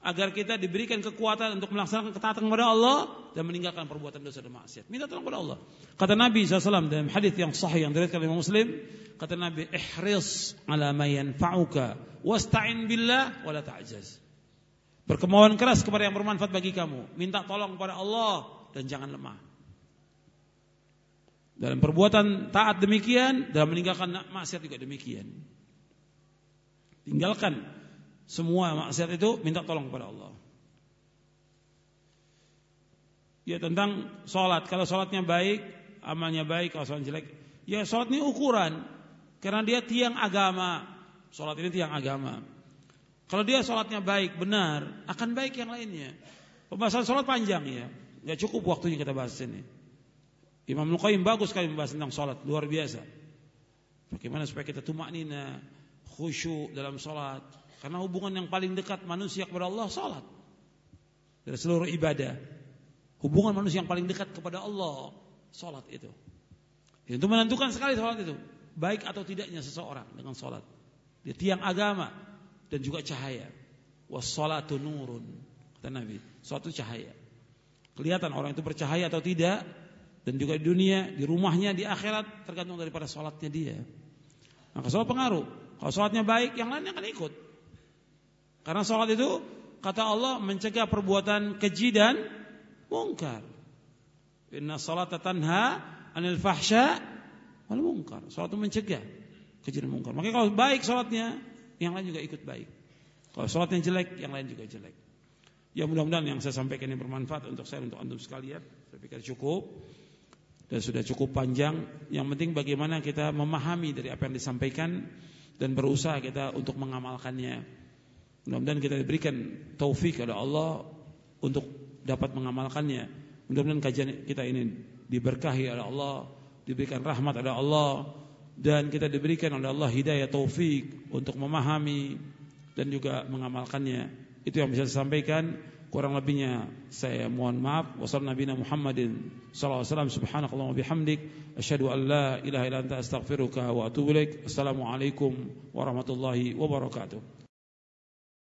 agar kita diberikan kekuatan untuk melaksanakan ketaatan kepada Allah dan meninggalkan perbuatan dosa dan maksiat. Minta tolong kepada Allah. Kata Nabi SAW dalam hadis yang sahih yang diriwayatkan oleh Muslim, kata Nabi, "Ihris ala ma yanfa'uka wasta'in billah wala ta'jaz. Berkemauan keras kepada yang bermanfaat bagi kamu, minta tolong kepada Allah dan jangan lemah. Dalam perbuatan taat demikian, dalam meninggalkan maksiat juga demikian. Tinggalkan semua maksiat itu, minta tolong kepada Allah. Ya tentang sholat, kalau sholatnya baik, amalnya baik, kalau sholat jelek, ya sholat ini ukuran, karena dia tiang agama, Sholat ini tiang agama. Kalau dia sholatnya baik, benar, akan baik yang lainnya. Pembahasan sholat panjang ya, nggak cukup waktunya kita bahas ini. Imam Nukaim bagus sekali membahas tentang sholat, luar biasa. Bagaimana supaya kita tumak nina, khusyuk dalam sholat. Karena hubungan yang paling dekat manusia kepada Allah sholat. Dari seluruh ibadah. Hubungan manusia yang paling dekat kepada Allah, sholat itu. Itu menentukan sekali sholat itu. Baik atau tidaknya seseorang dengan sholat. Dia tiang agama dan juga cahaya. Wassalatu nurun. Kata Nabi, suatu cahaya. Kelihatan orang itu bercahaya atau tidak dan juga di dunia, di rumahnya, di akhirat tergantung daripada sholatnya dia. Maka sholat pengaruh. Kalau sholatnya baik, yang lain akan ikut. Karena sholat itu kata Allah mencegah perbuatan keji dan mungkar. Inna sholat tanha anil fahsya wal mungkar. Sholat itu mencegah keji dan mungkar. Makanya kalau baik sholatnya, yang lain juga ikut baik. Kalau sholatnya jelek, yang lain juga jelek. Ya mudah-mudahan yang saya sampaikan ini bermanfaat untuk saya, untuk antum sekalian. Saya pikir cukup dan sudah cukup panjang. Yang penting bagaimana kita memahami dari apa yang disampaikan dan berusaha kita untuk mengamalkannya. Mudah-mudahan kita diberikan taufik oleh Allah untuk dapat mengamalkannya. Mudah-mudahan kajian kita ini diberkahi oleh Allah, diberikan rahmat oleh Allah dan kita diberikan oleh Allah hidayah taufik untuk memahami dan juga mengamalkannya. Itu yang bisa saya sampaikan. Kurang lebihnya saya mohon maaf. Wassalamualaikum Muhammadin sallallahu alaihi wasallam subhanakallah wa bihamdik asyhadu an la ilaha illa anta astaghfiruka wa atubu ilaik. Assalamualaikum warahmatullahi wabarakatuh.